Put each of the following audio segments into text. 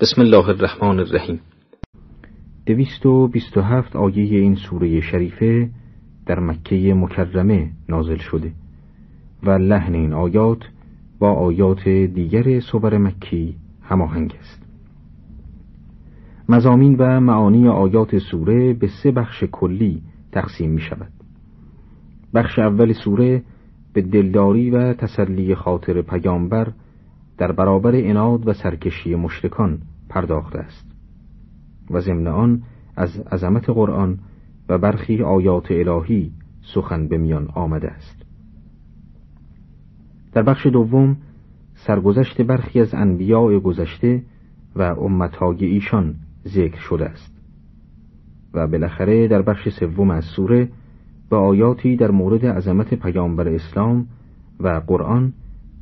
بسم الله الرحمن الرحیم. دویست و بیست و هفت آیه این سوره شریفه در مکه مکرمه نازل شده و لحن این آیات با آیات دیگر صور مکی هماهنگ است. مزامین و معانی آیات سوره به سه بخش کلی تقسیم می شود. بخش اول سوره به دلداری و تسلی خاطر پیامبر در برابر اناد و سرکشی مشرکان پرداخته است. و ضمن آن از عظمت قرآن و برخی آیات الهی سخن به میان آمده است. در بخش دوم سرگذشت برخی از انبیاء گذشته و امتهای ایشان ذکر شده است. و بالاخره در بخش سوم از سوره به آیاتی در مورد عظمت پیامبر اسلام و قرآن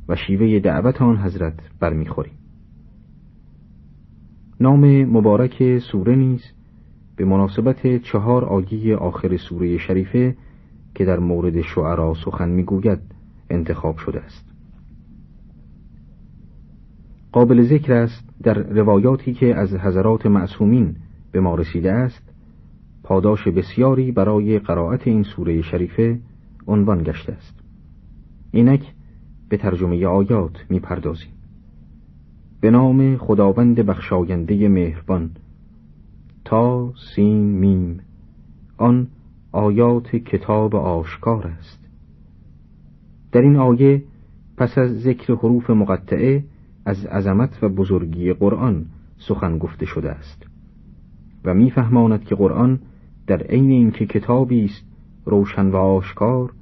و شیوه دعوت آن حضرت برمیخوریم. نام مبارک سوره نیز به مناسبت چهار آیه آخر سوره شریفه که در مورد شعرا سخن می‌گوید انتخاب شده است. قابل ذکر است در روایاتی که از حضرات معصومین به ما رسیده است پاداش بسیاری برای قرائت این سوره شریفه عنوان گشته است. اینک به ترجمه آیات می‌پردازیم. به نام خداوند بخشاینده مهربان. تا سین میم. آن آیات کتاب آشکار است. در این آیه پس از ذکر حروف مقطعه از عظمت و بزرگی قرآن سخن گفته شده است و میفهماند که قرآن در عین اینکه کتابی است روشن و آشکار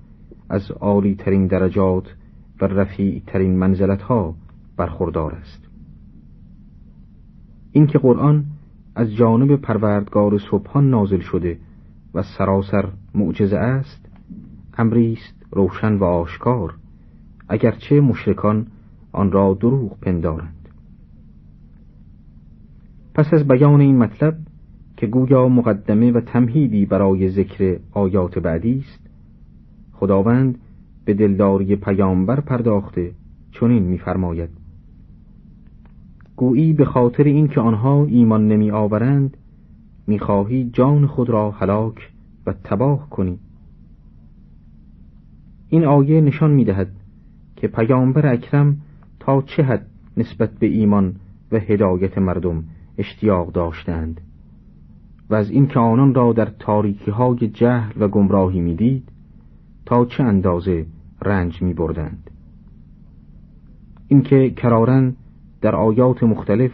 از عالی ترین درجات و رفیع ترین منزلت ها برخوردار است. اینکه قرآن از جانب پروردگار صبحان نازل شده و سراسر معجزه است امری است روشن و آشکار اگرچه مشرکان آن را دروغ پندارند. پس از بیان این مطلب که گویا مقدمه و تمهیدی برای ذکر آیات بعدی است خداوند به دلداری پیامبر پرداخته چنین می‌فرماید. گویی به خاطر اینکه آنها ایمان نمی آورند می‌خواهی جان خود را هلاک و تباه کنی. این آیه نشان می‌دهد که پیامبر اکرم تا چه حد نسبت به ایمان و هدایت مردم اشتیاق داشتند. و از اینکه آنان را در تاریکی های جهل و گمراهی می‌دید تا چه اندازه رنج می بردند. اینکه کرارن در آیات مختلف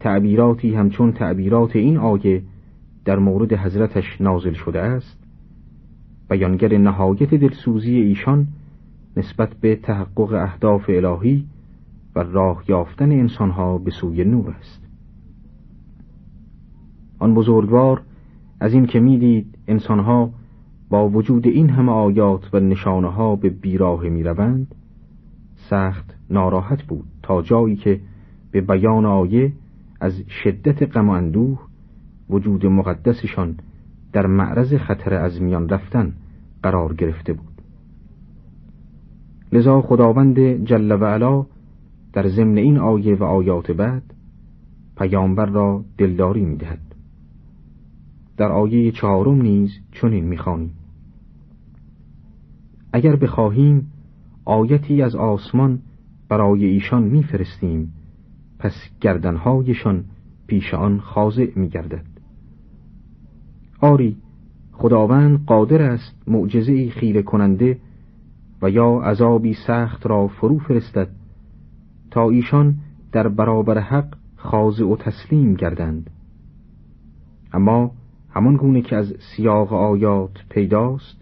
تعبیراتی همچون تعبیرات این آیه در مورد حضرتش نازل شده است. بیانگر نهایت دلسوزی ایشان نسبت به تحقق اهداف الهی و راه یافتن انسانها به سوی نور است. آن بزرگوار از این که می‌دید انسانها با وجود این همه آیات و نشانه ها به بیراه می روند سخت ناراحت بود. جایی که به بیان آیه از شدت غم و وجود مقدسشان در معرض خطر از میان رفتن قرار گرفته بود. لذا خداوند جل و علا در ضمن این آیه و آیات بعد پیامبر را دلداری می‌دهد. در آیه چهارم نیز چنین می‌خوانیم. اگر بخواهیم آیتی از آسمان برای ایشان میفرستیم. پس گردنهایشان پیش آن خاضع میگردد. آری خداوند قادر است معجزه خیره کننده و یا عذابی سخت را فرو فرستد تا ایشان در برابر حق خاضع و تسلیم گردند. اما همان گونه که از سیاق آیات پیداست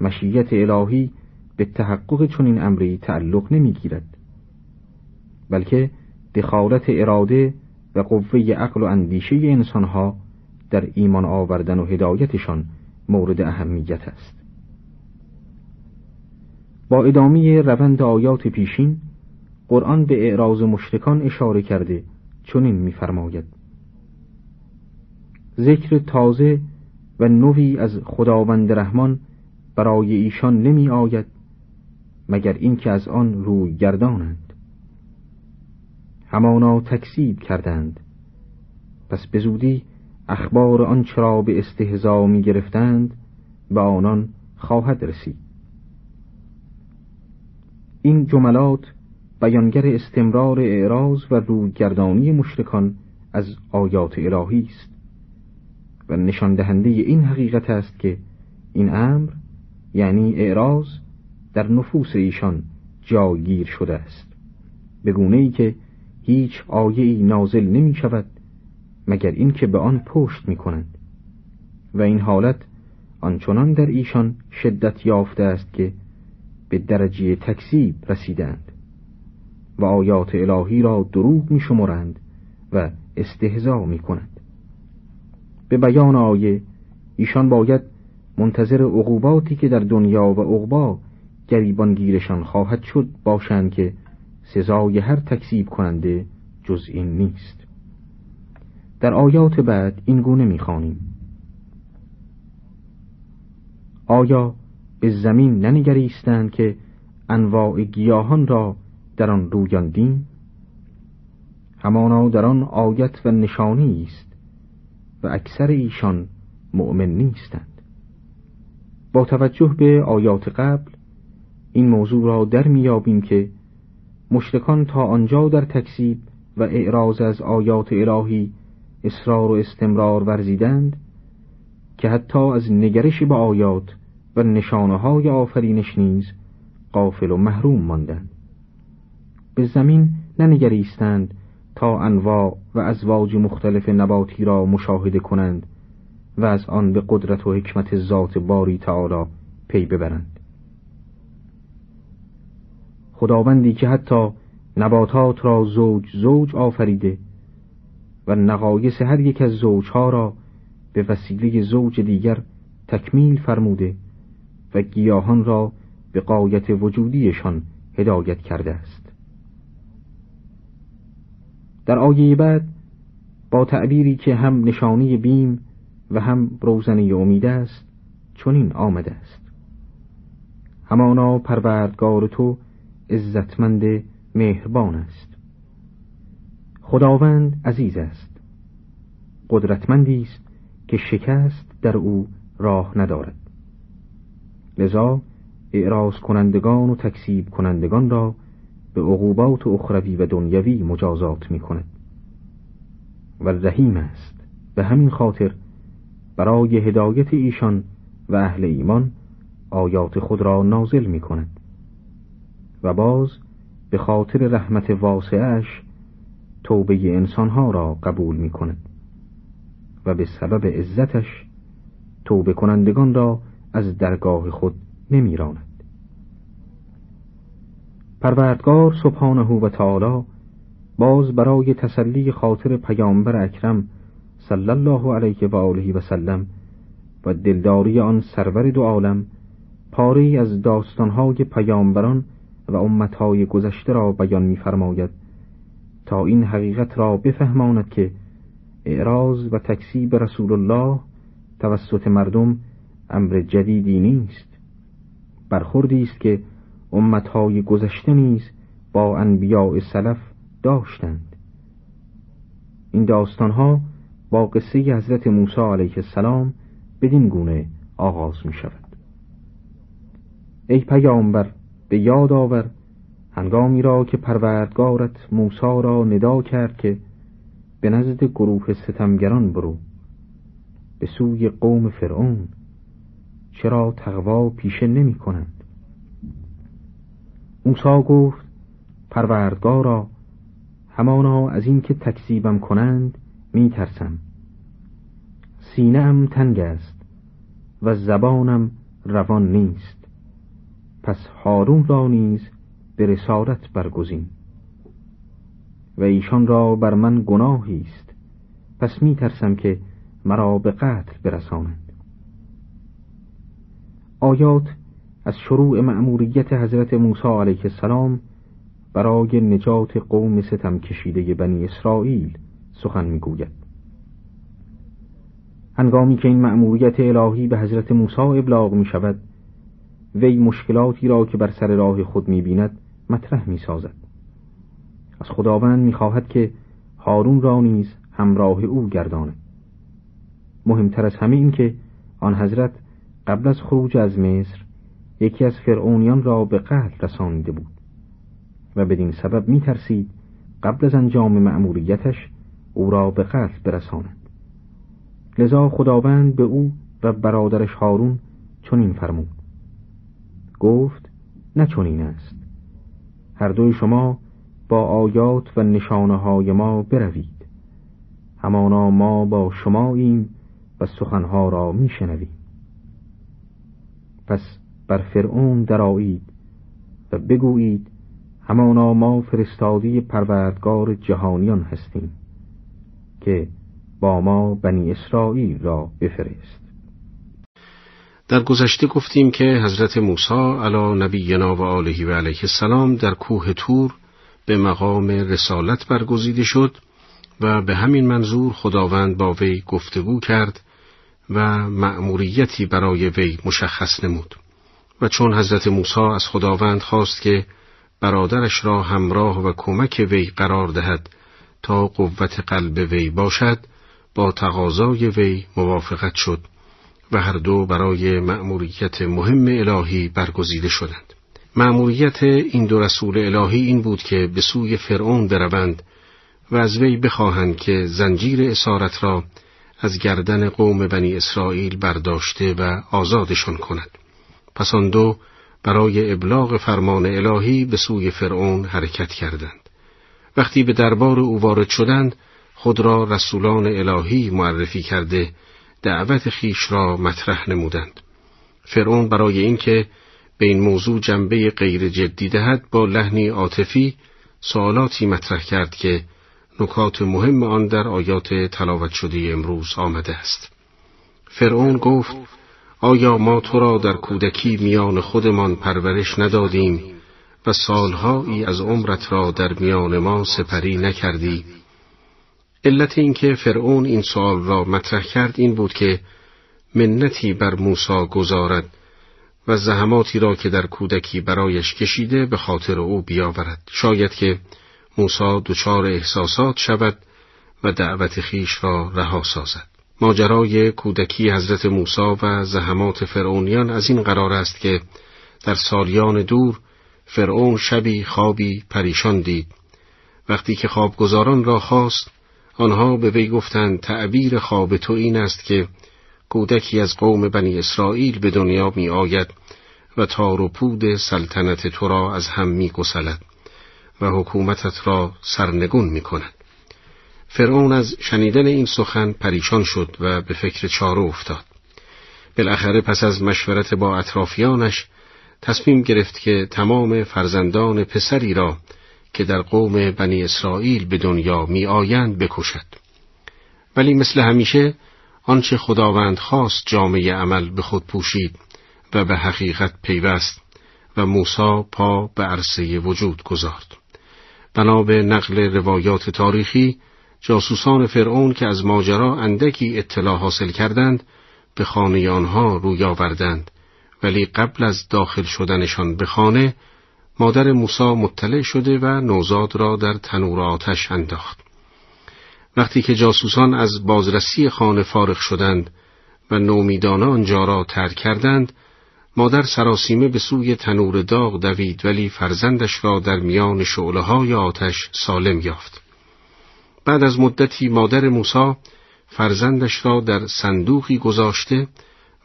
مشیت الهی به تحقق چنین امری تعلق نمی‌گیرد بلکه دخالت اراده و قوه عقل و اندیشه انسانها در ایمان آوردن و هدایتشان مورد اهمیت است. با ادامه روند آیات پیشین قرآن به اعراض مشرکان اشاره کرده چنین می‌فرماید. ذکر تازه و نوی از خداوند رحمان برای ایشان نمی آید مگر اینکه از آن روی گردانند. همانا تکسیب کردند. پس به زودی اخبار آنچه را به استهزا می گرفتند به آنان خواهد رسید. این جملات بیانگر استمرار اعراض و روگردانی مشرکان از آیات الهی است و نشان دهنده این حقیقت است که این امر یعنی اعراض در نفوس ایشان جاگیر شده است. به گونه ای که هیچ آیه ای نازل نمی شود مگر اینکه به آن پشت می کنند. و این حالت آنچنان در ایشان شدت یافته است که به درجه تکذیب رسیدند و آیات الهی را دروغ می شمرند و استهزا می کنند. به بیان آیه ایشان باید منتظر عقوباتی که در دنیا و عقبا گریبانگیرشان خواهد شد باشند که سزای هر تکذیب کننده جز این نیست. در آیات بعد این گونه می‌خوانیم. آیا به زمین ننگریستند که انواع گیاهان را در آن رویاندیم؟ همانا در آن آیت و نشانی است و اکثر ایشان مؤمن نیستند. با توجه به آیات قبل این موضوع را در میابیم که مشرکان تا آنجا در تکذیب و اعراض از آیات الهی اصرار و استمرار ورزیدند که حتی از نگرش به آیات و نشانه های آفرینش نیز قافل و محروم ماندند. به زمین ننگریستند تا انواع و ازواج مختلف نباتی را مشاهده کنند و از آن به قدرت و حکمت ذات باری تعالی پی ببرند. خداوندی که حتی نباتات را زوج زوج آفریده و نقایص هر یک از زوجها را به وسیله زوج دیگر تکمیل فرموده و گیاهان را به قایت وجودیشان هدایت کرده است. در آیه بعد با تعبیری که هم نشانی بیم و هم روزنه امید است چنین آمده است. همانا پروردگار تو عزتمند مهربان است. خداوند عزیز است. قدرتمندی است که شکست در او راه ندارد. لذا اعراض کنندگان و تکسیب کنندگان را به عقوبات اخروی و دنیوی مجازات می کند و رحیم است. به همین خاطر برای هدایت ایشان و اهل ایمان آیات خود را نازل می کند و باز به خاطر رحمت واسعش توبه انسانها را قبول می کند و به سبب عزتش توبه کنندگان را از درگاه خود نمیراند. پروردگار سبحانه و تعالی باز برای تسلی خاطر پیامبر اکرم صلی الله علیه و آله و سلم و دلداری آن سرور دو عالم پاره از داستانهای پیامبران و امتهای گذشته را بیان می‌فرماید تا این حقیقت را بفهماند که اعراض و تکسیب رسول الله توسط مردم امر جدیدی نیست. برخوردی است که امتهای گذشته نیز با انبیاء سلف داشتند. این داستانها با قصه حضرت موسی علیه السلام بدین گونه آغاز می شود ای پیامبر به یاد آور هنگامی را که پروردگارت موسی را ندا کرد که به نزد گروه ستمگران برو. به سوی قوم فرعون چرا تقوا پیشه نمی کنند؟ موسا گفت پروردگارا همانا از اینکه تکذیبم کنند می ترسم. سینه تنگ است و زبانم روان نیست. پس هارون را نیز به رسالت برگزین. و ایشان را بر من گناهی است. پس می ترسم که مرا به قتل برسانند. آیات از شروع مأموریت حضرت موسی علیه السلام برای نجات قوم ستم کشیده بنی اسرائیل سخن می‌گوید. هنگامی که این مأموریت الهی به حضرت موسی ابلاغ می شود وی مشکلاتی را که بر سر راه خود می بیند مطرح می سازد از خداوند می‌خواهد که هارون را نیز همراه او گرداند. مهمتر از همه این که آن حضرت قبل از خروج از مصر یکی از فرعونیان را به قتل رسانیده بود و بدین سبب می ترسید قبل از انجام مأموریتش او را به قتل برساند. لذا خداوند به او و برادرش هارون چنین فرمود. گفت نه چنین است. هر دوی شما با آیات و نشانه های ما بروید. همانا ما با شماییم و سخنها را میشنویم. پس بر فرعون درایید و بگویید همانا ما فرستادی پروردگار جهانیان هستیم که با ما بنی اسرائیل را بفرست. در گذشته گفتیم که حضرت موسی علی نبینا و آله و علیه السلام در کوه تور به مقام رسالت برگزیده شد و به همین منظور خداوند با وی گفتگو کرد و مأموریتی برای وی مشخص نمود. و چون حضرت موسی از خداوند خواست که برادرش را همراه و کمک وی قرار دهد تا قوت قلب وی باشد با تقاضای وی موافقت شد. و هر دو برای مأموریت مهم الهی برگزیده شدند. مأموریت این دو رسول الهی این بود که به سوی فرعون بروند و از وی بخواهند که زنجیر اسارت را از گردن قوم بنی اسرائیل برداشته و آزادشان کند. پس آن دو برای ابلاغ فرمان الهی به سوی فرعون حرکت کردند. وقتی به دربار او وارد شدند خود را رسولان الهی معرفی کرده دعوت خیش را مطرح نمودند. فرعون برای اینکه به این موضوع جنبه غیر جدی دهد با لحنی عاطفی سوالاتی مطرح کرد که نکات مهم آن در آیات تلاوت شده امروز آمده است. فرعون گفت آیا ما تو را در کودکی میان خودمان پرورش ندادیم و سالهایی از عمرت را در میان ما سپری نکردی؟ علت اینکه فرعون این سوال را مطرح کرد این بود که منتی بر موسی گذارد و زحماتی را که در کودکی برایش کشیده به خاطر او بیاورد. شاید که موسی دچار احساسات شود و دعوت خیش را رها سازد. ماجرای کودکی حضرت موسی و زحمات فرعونیان از این قرار است که در سالیان دور فرعون شبی خوابی پریشان دید. وقتی که خوابگزاران را خواست آنها به وی گفتند تعبیر خواب تو این است که کودکی از قوم بنی اسرائیل به دنیا می آید و تار و پود سلطنت تو را از هم می گسلد و حکومتت را سرنگون می کند. فرعون از شنیدن این سخن پریشان شد و به فکر چاره افتاد. بالاخره پس از مشورت با اطرافیانش تصمیم گرفت که تمام فرزندان پسری را که در قوم بنی اسرائیل به دنیا می آیند بکشد. ولی مثل همیشه آنچه خداوند خواست جامعه عمل به خود پوشید و به حقیقت پیوست و موسا پا به عرصه وجود گذارد. بنا به نقل روایات تاریخی جاسوسان فرعون که از ماجرا اندکی اطلاع حاصل کردند به خانه آنها روی آوردند ولی قبل از داخل شدنشان به خانه مادر موسا مطلع شده و نوزاد را در تنور آتش انداخت وقتی که جاسوسان از بازرسی خانه فارغ شدند و نومیدانه آنجا را ترک کردند مادر سراسیمه به سوی تنور داغ دوید ولی فرزندش را در میان شعله های آتش سالم یافت. بعد از مدتی مادر موسا فرزندش را در صندوقی گذاشته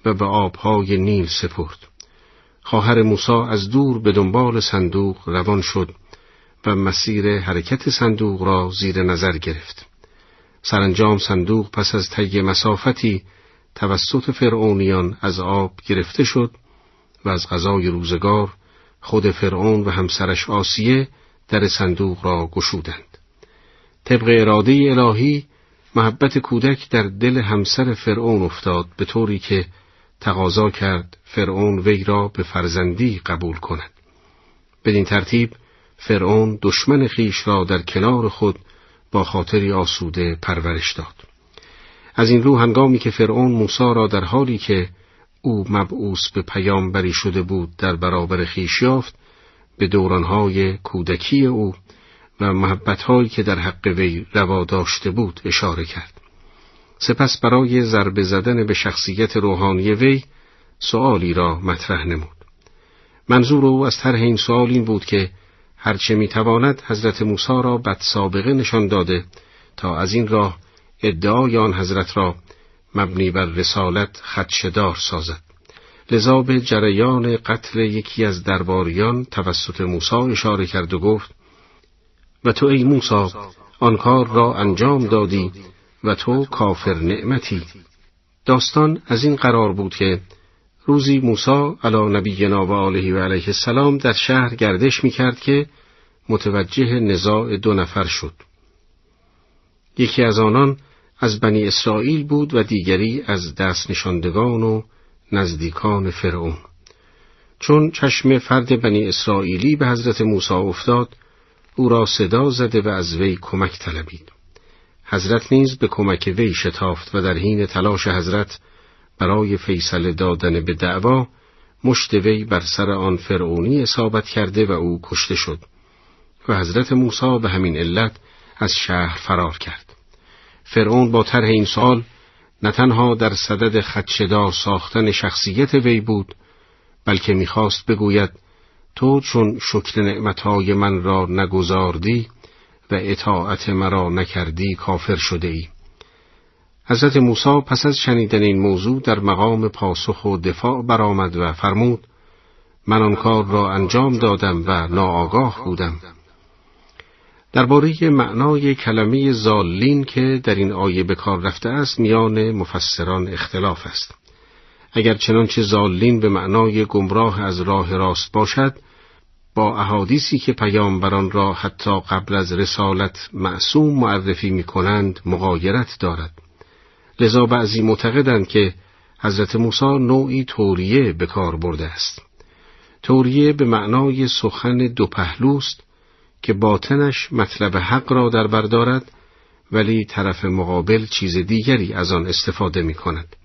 و به آبهای نیل سپرد. خواهر موسا از دور به دنبال صندوق روان شد و مسیر حرکت صندوق را زیر نظر گرفت. سرانجام صندوق پس از طی مسافتی توسط فرعونیان از آب گرفته شد و از غذای روزگار خود فرعون و همسرش آسیه در صندوق را گشودند. طبق اراده الهی محبت کودک در دل همسر فرعون افتاد به طوری که تقاضا کرد فرعون وی را به فرزندی قبول کند. بدین ترتیب فرعون دشمن خیش را در کنار خود با خاطری آسوده پرورش داد. از این رو هنگامی که فرعون موسی را در حالی که او مبعوث به پیامبری شده بود در برابر خیش یافت به دورانهای کودکی او و محبتهایی که در حق وی روا داشته بود اشاره کرد. سپس برای ضربه زدن به شخصیت روحانی وی سؤالی را مطرح نمود. منظور او از طرح این سؤال این بود که هرچه می‌تواند حضرت موسی را بد سابقه نشان داده تا از این راه ادعای آن حضرت را مبنی بر رسالت خدشدار سازد. لذا به جریان قتل یکی از درباریان توسط موسی اشاره کرد و گفت و تو ای موسی آن کار را انجام دادی و تو کافر نعمتی. داستان از این قرار بود که روزی موسی علی نبینا و آله و علیه السلام در شهر گردش می کرد که متوجه نزاع دو نفر شد. یکی از آنان از بنی اسرائیل بود و دیگری از دست نشاندگان و نزدیکان فرعون. چون چشم فرد بنی اسرائیلی به حضرت موسی افتاد او را صدا زده و از وی کمک طلبید. حضرت نیز به کمک وی شتافت و در حین تلاش حضرت برای فیصله دادن به دعوا مشت وی بر سر آن فرعونی اصابت کرده و او کشته شد و حضرت موسی به همین علت از شهر فرار کرد. فرعون با طرح این سال نه تنها در صدد خدشدار ساختن شخصیت وی بود بلکه می‌خواست بگوید تو چون شکر نعمتهای من را نگذاردی و اطاعت مرا نکردی کافر شده ای. حضرت موسی پس از شنیدن این موضوع در مقام پاسخ و دفاع برآمد و فرمود من آن کار را انجام دادم و ناآگاه بودم درباره معنای کلمه زالین که در این آیه به کار رفته است میان مفسران اختلاف است اگر چنانچه زالین به معنای گمراه از راه راست باشد با احادیثی که پیامبران را حتی قبل از رسالت معصوم معرفی می کنند مغایرت دارد لذا بعضی معتقدند که حضرت موسی نوعی توریه به کار برده است توریه به معنای سخن دو پهلوست که باطنش مطلب حق را در بردارد ولی طرف مقابل چیز دیگری از آن استفاده می کند.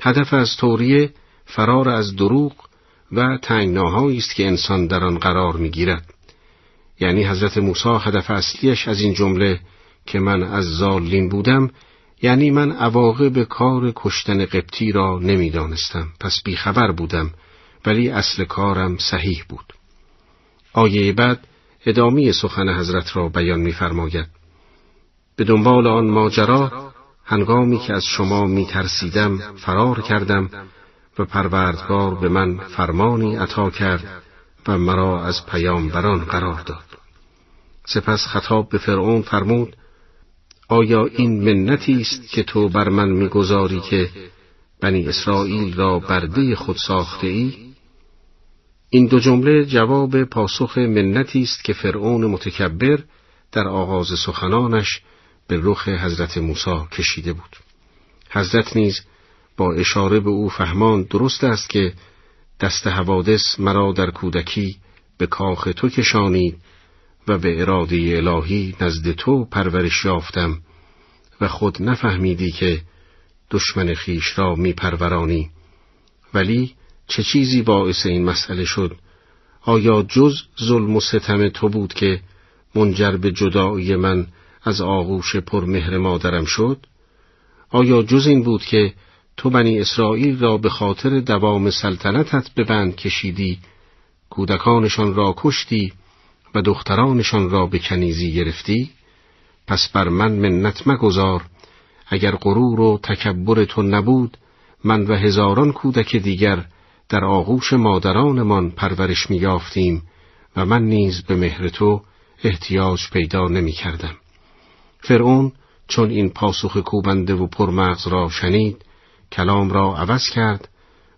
هدف از توریه فرار از دروغ و تنگناهایی است که انسان در آن قرار می گیرد. یعنی حضرت موسی هدف اصلیش از این جمله که من از زالین بودم یعنی من عواقب کار کشتن قبطی را نمی‌دانستم. پس بیخبر بودم ولی اصل کارم صحیح بود. آیه بعد ادامه سخن حضرت را بیان می‌فرماید. به دنبال آن ماجرا هنگامی که از شما میترسیدم فرار کردم و پروردگار به من فرمانی عطا کرد و مرا از پیامبران قرار داد سپس خطاب به فرعون فرمود آیا این منتی است که تو بر من می‌گذاری که بنی اسرائیل را برده خود ساخته ای؟ این دو جمله جواب پاسخ منتی است که فرعون متکبر در آغاز سخنانش به رخ حضرت موسی کشیده بود. حضرت نیز با اشاره به او فهمان درست است که دست حوادث مرا در کودکی به کاخ تو کشانید و به اراده الهی نزد تو پرورش یافتم و خود نفهمیدی که دشمن خیش را میپرورانی. ولی چه چیزی باعث این مسئله شد؟ آیا جز ظلم و ستم تو بود که منجر به جدایی من از آغوش پرمهر مادرم شد؟ آیا جز این بود که تو بنی اسرائیل را به خاطر دوام سلطنتت به بند کشیدی کودکانشان را کشتی و دخترانشان را به کنیزی گرفتی پس بر من منت مگذار اگر غرور و تکبر تو نبود من و هزاران کودک دیگر در آغوش مادرانمان پرورش میافتیم و من نیز به مهر تو احتیاج پیدا نمی کردم. فرعون چون این پاسخ کوبنده و پرمغز را شنید کلام را عوض کرد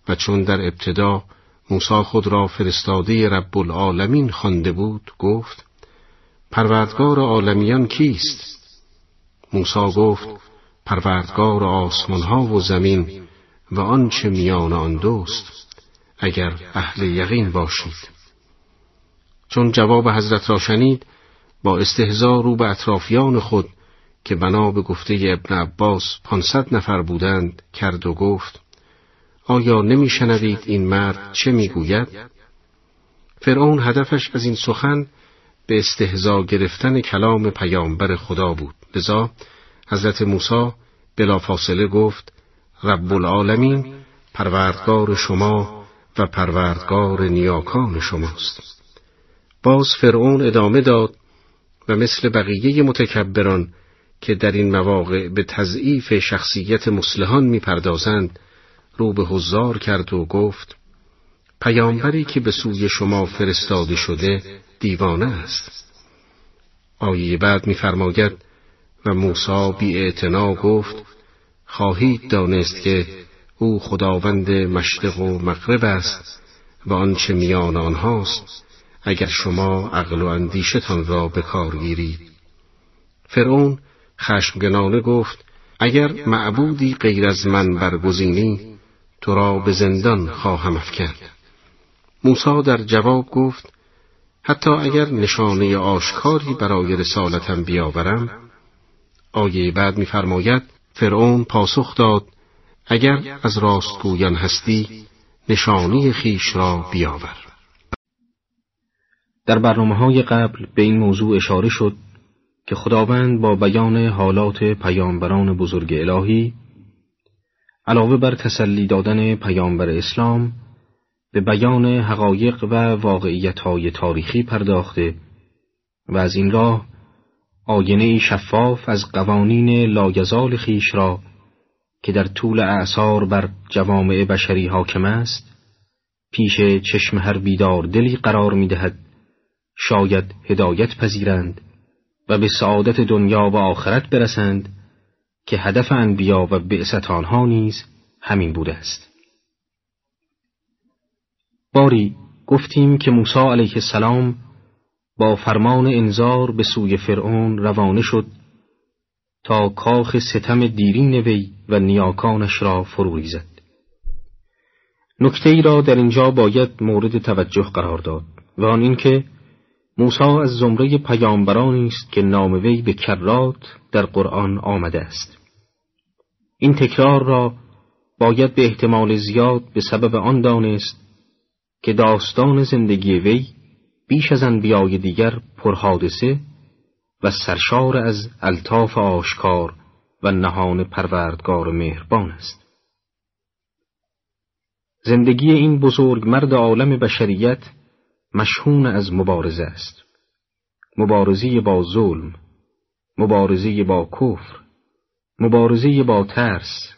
و چون در ابتدا موسی خود را فرستاده رب العالمین خوانده بود گفت پروردگار عالمیان کیست؟ موسی گفت پروردگار آسمان ها و زمین و آنچه میان آن دوست اگر اهل یقین باشید. چون جواب حضرت را شنید با استهزا رو به اطرافیان خود که بنا به گفته ابن عباس پانصد نفر بودند کرد و گفت آیا نمیشنوید این مرد چه می‌گوید؟ فرعون هدفش از این سخن به استهزا گرفتن کلام پیامبر خدا بود. لذا حضرت موسی بلافاصله گفت رب العالمین پروردگار شما و پروردگار نیاکان شماست. باز فرعون ادامه داد و مثل بقیه متکبران که در این مواقع به تضعیف شخصیت مسلحان می‌پردازند رو به حضار کرد و گفت پیامبری که به سوی شما فرستاده شده دیوانه است. آیه بعد میفرماید و موسی بی گفت خواهید دانست که او خداوند مشرق و مغرب است و آنچه میان آنهاست اگر شما عقل و اندیشتان را به کار گیرید. فرعون خشمگنانه گفت اگر معبودی غیر از من برگزینی تو را به زندان خواهم افکند. موسی در جواب گفت حتی اگر نشانه آشکاری برای رسالتم بیاورم آیه بعد می‌فرماید فرعون پاسخ داد اگر از راستگویان هستی نشانی خیش را بیاور. در برنامه های قبل به این موضوع اشاره شد که خداوند با بیان حالات پیامبران بزرگ الهی علاوه بر تسلی دادن پیامبر اسلام به بیان حقایق و واقعیت های تاریخی پرداخته و از این راه آینه شفاف از قوانین لایزال خیش را که در طول اعثار بر جوامع بشری حاکم است پیش چشم هر بیدار دلی قرار می دهد شاید هدایت پذیرند و به سعادت دنیا و آخرت برسند که هدف انبیا و بعثت آنها نیز همین بوده است. باری گفتیم که موسی علیه السلام با فرمان انذار به سوی فرعون روانه شد تا کاخ ستم دیرین وی و نیاکانش را فرو ریزد. نکته ای را در اینجا باید مورد توجه قرار داد و آن اینکه موسی از زمره پیامبرانی است که نام وی به کرات در قرآن آمده است این تکرار را باید به احتمال زیاد به سبب آن دانست که داستان زندگی وی بیش از انبیای دیگر پرحادثه و سرشار از الطاف آشکار و نهان پروردگار مهربان است. زندگی این بزرگ مرد عالم بشریت مشهون از مبارزه است. مبارزه با ظلم، مبارزه با کفر، مبارزه با ترس،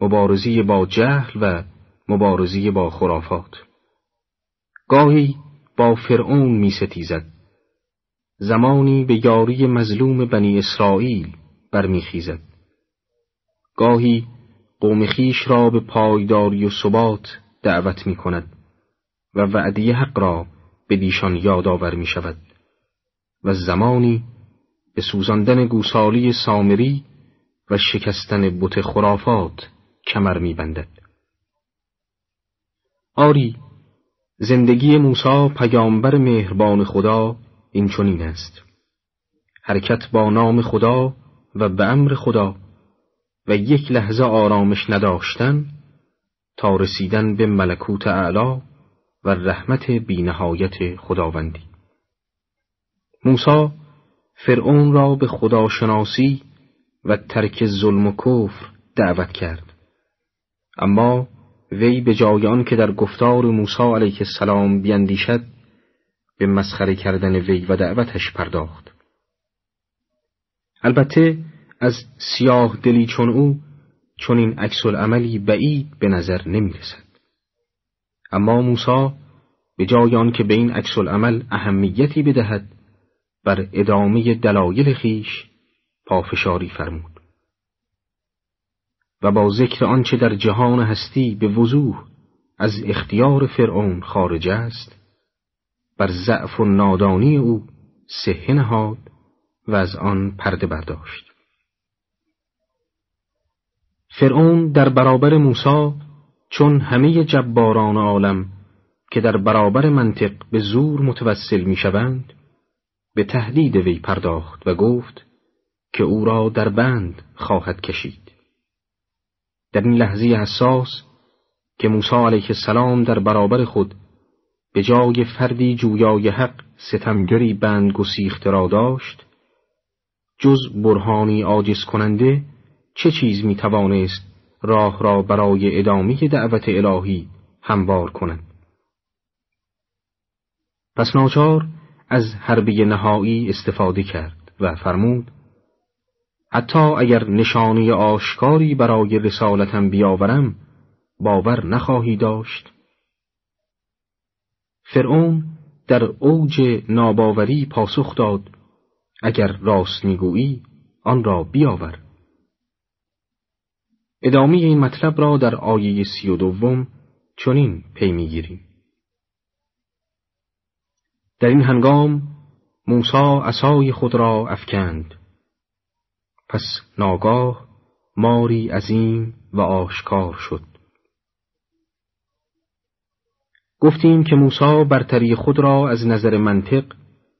مبارزه با جهل و مبارزه با خرافات. گاهی با فرعون می ستیزد. زمانی به یاری مظلوم بنی اسرائیل برمیخیزد. گاهی قوم خیش را به پایداری و ثبات دعوت می کند و وعدی حق را به دیشان یادآور می شود و زمانی به سوزاندن گوسالی سامری و شکستن بت خرافات کمر می بندد. آری زندگی موسی پیامبر مهربان خدا این چنین است حرکت با نام خدا و به امر خدا و یک لحظه آرامش نداشتن تا رسیدن به ملکوت اعلا و رحمت بینهایت خداوندی. موسی فرعون را به خداشناسی و ترک ظلم و کفر دعوت کرد. اما وی به جای آن که در گفتار موسی علیه السلام بیندیشد به مسخره کردن وی و دعوتش پرداخت. البته از سیاه دلی چون او چون این عکس عملی بعید به نظر نمی رسد. اما موسی به جای آن که به این عکس عمل اهمیتی بدهد بر ادامه دلایل خیش پافشاری فرمود. و با ذکر آنچه در جهان هستی به وضوح از اختیار فرعون خارج است بر ضعف و نادانی او سهه نهاد و از آن پرده برداشت. فرعون در برابر موسی چون همه جباران عالم که در برابر منطق به زور متوسل می‌شوند به تهدید وی پرداخت و گفت که او را در بند خواهد کشید. در این لحظه حساس که موسی علیه السلام در برابر خود به جای فردی جویای حق ستمگری بند گسیخته را داشت جز برهانی عاجز کننده چه چیز می توانست راه را برای ادامه دعوت الهی هموار کند پس ناچار از حربی نهایی استفاده کرد و فرمود حتی اگر نشانی آشکاری برای رسالتم بیاورم باور نخواهی داشت. فرعون در اوج ناباوری پاسخ داد اگر راست می‌گویی آن را بیاور. ادامه این مطلب را در آیه سی و دوم چنین پی می‌گیریم. در این هنگام موسی عصای خود را افکند. پس ناگاه ماری عظیم و آشکار شد. گفتیم که موسی برتری خود را از نظر منطق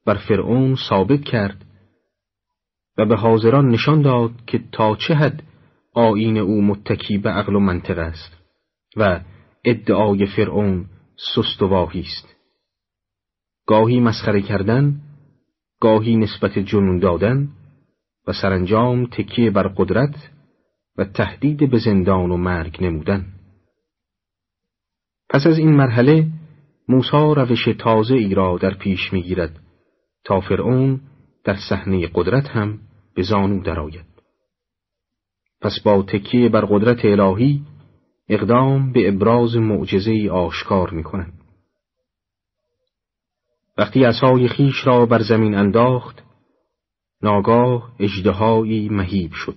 بر فرعون ثابت کرد و به حاضران نشان داد که تا چه حد آین او متکی به عقل و منطق است و ادعای فرعون سست و واهی است. گاهی مسخره کردن گاهی نسبت جنون دادن و سرانجام تکیه بر قدرت و تهدید به زندان و مرگ نمودن. پس از این مرحله موسی روش تازه ای را در پیش می‌گیرد تا فرعون در صحنه قدرت هم به زانو درآید. پس با تکیه بر قدرت الهی اقدام به ابراز معجزه آشکار می کند. وقتی عصای خیش را بر زمین انداخت ناگاه اجدهایی مهیب شد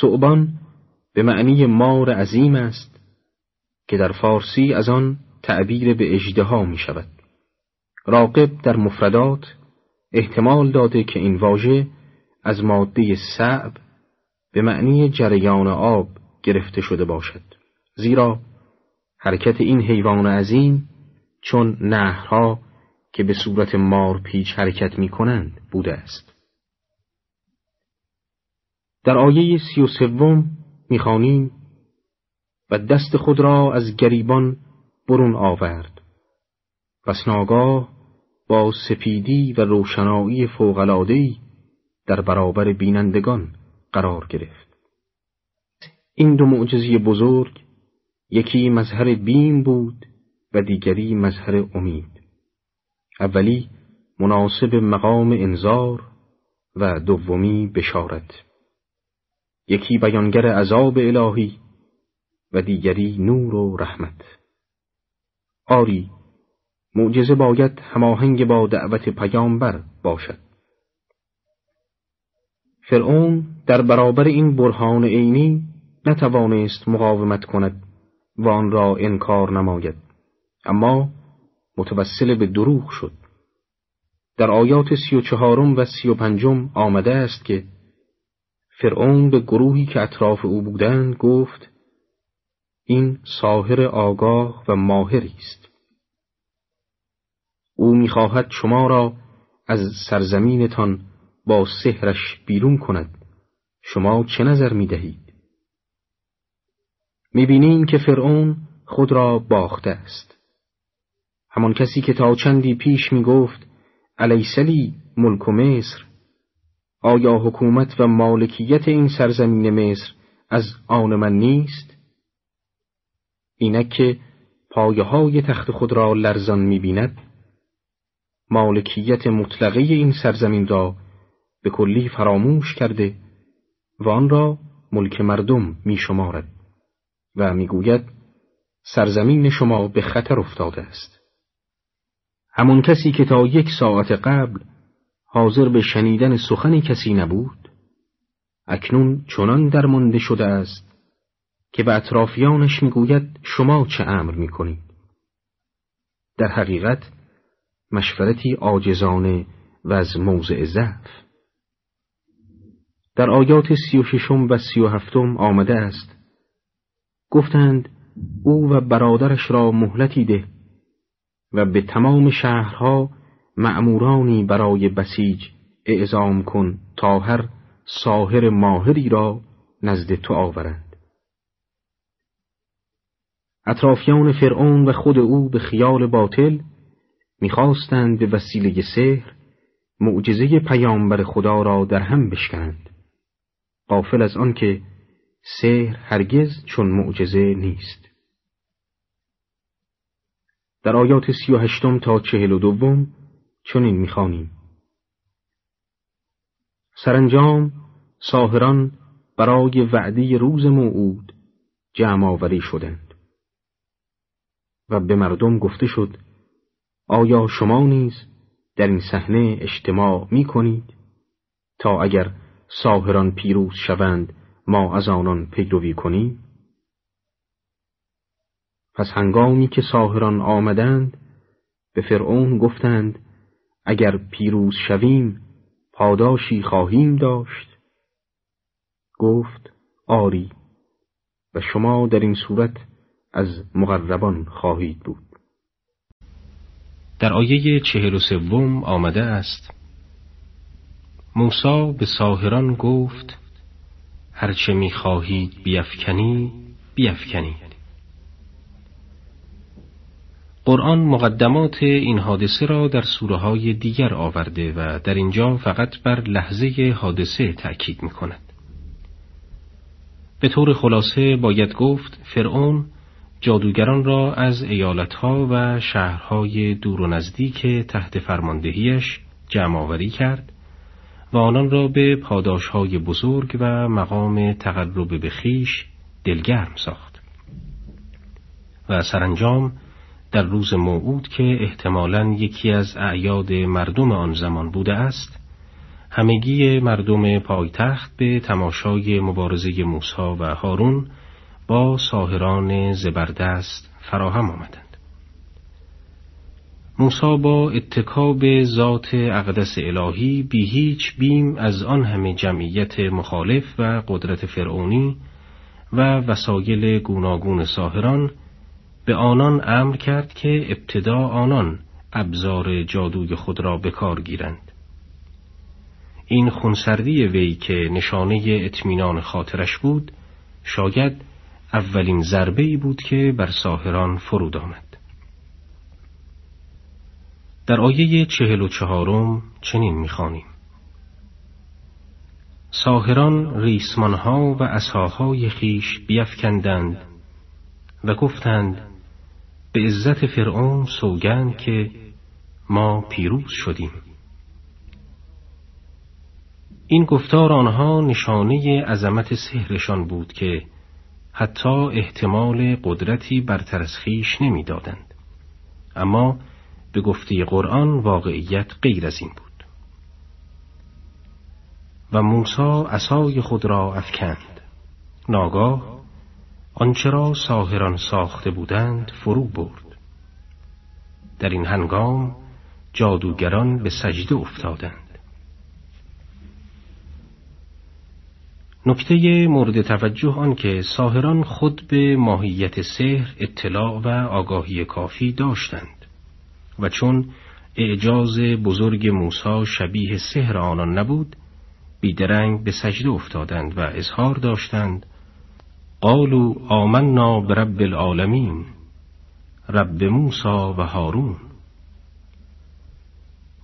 صعبان به معنی مار عظیم است که در فارسی از آن تعبیر به اجدها می شود راقب در مفردات احتمال داده که این واژه از ماده صعب به معنی جریان آب گرفته شده باشد. زیرا حرکت این حیوان عظیم چون نهرها که به صورت مار پیچ حرکت می کنند بوده است. در آیه سی و سوم می‌خوانیم و دست خود را از گریبان برون آورد. پس ناگاه با سپیدی و روشنایی فوقلادهی در برابر بینندگان قرار گرفت. این دو معجزی بزرگ یکی مظهر بیم بود و دیگری مظهر امید. اولی مناسب مقام انذار و دومی بشارت. یکی بیانگر عذاب الهی و دیگری نور و رحمت. آری معجزه باید هماهنگ با دعوت پیامبر باشد. فرعون در برابر این برهان عینی نتوانست مقاومت کند و آن را انکار نماید. اما متوسل به دروغ شد. در آیات سی و چهارم و سی و پنجم آمده است که فرعون به گروهی که اطراف او بودند گفت این ساهر آگاه و ماهری است. او می‌خواهد شما را از سرزمینتان با سحرش بیرون کند. شما چه نظر می دهید؟ می بینیم که فرعون خود را باخته است همان کسی که تا چندی پیش می گفت علیسلی ملک و مصر آیا حکومت و مالکیت این سرزمین مصر از آن من نیست؟ اینک که پایه های تخت خود را لرزان می بیند مالکیت مطلقه این سرزمین را به کلی فراموش کرده و آن را ملک مردم می شمارد و می‌گوید سرزمین شما به خطر افتاده است. همون کسی که تا یک ساعت قبل حاضر به شنیدن سخن کسی نبود اکنون چنان درمانده شده است که به اطرافیانش می‌گوید شما چه امر می‌کنید در حقیقت مشورتی عاجزانه و از موضع ضعف. در آیات سی و ششم و سی و هفتم آمده است. گفتند او و برادرش را مهلتی ده و به تمام شهرها معمورانی برای بسیج اعزام کن تا هر ساهر ماهری را نزد تو آورند. اطرافیان فرعون و خود او به خیال باطل می‌خواستند به وسیله سحر معجزه پیامبر خدا را در هم بشکنند. قافل از آنکه سحر هرگز چون معجزه نیست. در آیات سی و هشتم تا چهل و دوم چنین می‌خوانیم. سرانجام ساهران برای وعده روز موعود جمع آوری شدند و به مردم گفته شد آیا شما نیز در این صحنه اجتماع می کنید تا اگر ساهران پیروز شوند ما از آنان پیروی کنیم؟ پس هنگامی که ساهران آمدند به فرعون گفتند اگر پیروز شویم پاداشی خواهیم داشت. گفت آری و شما در این صورت از مغربان خواهید بود. در آیه چهل و سوم آمده است موسا به ساهران گفت هرچه می‌خواهید بیفکنی بیفکنید قرآن مقدمات این حادثه را در سوره های دیگر آورده و در اینجا فقط بر لحظه حادثه تأکید می کند. به طور خلاصه باید گفت فرعون جادوگران را از ایالتها و شهرهای دور و نزدیک تحت فرماندهیش جمع کرد و آنان را به پاداشهای بزرگ و مقام تقرب به خیش دلگرم ساخت و سرانجام در روز موعود که احتمالاً یکی از اعیاد مردم آن زمان بوده است همگی مردم پایتخت به تماشای مبارزه موسا و هارون با ساهران زبردست فراهم آمدند. موسا با اتکاب ذات اقدس الهی بی هیچ بیم از آن همه جمعیت مخالف و قدرت فرعونی و وسایل گوناگون ساهران به آنان امر کرد که ابتدا آنان ابزار جادوی خود را به کار گیرند. این خونسردی وی که نشانه اطمینان خاطرش بود شاید اولین ضربه ای بود که بر ساهران فرود آمد. در آیه چهل و چهارم چنین می‌خوانیم. ساهران ریسمانها و اساهای خیش بیفکندند و گفتند به عزت فرعون سوگند که ما پیروز شدیم. این گفتار آنها نشانه عظمت سحرشان بود که حتی احتمال قدرتی برتر از خویش نمی‌دادند. اما به گفته قرآن واقعیت غیر از این بود. و موسی عصای خود را افکند. ناگاه آنچه را ساهران ساخته بودند فرو برد. در این هنگام جادوگران به سجده افتادند. نکته مورد توجه آن که ساهران خود به ماهیت سحر اطلاع و آگاهی کافی داشتند. و چون اعجاز بزرگ موسی شبیه سحر آنان نبود بیدرنگ به سجده افتادند و اظهار داشتند. قالوا آمنا برب العالمین رب موسا و هارون.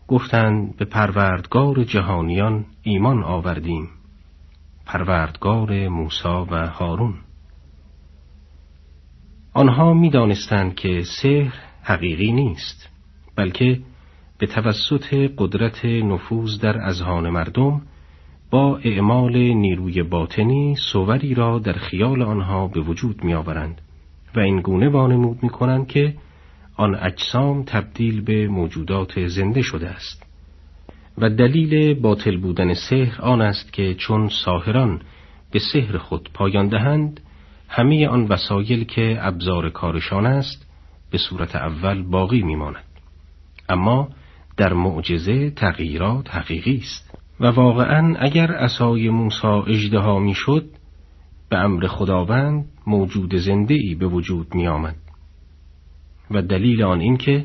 گفتند به پروردگار جهانیان ایمان آوردیم. پروردگار موسا و هارون. آنها می‌دانستند که سحر حقیقی نیست. بلکه به توسط قدرت نفوذ در اذهان مردم با اعمال نیروی باطنی صوری را در خیال آنها به وجود می آورند و این گونه وانمود می کنند که آن اجسام تبدیل به موجودات زنده شده است. و دلیل باطل بودن سحر آن است که چون ساهران به سحر خود پایان دهند همه آن وسایل که ابزار کارشان است به صورت اول باقی میماند. اما در معجزه تغییرات حقیقی است. و واقعا اگر اسای موسا اجدها می‌شد به امر خداوند موجود زنده ای به وجود می آمد. و دلیل آن این که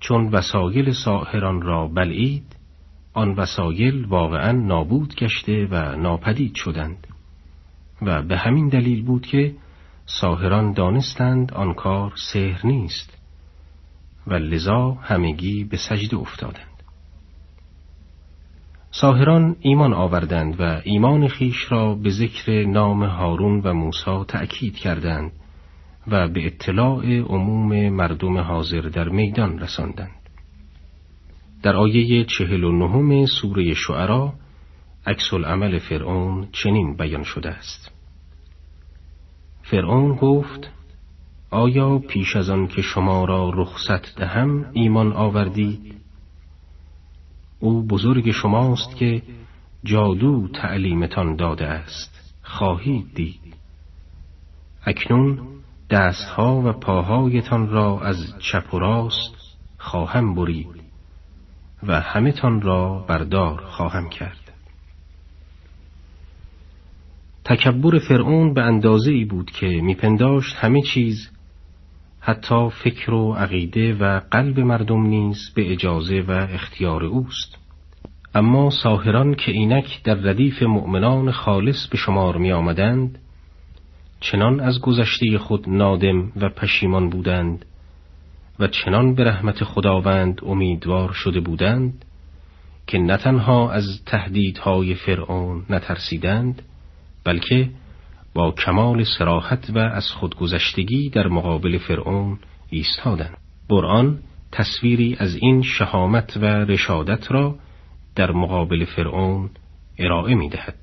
چون وسایل ساهران را بلعید آن وسایل واقعا نابود گشته و ناپدید شدند. و به همین دلیل بود که ساهران دانستند آن کار سحر نیست. و لذا همگی به سجده افتادند ساهران ایمان آوردند و ایمان خیش را به ذکر نام هارون و موسی تأکید کردند و به اطلاع عموم مردم حاضر در میدان رساندند. در آیه چهل و نهم سوره شعرا عکس العمل فرعون چنین بیان شده است. فرعون گفت آیا پیش از آن که شما را رخصت دهم ایمان آوردید؟ او بزرگ شماست که جادو تعلیمتان داده است. خواهید دید. اکنون دستها و پاهایتان را از چپ و راست خواهم برید و همه تان را بردار خواهم کرد. تکبر فرعون به اندازه ای بود که میپنداشت همه چیز حتی فکر و عقیده و قلب مردم نیز به اجازه و اختیار اوست. اما ساهران که اینک در ردیف مؤمنان خالص به شمار می آمدند چنان از گذشته خود نادم و پشیمان بودند و چنان به رحمت خداوند امیدوار شده بودند که نه تنها از تهدیدهای فرعون نترسیدند بلکه با کمال سراحت و از خودگذشتگی در مقابل فرعون ایستادند قرآن تصویری از این شهامت و رشادت را در مقابل فرعون ارائه می دهد.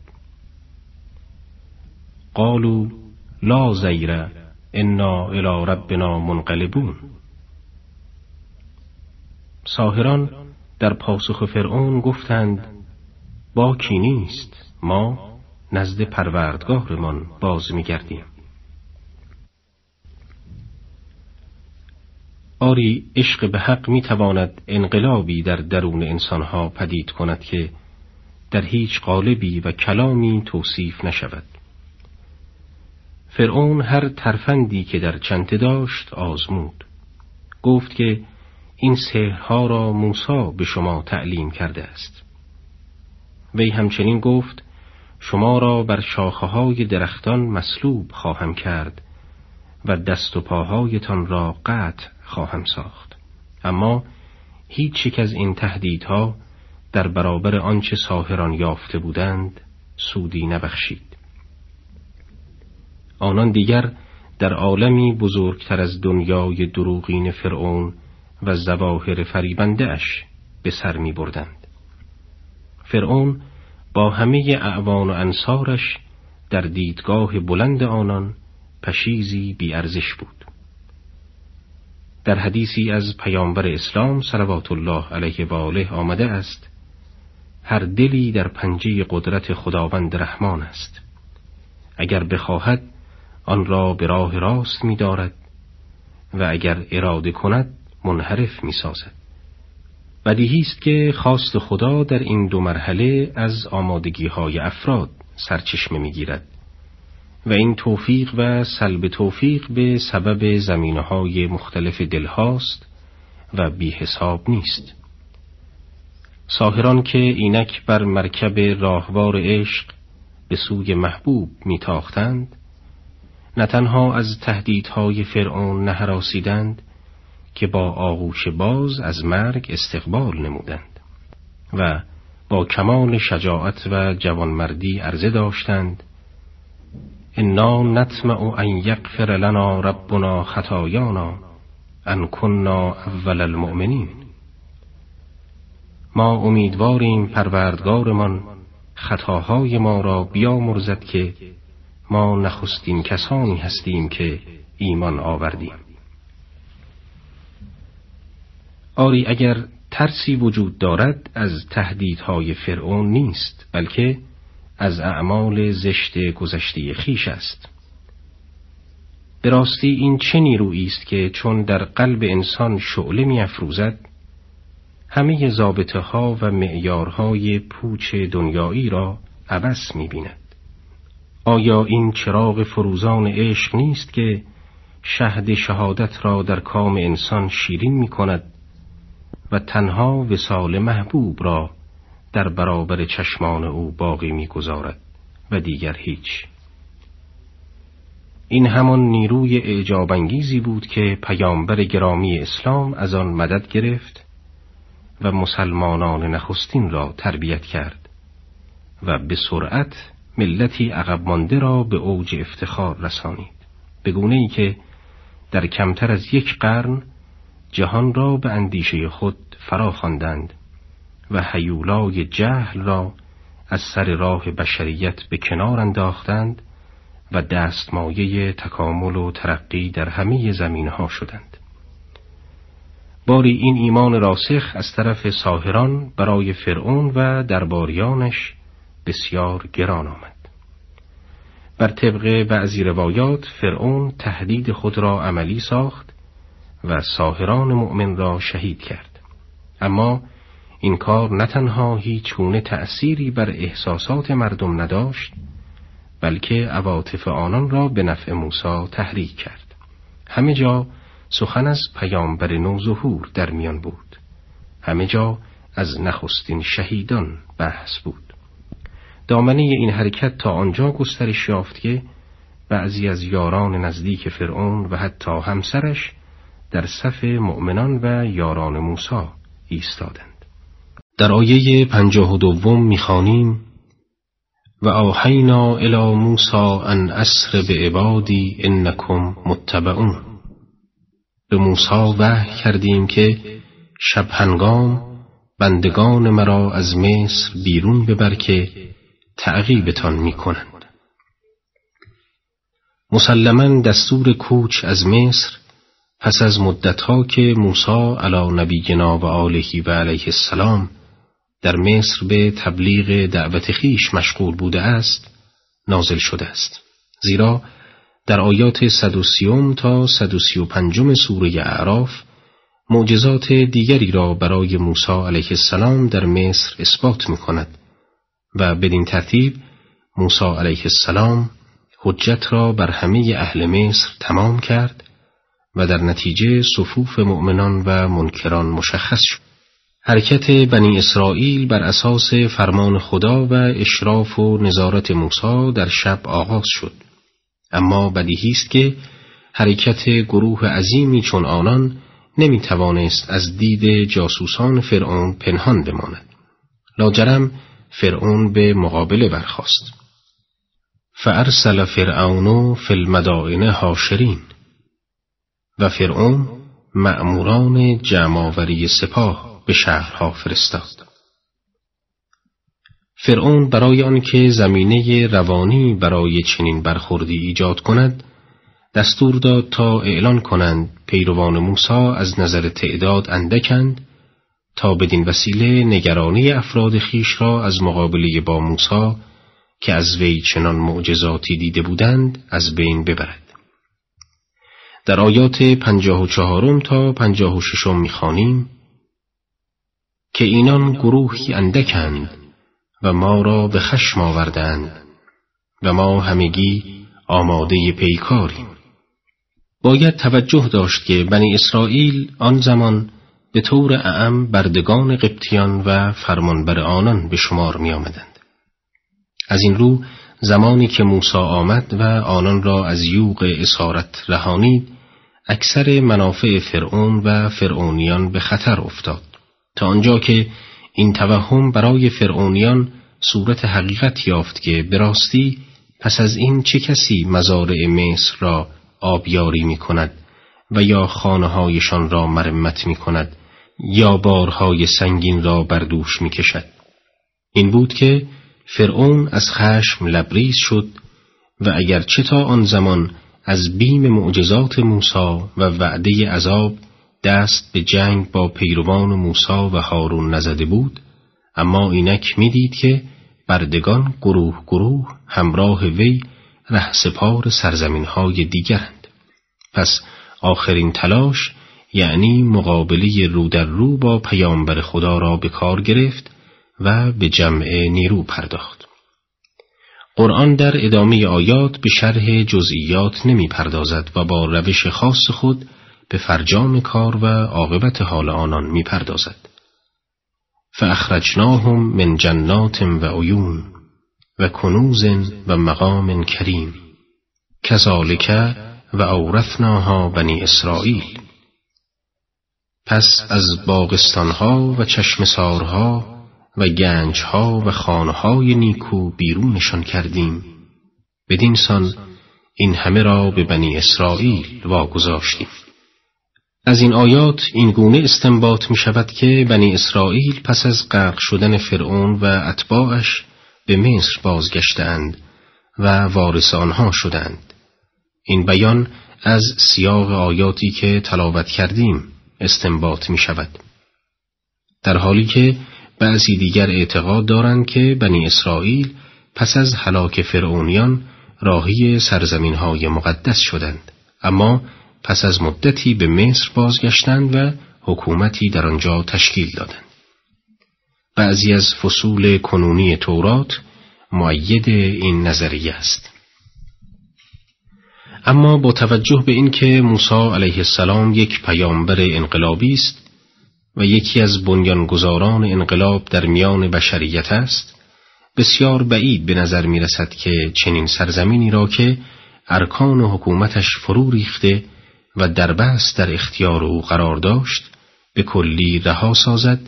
قالوا لا زیر انا الى ربنا منقلبون ساهران در پاسخ فرعون گفتند باکی نیست ما نزد پروردگارمان باز میگردیم. آری عشق به حق می تواند انقلابی در درون انسانها پدید کند که در هیچ قالبی و کلامی توصیف نشود. فرعون هر ترفندی که در چنته داشت آزمود. گفت که این سحرها را موسی به شما تعلیم کرده است. وی همچنین گفت شما را بر شاخه های درختان مسلوب خواهم کرد و دست و پاهایتان را قطع خواهم ساخت اما هیچ یک از این تهدیدها در برابر آنچه ساهران یافته بودند سودی نبخشید آنان دیگر در عالمی بزرگتر از دنیای دروغین فرعون و زواهر فریبنده اش به سر می بردند. فرعون با همه اعوان و انصارش در دیدگاه بلند آنان پشیزی بیارزش بود. در حدیثی از پیامبر اسلام صلوات الله علیه و آله آمده است هر دلی در پنجه قدرت خداوند رحمان است. اگر بخواهد آن را به راه راست می دارد و اگر اراده کند منحرف می سازد بدیهی است که خواست خدا در این دو مرحله از آمادگی های افراد سرچشمه می‌گیرد و این توفیق و سلب توفیق به سبب زمینه های مختلف دلهاست و بی حساب نیست. ساهران که اینک بر مرکب راهوار عشق به سوی محبوب میتاختند نه تنها از تهدیدهای فرعون نهراسیدند که با آغوش باز از مرگ استقبال نمودند و با کمال شجاعت و جوانمردی عرضه داشتند انا نطمع ان یغفر لنا ربنا خطایانا ان کننا اول المؤمنین. ما امیدواریم پروردگارمان خطاهای ما را بیامرزد که ما نخستین کسانی هستیم که ایمان آوردیم. آری اگر ترسی وجود دارد از تهدیدهای فرعون نیست بلکه از اعمال زشت گذشته خیش است به راستی این چه نیرویی است که چون در قلب انسان شعله می افروزد همه زابطه ها و معیارهای پوچ دنیایی را عوض می بیند. آیا این چراغ فروزان عشق نیست که شهد شهادت را در کام انسان شیرین می کند و تنها وسال محبوب را در برابر چشمان او باقی می‌گذارد و دیگر هیچ. این همان نیروی اعجابانگیزی بود که پیامبر گرامی اسلام از آن مدد گرفت و مسلمانان نخستین را تربیت کرد و به سرعت ملتی عقب مانده را به اوج افتخار رسانید. به گونه ای که در کمتر از یک قرن جهان را به اندیشه خود فرا خواندند و حیولای جهل را از سر راه بشریت به کنار انداختند و دستمایه تکامل و ترقی در همه زمین ها شدند. باری این ایمان راسخ از طرف ساهران برای فرعون و درباریانش بسیار گران آمد. بر طبق بعضی روایات فرعون تهدید خود را عملی ساخت و ساهران مؤمن را شهید کرد. اما این کار نه تنها هیچ گونه تأثیری بر احساسات مردم نداشت بلکه عواطف آنان را به نفع موسی تحریک کرد. همه جا سخن از پیامبر نوظهور در میان بود. همه جا از نخستین شهیدان بحث بود. دامنه این حرکت تا آنجا گسترش یافت که بعضی از یاران نزدیک فرعون و حتی همسرش در صف مؤمنان و یاران موسی ایستادند. در آیه پنجاه و دوم می‌خوانیم و آهینا الى موسا ان اسر به عبادی انکم متبعون. به موسا وحی کردیم که شب هنگام بندگان مرا از مصر بیرون ببر که تعقیبتان می‌کنند. مسلما دستور کوچ از مصر پس از مدتها که موسی علی نبینا و آلهی و علیه السلام در مصر به تبلیغ دعوت خیش مشغول بوده است نازل شده است. زیرا در آیات 130 تا 135 سوره اعراف معجزات دیگری را برای موسی علیه السلام در مصر اثبات می کند و بدین ترتیب موسی علیه السلام حجت را بر همه اهل مصر تمام کرد و در نتیجه صفوف مؤمنان و منکران مشخص شد. حرکت بنی اسرائیل بر اساس فرمان خدا و اشراف و نظارت موسی در شب آغاز شد. اما بدیهی است که حرکت گروه عظیمی چون آنان نمی توانست از دید جاسوسان فرعون پنهان بماند. لاجرم فرعون به مقابله برخاست. فارسل فرعون فی المدائن هاشرین و فرعون مأموران جمعآوری سپاه به شهرها فرستاد. فرعون برای آنکه زمینه روانی برای چنین برخوردی ایجاد کند دستور داد تا اعلان کنند پیروان موسی از نظر تعداد اندکند تا بدین وسیله نگرانی افراد خیش را از مقابله با موسی که از وی چنان معجزاتی دیده بودند از بین ببرد. در آیات پنجاه و چهارم تا پنجاه و ششم می‌خوانیم که اینان گروهی اندکند و ما را به خشم آوردند و ما همگی آماده پیکاریم باید توجه داشت که بنی اسرائیل آن زمان به طور اعم بردگان قبطیان و فرمانبر آنان به شمار می آمدند. از این رو زمانی که موسی آمد و آنان را از یوغ اسارت رهانید اکثر منافع فرعون و فرعونیان به خطر افتاد تا آنجا که این توهم برای فرعونیان صورت حقیقت یافت که به راستی پس از این چه کسی مزارع مصر را آبیاری می کند و یا خانه هایشان را مرمت می کند یا بارهای سنگین را بر دوش می کشد. این بود که فرعون از خشم لبریز شد و اگر چه تا آن زمان از بیم معجزات موسی و وعده عذاب دست به جنگ با پیروان موسا و هارون نزده بود اما اینک می‌دید که بردگان گروه گروه همراه وی ره سپار سرزمین های دیگرند. پس آخرین تلاش یعنی مقابله رو در رو با پیامبر خدا را به کار گرفت و به جمع نیرو پرداخت. قرآن در ادامه آیات به شرح جزئیات نمی پردازد و با روش خاص خود به فرجام کار و عاقبت حال آنان می پردازد. فاخرجناهم من جنات و عیون و کنوز و مقام کریم. کذالک و اورثناها بنی اسرائیل. پس از باغستانها و چشمسارها و گنجها و خانهای نیکو بیرونشان کردیم. بدین سان این همه را به بنی اسرائیل واگذاشتیم. از این آیات این گونه استنباط می شود که بنی اسرائیل پس از غرق شدن فرعون و اتباعش به مصر بازگشتند و وارث آنها شدند این بیان از سیاق آیاتی که تلاوت کردیم استنباط می شود در حالی که بعضی دیگر اعتقاد دارند که بنی اسرائیل پس از هلاک فرعونیان راهی سرزمین های مقدس شدند. اما پس از مدتی به مصر بازگشتند و حکومتی در آنجا تشکیل دادند. بعضی از فصول کنونی تورات معید این نظریه است. اما با توجه به اینکه موسی علیه السلام یک پیامبر انقلابی است و یکی از بنیانگذاران انقلاب در میان بشریت است بسیار بعید به نظر می رسد که چنین سرزمینی را که ارکان حکومتش فرو ریخته و دربست در اختیار او قرار داشت به کلی رها سازد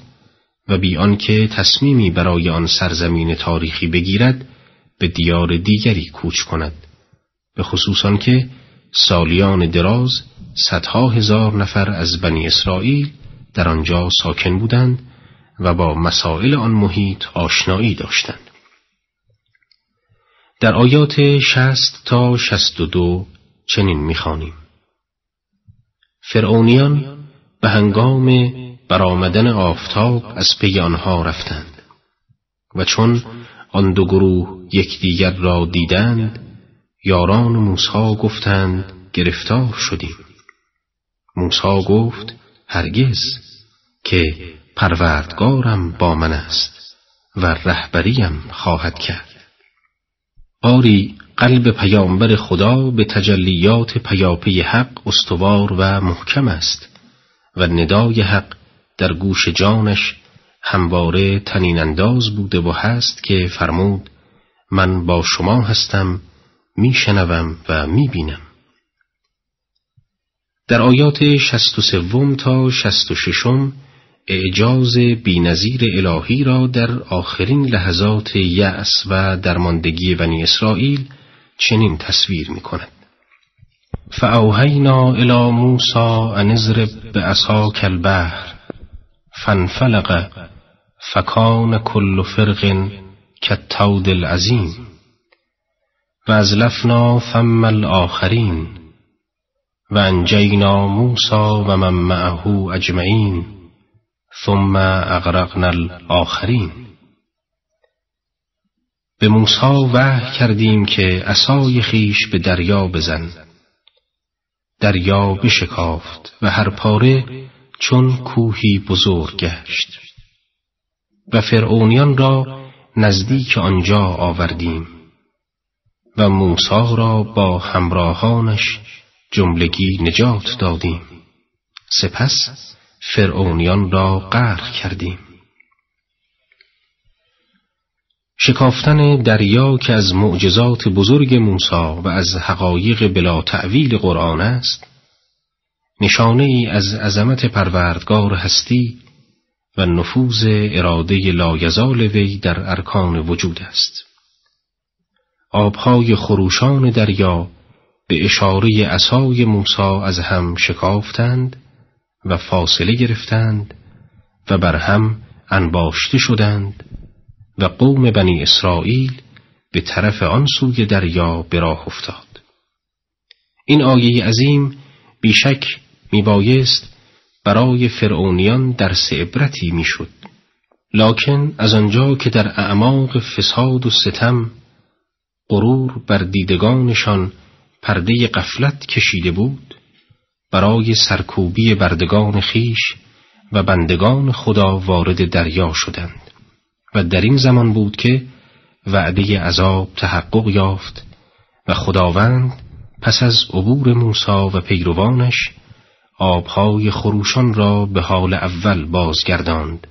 و بی آنکه تصمیمی برای آن سرزمین تاریخی بگیرد به دیار دیگری کوچ کند. به خصوص که سالیان دراز صدها هزار نفر از بنی اسرائیل در آنجا ساکن بودند و با مسائل آن محیط آشنایی داشتند. در آیات شست تا شست و دو چنین می‌خوانیم. فرعونیان به هنگام برآمدن آفتاب از پی آنها رفتند و چون آن دو گروه یکدیگر را دیدند یاران موسا گفتند گرفتار شدیم موسا گفت هرگز که پروردگارم با من است و رهبریم خواهد کرد. آری قلب پیامبر خدا به تجلیات پیاپی حق استوار و محکم است و ندای حق در گوش جانش همواره تنین انداز بوده و هست که فرمود من با شما هستم میشنوم و می‌بینم. در آیات شست و سوم تا شست و ششم اعجاز بینظیر الهی را در آخرین لحظات یأس و درماندگی بنی اسرائیل چنین تصویر می کند. فأوهینا الى موسى ان اضرب بعصاك البحر فانفلق فکان کل فرق کالتود العظیم و ازلفنا ثم الآخرین و انجینا موسا و من معه اجمعین ثم اغرقنا الاخرین به موسا وحی کردیم که عصای خیش به دریا بزن. دریا بشکافت و هر پاره چون کوهی بزرگ گشت. و فرعونیان را نزدیک آنجا آوردیم و موسا را با همراهانش جملگی نجات دادیم. سپس فرعونیان را غرق کردیم. شکافتن دریا که از معجزات بزرگ موسی و از حقایق بلا تعویل قرآن است نشانه ای از عظمت پروردگار هستی و نفوذ اراده لایزال وی در ارکان وجود است. آبهای خروشان دریا به اشاره عصای موسی از هم شکافتند و فاصله گرفتند و بر هم انباشته شدند و قوم بنی اسرائیل به طرف آن سوی دریا به راه افتاد. این آیه عظیم بیشک میبایست برای فرعونیان درس عبرتی می‌شد. لکن از آنجا که در اعماق فساد و ستم غرور بر دیدگانشان پرده قفلت کشیده بود برای سرکوبی بردگان خیش و بندگان خدا وارد دریا شدند. و در این زمان بود که وعده عذاب تحقق یافت و خداوند پس از عبور موسا و پیروانش آبهای خروشان را به حال اول بازگرداند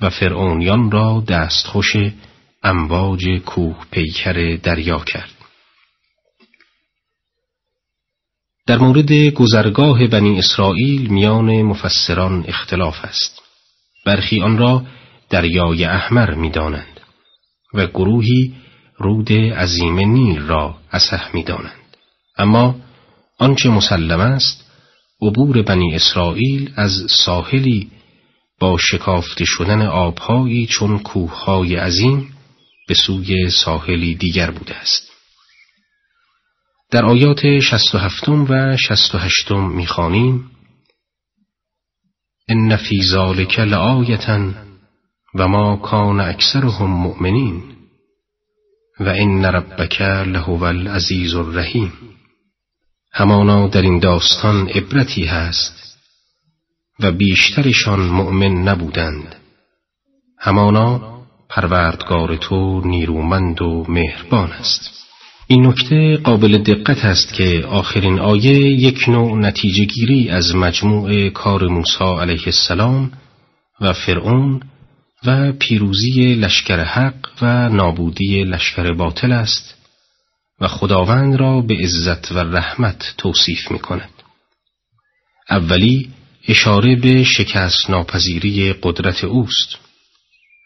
و فرعونیان را دستخوش امواج کوه پیکر دریا کرد. در مورد گذرگاه بنی اسرائیل میان مفسران اختلاف است. برخی آن را دریای احمر می‌دانند و گروهی رود عظیم نیل را اصح می‌دانند. اما آنچه مسلم است عبور بنی اسرائیل از ساحلی با شکافته شدن آبهایی چون کوههای عظیم به سوی ساحلی دیگر بوده است. در آیات شست و هفتم و شست و هشتم می‌خوانیم ان فی ذلک لآیة و ما کان اکثرهم مؤمنین و ان ربک لهو العزیز الرحیم. همانا در این داستان عبرتی هست و بیشترشان مؤمن نبودند. همانا پروردگار تو نیرومند و مهربان است. این نکته قابل دقت است که آخرین آیه یک نوع نتیجه گیری از مجموع کار موسی علیه السلام و فرعون و پیروزی لشکر حق و نابودی لشکر باطل است و خداوند را به عزت و رحمت توصیف می کند. اولی اشاره به شکست ناپذیری قدرت اوست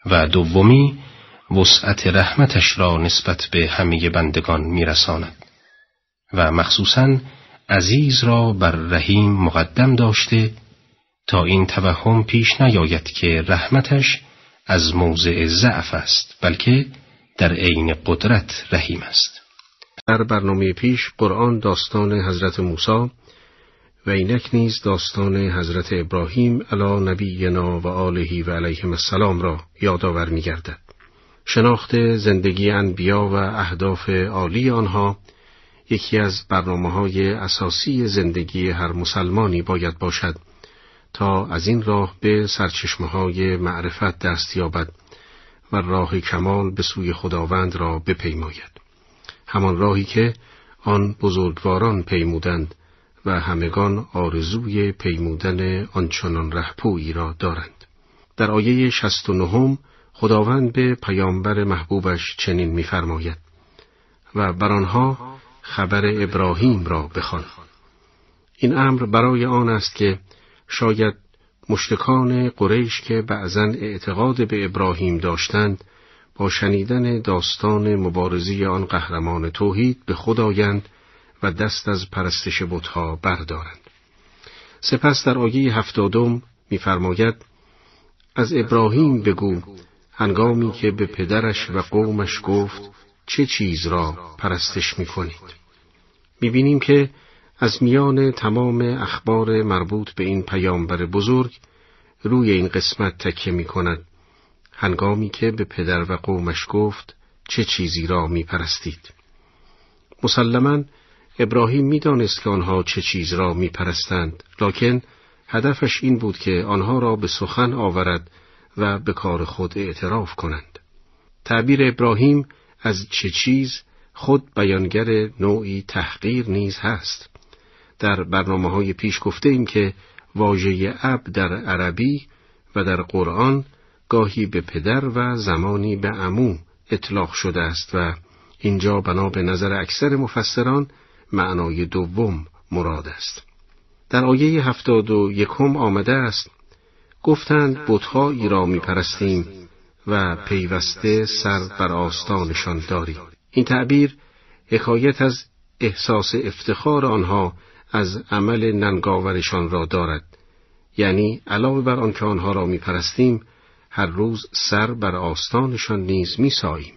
و دومی وسعت رحمتش را نسبت به همه بندگان میرساند و مخصوصا عزیز را بر رحیم مقدم داشته تا این توهم پیش نیاید که رحمتش از موضع ضعف است بلکه در عین قدرت رحیم است در برنامه پیش قرآن داستان حضرت موسی و اینک نیز داستان حضرت ابراهیم علی نبینا و آلهی و علیهم السلام را یادآور می‌گردد. شناخت زندگی انبیا و اهداف عالی آنها یکی از برنامه های اساسی زندگی هر مسلمانی باید باشد تا از این راه به سرچشمه های معرفت دست یابد و راه کمال به سوی خداوند را بپیماید. همان راهی که آن بزرگواران پیمودند و همگان آرزوی پیمودن آنچنان رهپویی را دارند. در آیه شست و نهم خداوند به پیامبر محبوبش چنین می‌فرماید و بر آنها خبر ابراهیم را بخوان. این امر برای آن است که شاید مشتکان قریش که بعضا اعتقاد به ابراهیم داشتند با شنیدن داستان مبارزی آن قهرمان توحید به خود آیند و دست از پرستش بتها بردارند. سپس در آیه هفتادم می‌فرماید از ابراهیم بگو هنگامی که به پدرش و قومش گفت چه چیز را پرستش می کنید. می بینیم که از میان تمام اخبار مربوط به این پیامبر بزرگ روی این قسمت تکیه می کند. هنگامی که به پدر و قومش گفت چه چیزی را می پرستید. مسلما ابراهیم می‌دانست که آنها چه چیز را می پرستند، لکن هدفش این بود که آنها را به سخن آورد و به کار خود اعتراف کنند. تعبیر ابراهیم از چه چیز خود بیانگر نوعی تحقیر نیز هست. در برنامه های پیش گفته ایم که واژه اب در عربی و در قرآن گاهی به پدر و زمانی به امو اطلاق شده است و اینجا بنا به نظر اکثر مفسران معنای دوم مراد است. در آیه هفتاد و یکم آمده است گفتند بتهایی را می پرستیم و پیوسته سر بر آستانشان داریم این تعبیر حکایت از احساس افتخار آنها از عمل ننگاورشان را دارد یعنی علاوه بر آنکه آنها را می پرستیم هر روز سر بر آستانشان نیز می ساییم.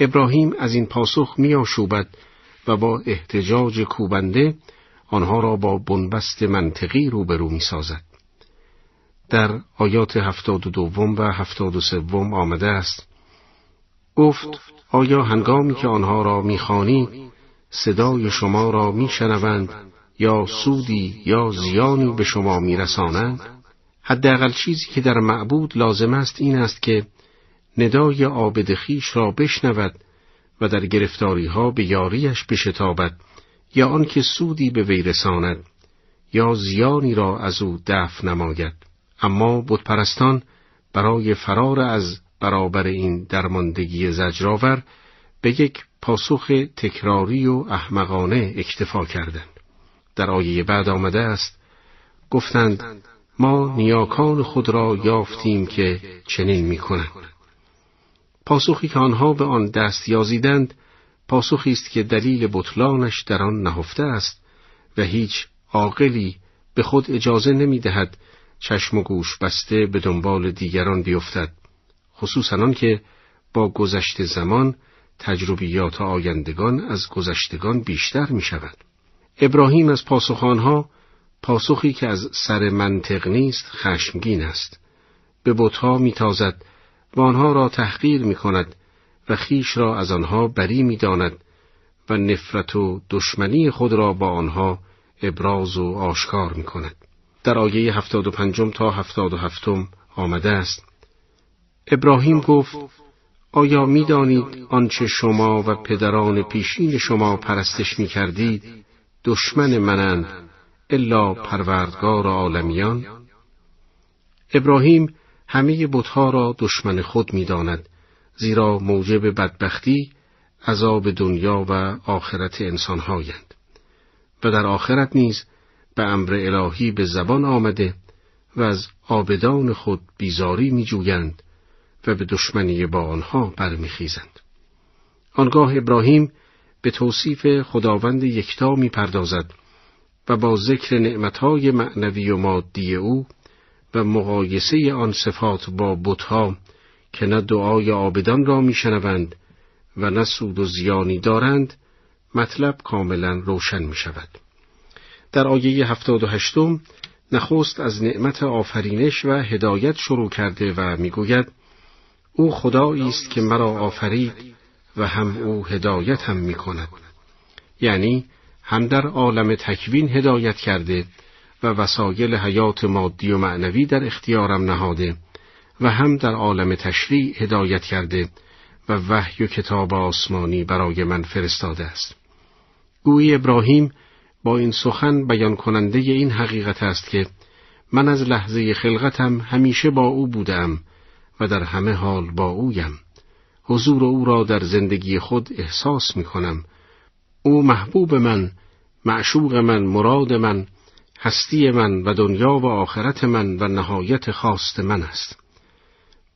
ابراهیم از این پاسخ می آشوبد و با احتجاج کوبنده آنها را با بنبست منطقی روبرو می سازد. در آیات هفتاد و دوم و هفتاد و سوم آمده است. گفت آیا هنگامی که آنها را می‌خوانید صدای شما را میشنوند یا سودی یا زیانی به شما میرسانند؟ حداقل چیزی که در معبود لازم است این است که ندای عابد خیش را بشنود و در گرفتاری ها به یاریش بشتابد یا آنکه سودی به وی رساند یا زیانی را از او دفع نماید. اما بتپرستان برای فرار از برابر این درماندگی زجرآور به یک پاسخ تکراری و احمقانه اکتفا کردند. در آیه بعد آمده است گفتند ما نیاکان خود را یافتیم که چنین می‌کنند پاسخی که آنها به آن دست یازیدند پاسخی است که دلیل بطلانش در آن نهفته است و هیچ عاقلی به خود اجازه نمی دهد چشم و گوش بسته به دنبال دیگران بیفتد خصوصا که با گذشت زمان تجربیات آیندگان از گذشتگان بیشتر می شود. ابراهیم از پاسخانها پاسخی که از سر منطق نیست خشمگین است. به بتها میتازد و آنها را تحقیر می کند و خیش را از آنها بری می داند و نفرت و دشمنی خود را با آنها ابراز و آشکار می کند. در آیه هفتاد و پنجم تا هفتاد و هفتم آمده است. ابراهیم گفت آیا می دانید آنچه شما و پدران پیشین شما پرستش می کردید دشمن منند الا پروردگار عالمیان ابراهیم همه بتها را دشمن خود می داند زیرا موجب بدبختی عذاب دنیا و آخرت انسانهایند و در آخرت نیز به امر الهی به زبان آمده و از آبدان خود بیزاری می جویند و به دشمنی با آنها برمیخیزند. آنگاه ابراهیم به توصیف خداوند یکتا می پردازد و با ذکر نعمتهای معنوی و مادی او و مقایسه آن صفات با بتها که نه دعای آبدان را میشنوند و نه سود و زیانی دارند مطلب کاملا روشن می شود. در آیه هفتاد و هشتم نخست از نعمت آفرینش و هدایت شروع کرده و می‌گوید او خدایی است که مرا آفرید و هم او هدایت هم می کند. یعنی هم در عالم تکوین هدایت کرده و وسایل حیات مادی و معنوی در اختیارم نهاده و هم در عالم تشریع هدایت کرده و وحی و کتاب آسمانی برای من فرستاده است. گویی ابراهیم این سخن بیان کننده این حقیقت است که من از لحظه خلقتم همیشه با او بودم و در همه حال با اویم. حضور او را در زندگی خود احساس می کنم. او محبوب من، معشوق من، مراد من، هستی من و دنیا و آخرت من و نهایت خواست من است.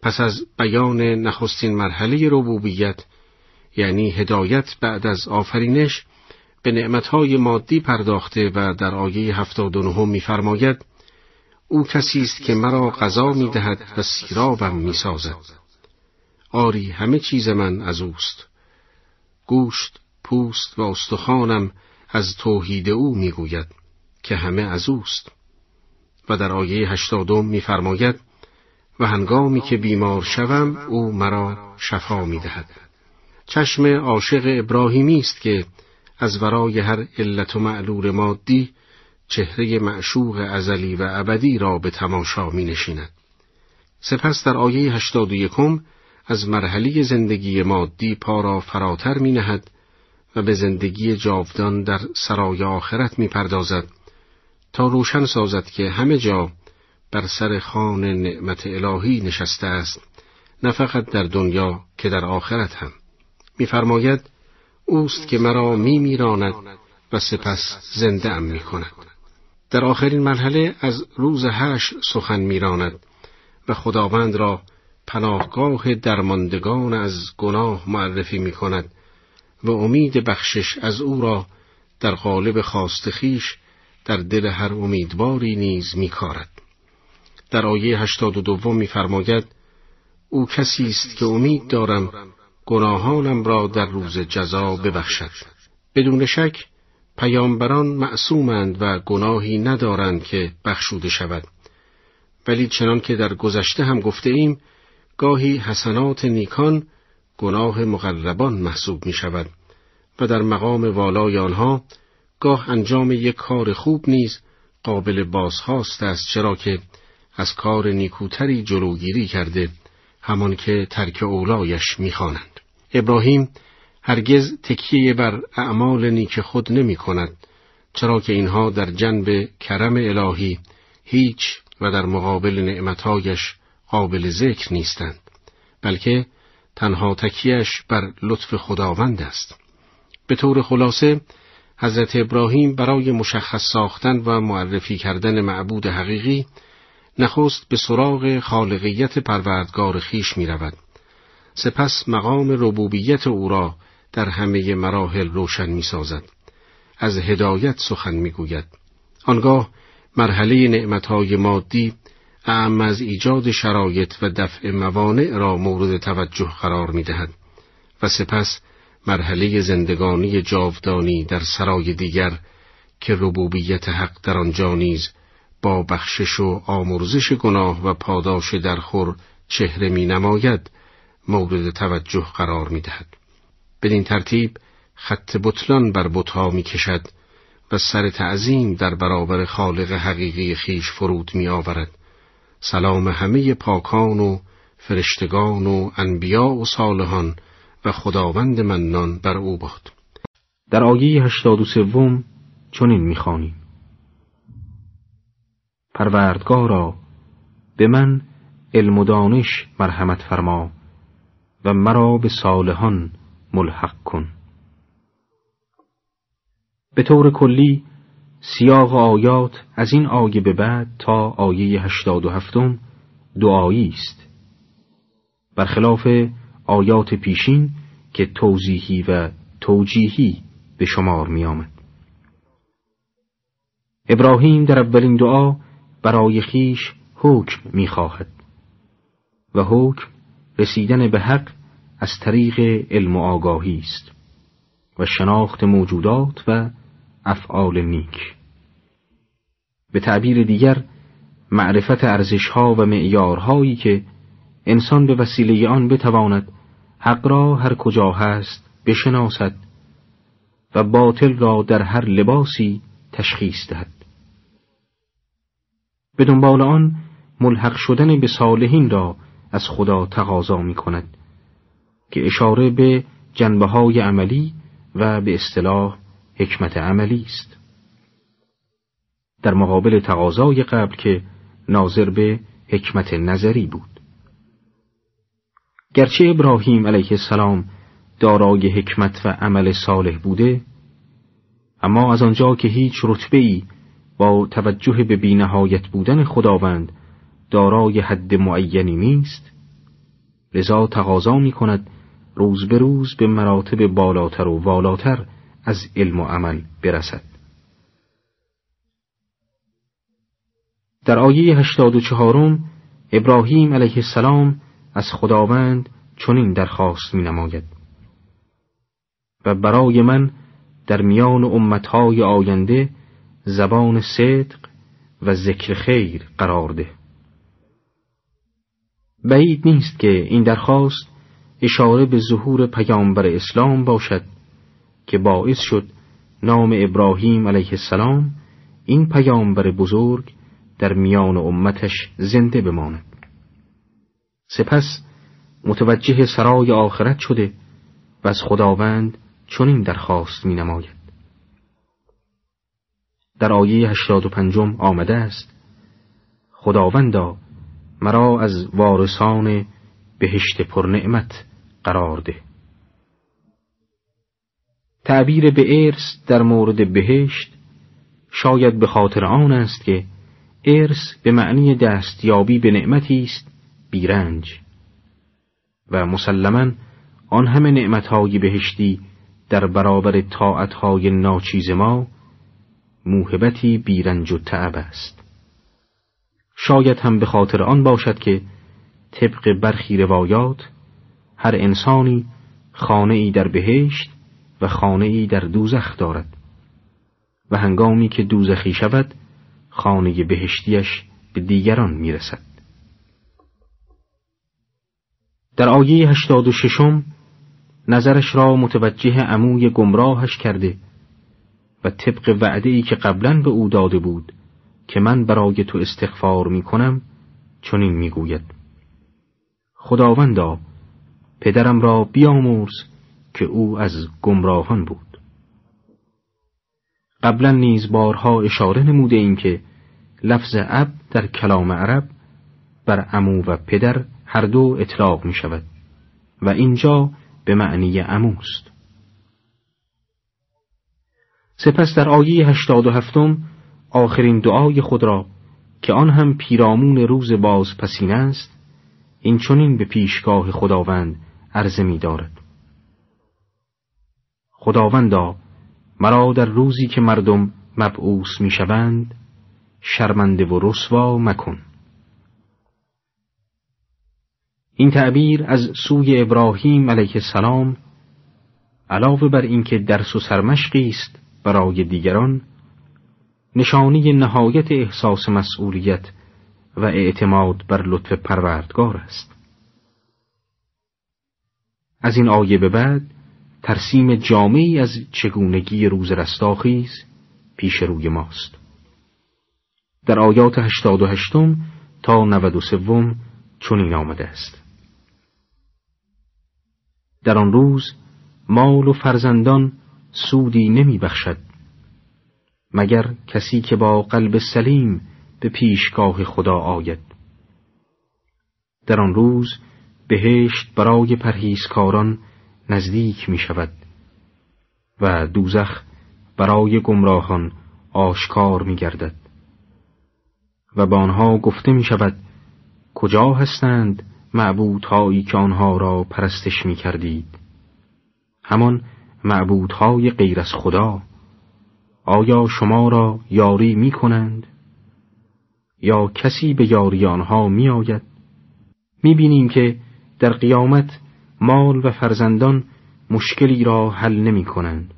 پس از بیان نخستین مرحله ربوبیت یعنی هدایت بعد از آفرینش به نعمتهای مادی پرداخته و در آیه هفتاد و او کسی است که مرا غذا می‌دهد و سیرابم می‌سازد. آری همه چیز من از اوست. گوشت پوست و استخوانم از توحید او می‌گوید که همه از اوست. و در آیه هشتادم میفرماید و هنگامی که بیمار شوم او مرا شفا می‌دهد. چشم عاشق ابراهیمی است که از ورای هر علت و معلول مادی چهره معشوق ازلی و ابدی را به تماشا می نشیند. سپس در آیه هشتاد و یکم از مرحله زندگی مادی پا را فراتر می نهد و به زندگی جاودان در سرای آخرت می پردازد تا روشن سازد که همه جا بر سر خان نعمت الهی نشسته است نه فقط در دنیا که در آخرت هم میفرماید اوست که مرا می میراند و سپس زنده ام می کند. در آخرین مرحله از روز هش سخن میراند و خداوند را پناهگاه درماندگان از گناه معرفی می کند و امید بخشش از او را در قالب خواست خیش در دل هر امیدواری نیز میکارد. در آیه هشتاد و دوم او کسی است که امید دارم گناهانم را در روز جزا ببخشد. بدون شک پیامبران معصومند و گناهی ندارند که بخشوده شود ولی چنان که در گذشته هم گفته ایم گاهی حسنات نیکان گناه مقربان محسوب می شود و در مقام والای آنها گاه انجام یک کار خوب نیز قابل بازخواست است چرا که از کار نیکوتری جلوگیری کرده همان که ترک اولایش می‌خوانند ابراهیم هرگز تکیه بر اعمال نیک خود نمی کند چرا که اینها در جنب کرم الهی هیچ و در مقابل نعمتهایش قابل ذکر نیستند بلکه تنها تکیهش بر لطف خداوند است به طور خلاصه حضرت ابراهیم برای مشخص ساختن و معرفی کردن معبود حقیقی نخست به سراغ خالقیت پروردگار خیش می رود. سپس مقام ربوبیت او را در همه مراحل روشن می سازد. از هدایت سخن می گوید. آنگاه مرحله نعمتهای مادی اعم از ایجاد شرایط و دفع موانع را مورد توجه قرار می دهد و سپس مرحله زندگانی جاودانی در سرای دیگر که ربوبیت حق در آنجا نیز با بخشش و آمرزش گناه و پاداش درخور چهره می نماید مورد توجه قرار می دهد. بدین ترتیب خط بطلان بر بطها می کشد و سر تعظیم در برابر خالق حقیقی خیش فرود می آورد. سلام همه پاکان و فرشتگان و انبیا و صالحان و خداوند منان بر او باد در آیه هشتاد و سوم چنین می‌خوانیم پروردگارا به من علم و دانش مرحمت فرما و مرا به صالحان ملحق کن به طور کلی سیاق آیات از این آیه به بعد تا آیه هشتاد و هفتم دعایی است برخلاف آیات پیشین که توضیحی و توجیهی به شمار می آمد. ابراهیم در اولین دعا برای خیش حکم می خواهد و حکم رسیدن به حق از طریق علم و آگاهی است و شناخت موجودات و افعال نیک. به تعبیر دیگر معرفت ارزشها و معیارهایی که انسان به وسیله آن بتواند حق را هر کجا هست بشناسد و باطل را در هر لباسی تشخیص دهد. به دنبال آن ملحق شدن به صالحین را از خدا تقاضا می کند که اشاره به جنبه های عملی و به اصطلاح حکمت عملی است. در مقابل تقاضای قبل که ناظر به حکمت نظری بود. گرچه ابراهیم علیه السلام دارای حکمت و عمل صالح بوده اما از آنجا که هیچ رتبه ای با توجه به بینهایت بودن خداوند دارای حد معینی نیست؟ لذا تقاضا می کند روز به روز به مراتب بالاتر و والاتر از علم و عمل برسد. در آیه هشتاد و چهارم ابراهیم علیه السلام از خداوند چنین درخواست می نماید و برای من در میان امتهای آینده زبان صدق و ذکر خیر قرار ده. بعید نیست که این درخواست اشاره به ظهور پیامبر اسلام باشد که باعث شد نام ابراهیم علیه السلام این پیامبر بزرگ در میان امتش زنده بماند سپس متوجه سرای آخرت شده و از خداوند چنین درخواست می نماید. در آیه هشتاد و پنجم آمده است خداوندا مرا از وارثان بهشت پرنعمت قرار ده. تعبیر به ارث در مورد بهشت شاید به خاطر آن است که ارث به معنی دستیابی به نعمتی است بیرنج و مسلما آن همه نعمتهای بهشتی در برابر طاعتهای ناچیز ما موهبتی بیرنج و تعب است. شاید هم به خاطر آن باشد که طبق برخی روایات هر انسانی خانه ای در بهشت و خانه ای در دوزخ دارد و هنگامی که دوزخی شود خانه بهشتیش به دیگران می‌رسد. در آیه هشتاد و ششم نظرش را متوجه عموی گمراهش کرده و طبق وعده ای که قبلا به او داده بود که من برای تو استغفار می کنم چنین می گوید خداوندا پدرم را بیامرز که او از گمراهان بود. قبلا نیز بارها اشاره نموده این که لفظ اب در کلام عرب بر عمو و پدر هر دو اطلاق می شود و اینجا به معنی عموست سپس در آیه هشتاد و هفتم آخرین دعای خود را که آن هم پیرامون روز باز پسین است این چونین به پیشگاه خداوند عرضه می دارد. خداوندا مرا در روزی که مردم مبعوث می شوند شرمنده و رسوا مکن. این تعبیر از سوی ابراهیم علیه السلام علاوه بر اینکه درس و سرمشقی است برای دیگران نشانی نهایت احساس مسئولیت و اعتماد بر لطف پروردگار است. از این آیه به بعد ترسیم جامعی از چگونگی روز رستاخیز پیش روی ماست. در آیات هشتاد و هشتم تا نود و سوم چنین آمده است. در آن روز مال و فرزندان سودی نمی بخشد مگر کسی که با قلب سلیم به پیشگاه خدا آید. در آن روز بهشت برای پرهیزکاران نزدیک می شود و دوزخ برای گمراهان آشکار می گردد و به آنها گفته می شود کجا هستند معبودهایی که آنها را پرستش می کردید همان معبودهای غیر از خدا. آیا شما را یاری می کنند یا کسی به یاری آنها می آید می بینیم که در قیامت مال و فرزندان مشکلی را حل نمی کنند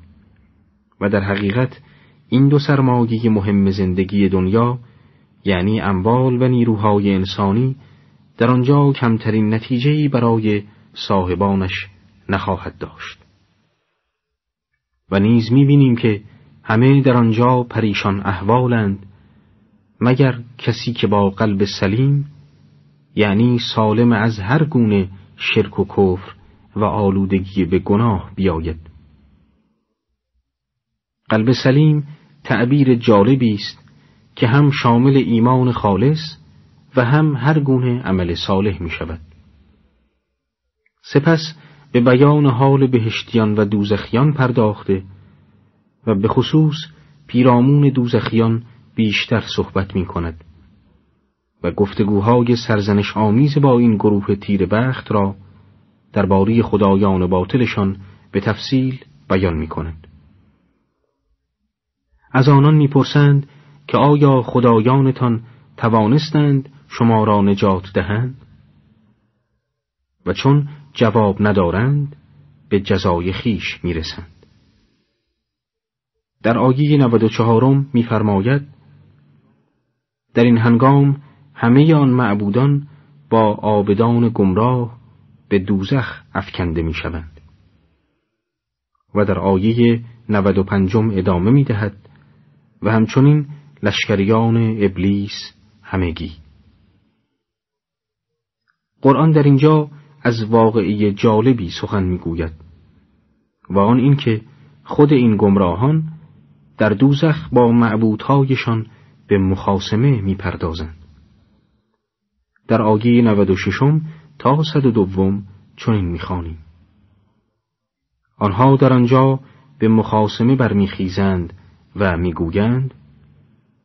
و در حقیقت این دو سرمایه مهم زندگی دنیا یعنی اموال و نیروهای انسانی در آنجا کمترین نتیجهی برای صاحبانش نخواهد داشت. و نیز می‌بینیم که همه در آنجا پریشان احوالند مگر کسی که با قلب سلیم یعنی سالم از هر گونه شرک و کفر و آلودگی به گناه بیاید قلب سلیم تعبیر جالبی است که هم شامل ایمان خالص و هم هر گونه عمل صالح می شود. سپس به بیان حال بهشتیان و دوزخیان پرداخته و به خصوص پیرامون دوزخیان بیشتر صحبت می کند و گفتگوهای سرزنش آمیز با این گروه تیر بخت را درباره خدایان باطلشان به تفصیل بیان می کند. از آنان می‌پرسند که آیا خدایانتان توانستند شما را نجات دهند و چون جواب ندارند به جزای خیش می‌رسند در آیه 94 میفرماید در این هنگام همه آن معبودان با آبدان گمراه به دوزخ افکنده می‌شوند. و در آیه 95 ادامه می‌دهد و همچنین لشکریان ابلیس همگی. قرآن در اینجا از واقعی جالبی سخن می‌گوید و آن اینکه خود این گمراهان در دوزخ با معبودهایشان به مخاسمه می‌پردازند. در آیه 96 تا صد دوم چنین می‌خوانیم. آنها در آنجا به مخاسمه برمیخیزند و می‌گویند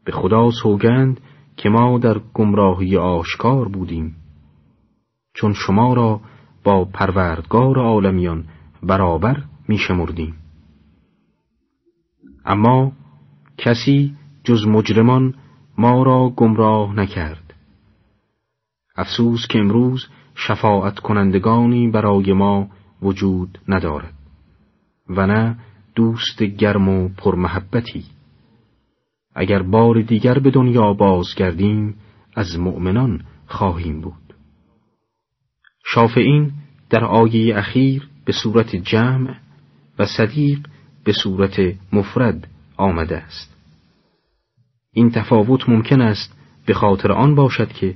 به خدا سوگند که ما در گمراهی آشکار بودیم. چون شما را با پروردگار عالمیان برابر میشمردیم. اما کسی جز مجرمان ما را گمراه نکرد. افسوس که امروز شفاعت کنندگانی برای ما وجود ندارد و نه دوست گرم و پرمحبتی. اگر بار دیگر به دنیا بازگردیم از مؤمنان خواهیم بود. شافعین در آیه اخیر به صورت جمع و صدیق به صورت مفرد آمده است این تفاوت ممکن است به خاطر آن باشد که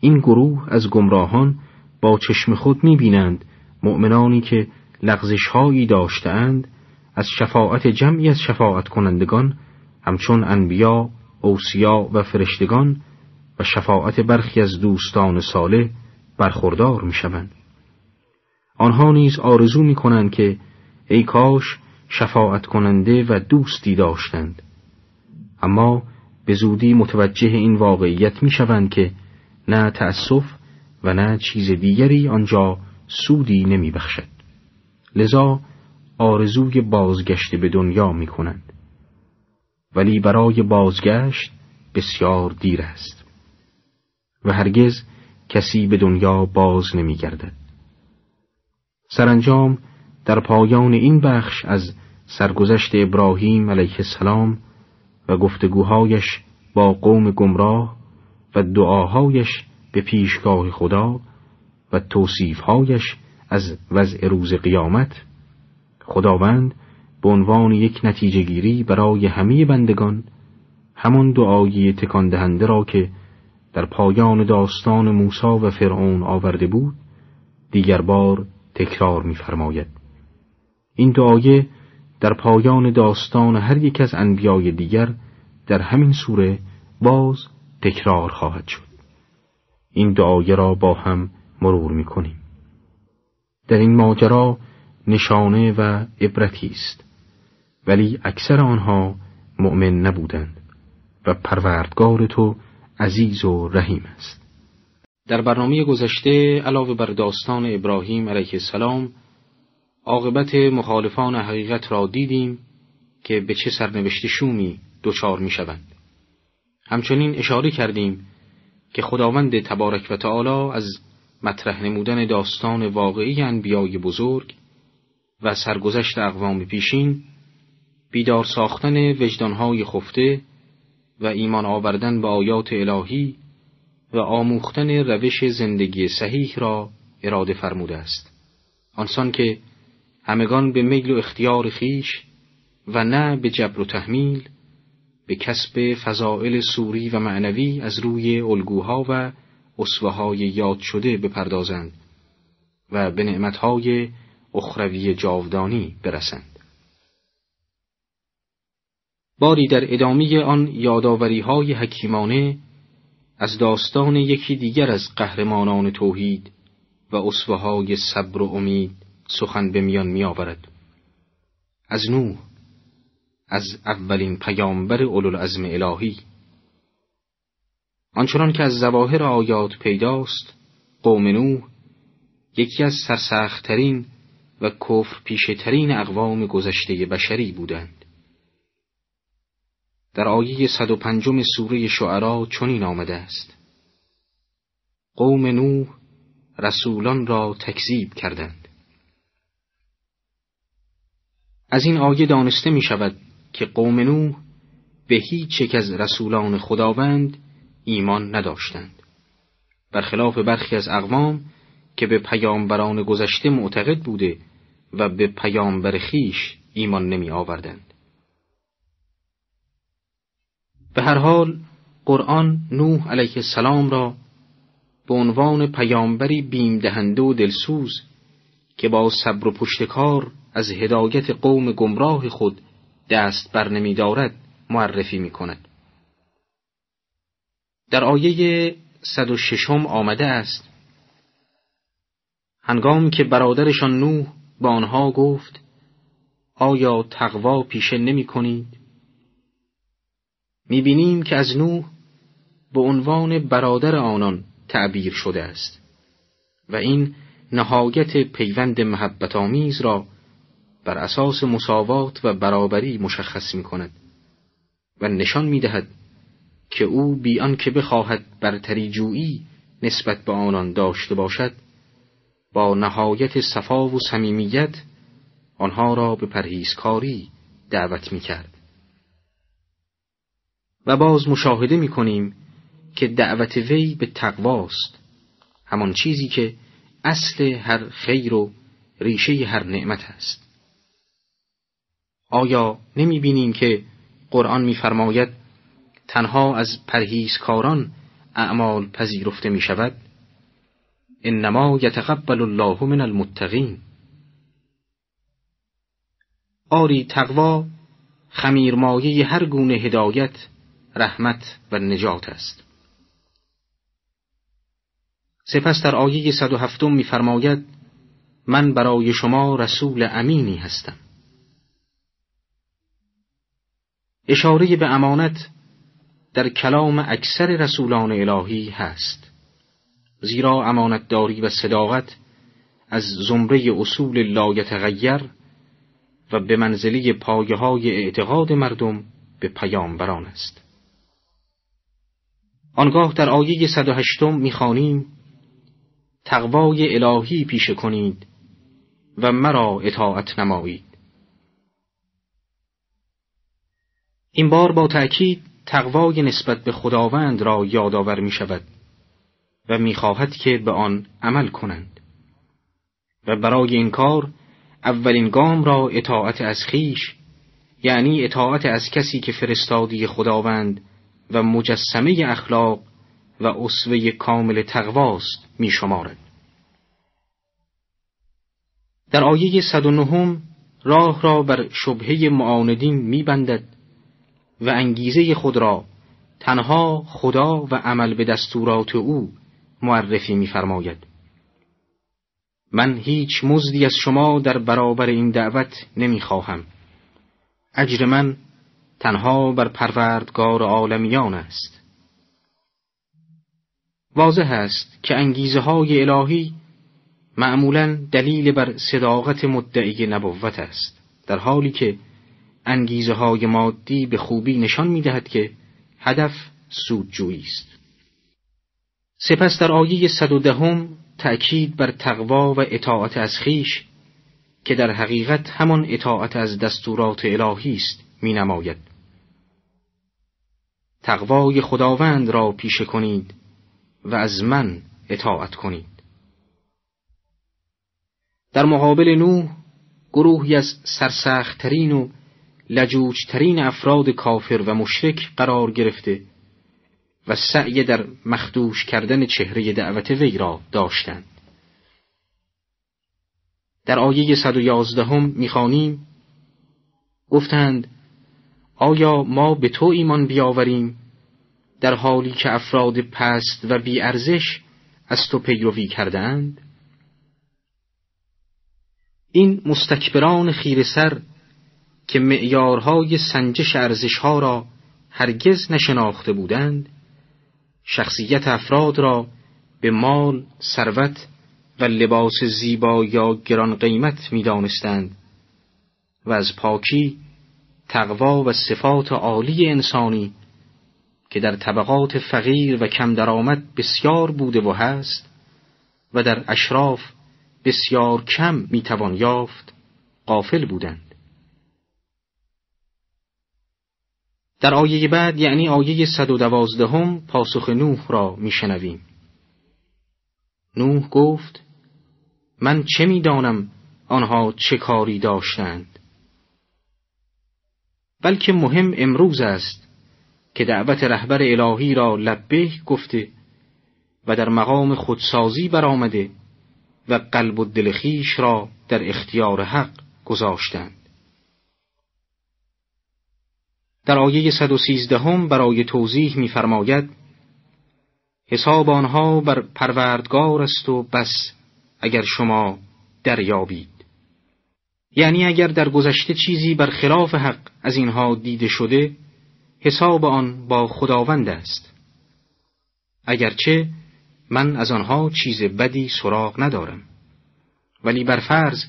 این گروه از گمراهان با چشم خود می بینند مؤمنانی که لغزش هایی داشتهاند از شفاعت جمعی از شفاعت کنندگان همچون انبیا، اوسیا و فرشتگان و شفاعت برخی از دوستان صالح برخوردار می شوند. آنها نیز آرزو می کنند که ای کاش شفاعت کننده و دوستی داشتند اما به زودی متوجه این واقعیت می شوند که نه تأسف و نه چیز دیگری آنجا سودی نمی بخشد. لذا آرزوی بازگشت به دنیا می کنند. ولی برای بازگشت بسیار دیر است و هرگز کسی به دنیا باز نمی گردد. سرانجام در پایان این بخش از سرگذشت ابراهیم علیه السلام و گفتگوهایش با قوم گمراه و دعاهایش به پیشگاه خدا و توصیفهایش از وضع روز قیامت خداوند به عنوان یک نتیجه گیری برای همه بندگان همان دعایی تکان دهنده را که در پایان داستان موسی و فرعون آورده بود دیگر بار تکرار می‌فرماید. این دعایه در پایان داستان هر یک از انبیای دیگر در همین سوره باز تکرار خواهد شد. این دعایه را با هم مرور می‌کنیم. در این ماجرا نشانه و عبرتی است. ولی اکثر آنها مؤمن نبودند و پروردگار تو عزیز و رحیم است. در برنامه گذشته علاوه بر داستان ابراهیم علیه السلام عاقبت مخالفان حقیقت را دیدیم که به چه سرنوشت شومی دچار می شوند. همچنین اشاره کردیم که خداوند تبارک و تعالی از مطرح نمودن داستان واقعی انبیای بزرگ و سرگذشت اقوام پیشین بیدار ساختن وجدانهای خفته و ایمان آوردن به آیات الهی و آموختن روش زندگی صحیح را اراده فرموده است آنسان که همگان به میل و اختیار خیش و نه به جبر و تحمیل به کسب فضائل سوری و معنوی از روی الگوها و اصوه یاد شده بپردازند و به نعمتهای اخروی جاودانی برسند. باری در ادامه آن یاداوری های حکیمانه از داستان یکی دیگر از قهرمانان توحید و اصوه های صبر و امید سخن به میان می آورد. از نوح از اولین پیامبر اولوالعزم الهی. آنچنان که از زواهر آیات پیداست قوم نوح یکی از سرسختترین و کفر پیشترین اقوام گذشته بشری بودند. در آیه 105 سوره شعرا چنین آمده است. قوم نوح رسولان را تکذیب کردند. از این آیه دانسته می شود که قوم نوح به هیچ یک از رسولان خداوند ایمان نداشتند. برخلاف برخی از اقوام که به پیامبران گذشته معتقد بوده و به پیامبر خیش ایمان نمی آوردند به هر حال قرآن نوح علیه السلام را به عنوان پیامبری بیم دهنده و دلسوز که با صبر و پشتکار از هدایت قوم گمراه خود دست بر نمی دارد معرفی می کند. در آیه 106 آمده است هنگام که برادرشان نوح با آنها گفت آیا تقوا پیشه نمی کنید؟ می بینیم که از نوح به عنوان برادر آنان تعبیر شده است و این نهایت پیوند محبت آمیز را بر اساس مساوات و برابری مشخص می کند و نشان می دهد که او بیان که بخواهد برتری جویی نسبت به آنان داشته باشد با نهایت صفا و صمیمیت آنها را به پرهیزکاری دعوت می کرد. و باز مشاهده می کنیم که دعوت وی به تقواست همان چیزی که اصل هر خیر و ریشه هر نعمت است. آیا نمی بینیم که قرآن میفرماید تنها از پرهیزکاران اعمال پذیرفته می شود؟ انما یتقبل الله من المتقین. آری تقوا خمیرمایه هر گونه هدایت رحمت و نجات است. سپس در آیه 107 میفرماید من برای شما رسول امینی هستم. اشاره به امانت در کلام اکثر رسولان الهی هست. زیرا امانتداری و صداقت از زمره اصول لایتغیر و به منزله پایه های اعتقاد مردم به پیامبران است. آنگاه در آیه 108 می‌خوانیم تقوای الهی پیشه کنید و مرا اطاعت نمایید. این بار با تأکید تقوای نسبت به خداوند را یادآور می شود و می‌خواهد که به آن عمل کنند و برای این کار اولین گام را اطاعت از خیش یعنی اطاعت از کسی که فرستادی خداوند و مجسمه اخلاق و اصوه کامل تقواست می شمارد. در آیه 109 راه را بر شبهه معاندین می بندد و انگیزه خود را تنها خدا و عمل به دستورات او معرفی می‌فرماید. من هیچ مزدی از شما در برابر این دعوت نمی‌خواهم. اجر من تنها بر پروردگار عالمیان است. واضح است که انگیزه های الهی معمولا دلیل بر صداقت مدعی نبوت است در حالی که انگیزه های مادی به خوبی نشان می دهد که هدف سودجویی است. سپس در آیه صد و دهم تأکید بر تقوا و اطاعت از خیش که در حقیقت همان اطاعت از دستورات الهی است می نماید. تقوای خداوند را پیشه کنید و از من اطاعت کنید. در مقابل نوح گروهی از سرسختترین و لجوجترین افراد کافر و مشرک قرار گرفته و سعی در مخدوش کردن چهره دعوت وی را داشتند. در آیه 111 هم می‌خوانیم گفتند آیا ما به تو ایمان بیاوریم در حالی که افراد پست و بیارزش از تو پیروی کردند؟ این مستکبران خیر سر که معیارهای سنجش ارزشها را هرگز نشناخته بودند شخصیت افراد را به مال، ثروت و لباس زیبا یا گران قیمت می دانستند و از پاکی، تقوا و صفات عالی انسانی که در طبقات فقیر و کم درآمد بسیار بوده و هست و در اشراف بسیار کم می‌توان یافت قافل بودند. در آیه بعد یعنی آیه صد و دوازدهم پاسخ نوح را میشنویم نوح گفت من چه می‌دانم آنها چه کاری داشتند بلکه مهم امروز است که دعوت رهبر الهی را لبه گفته و در مقام خودسازی برآمده و قلب و دل خیش را در اختیار حق گذاشتند. در آیه 113 هم برای توضیح می‌فرماید حساب آنها بر پروردگار است و بس اگر شما دریابید. یعنی اگر در گذشته چیزی بر خلاف حق از اینها دیده شده حساب آن با خداوند است. اگرچه من از آنها چیز بدی سراغ ندارم. ولی بر فرض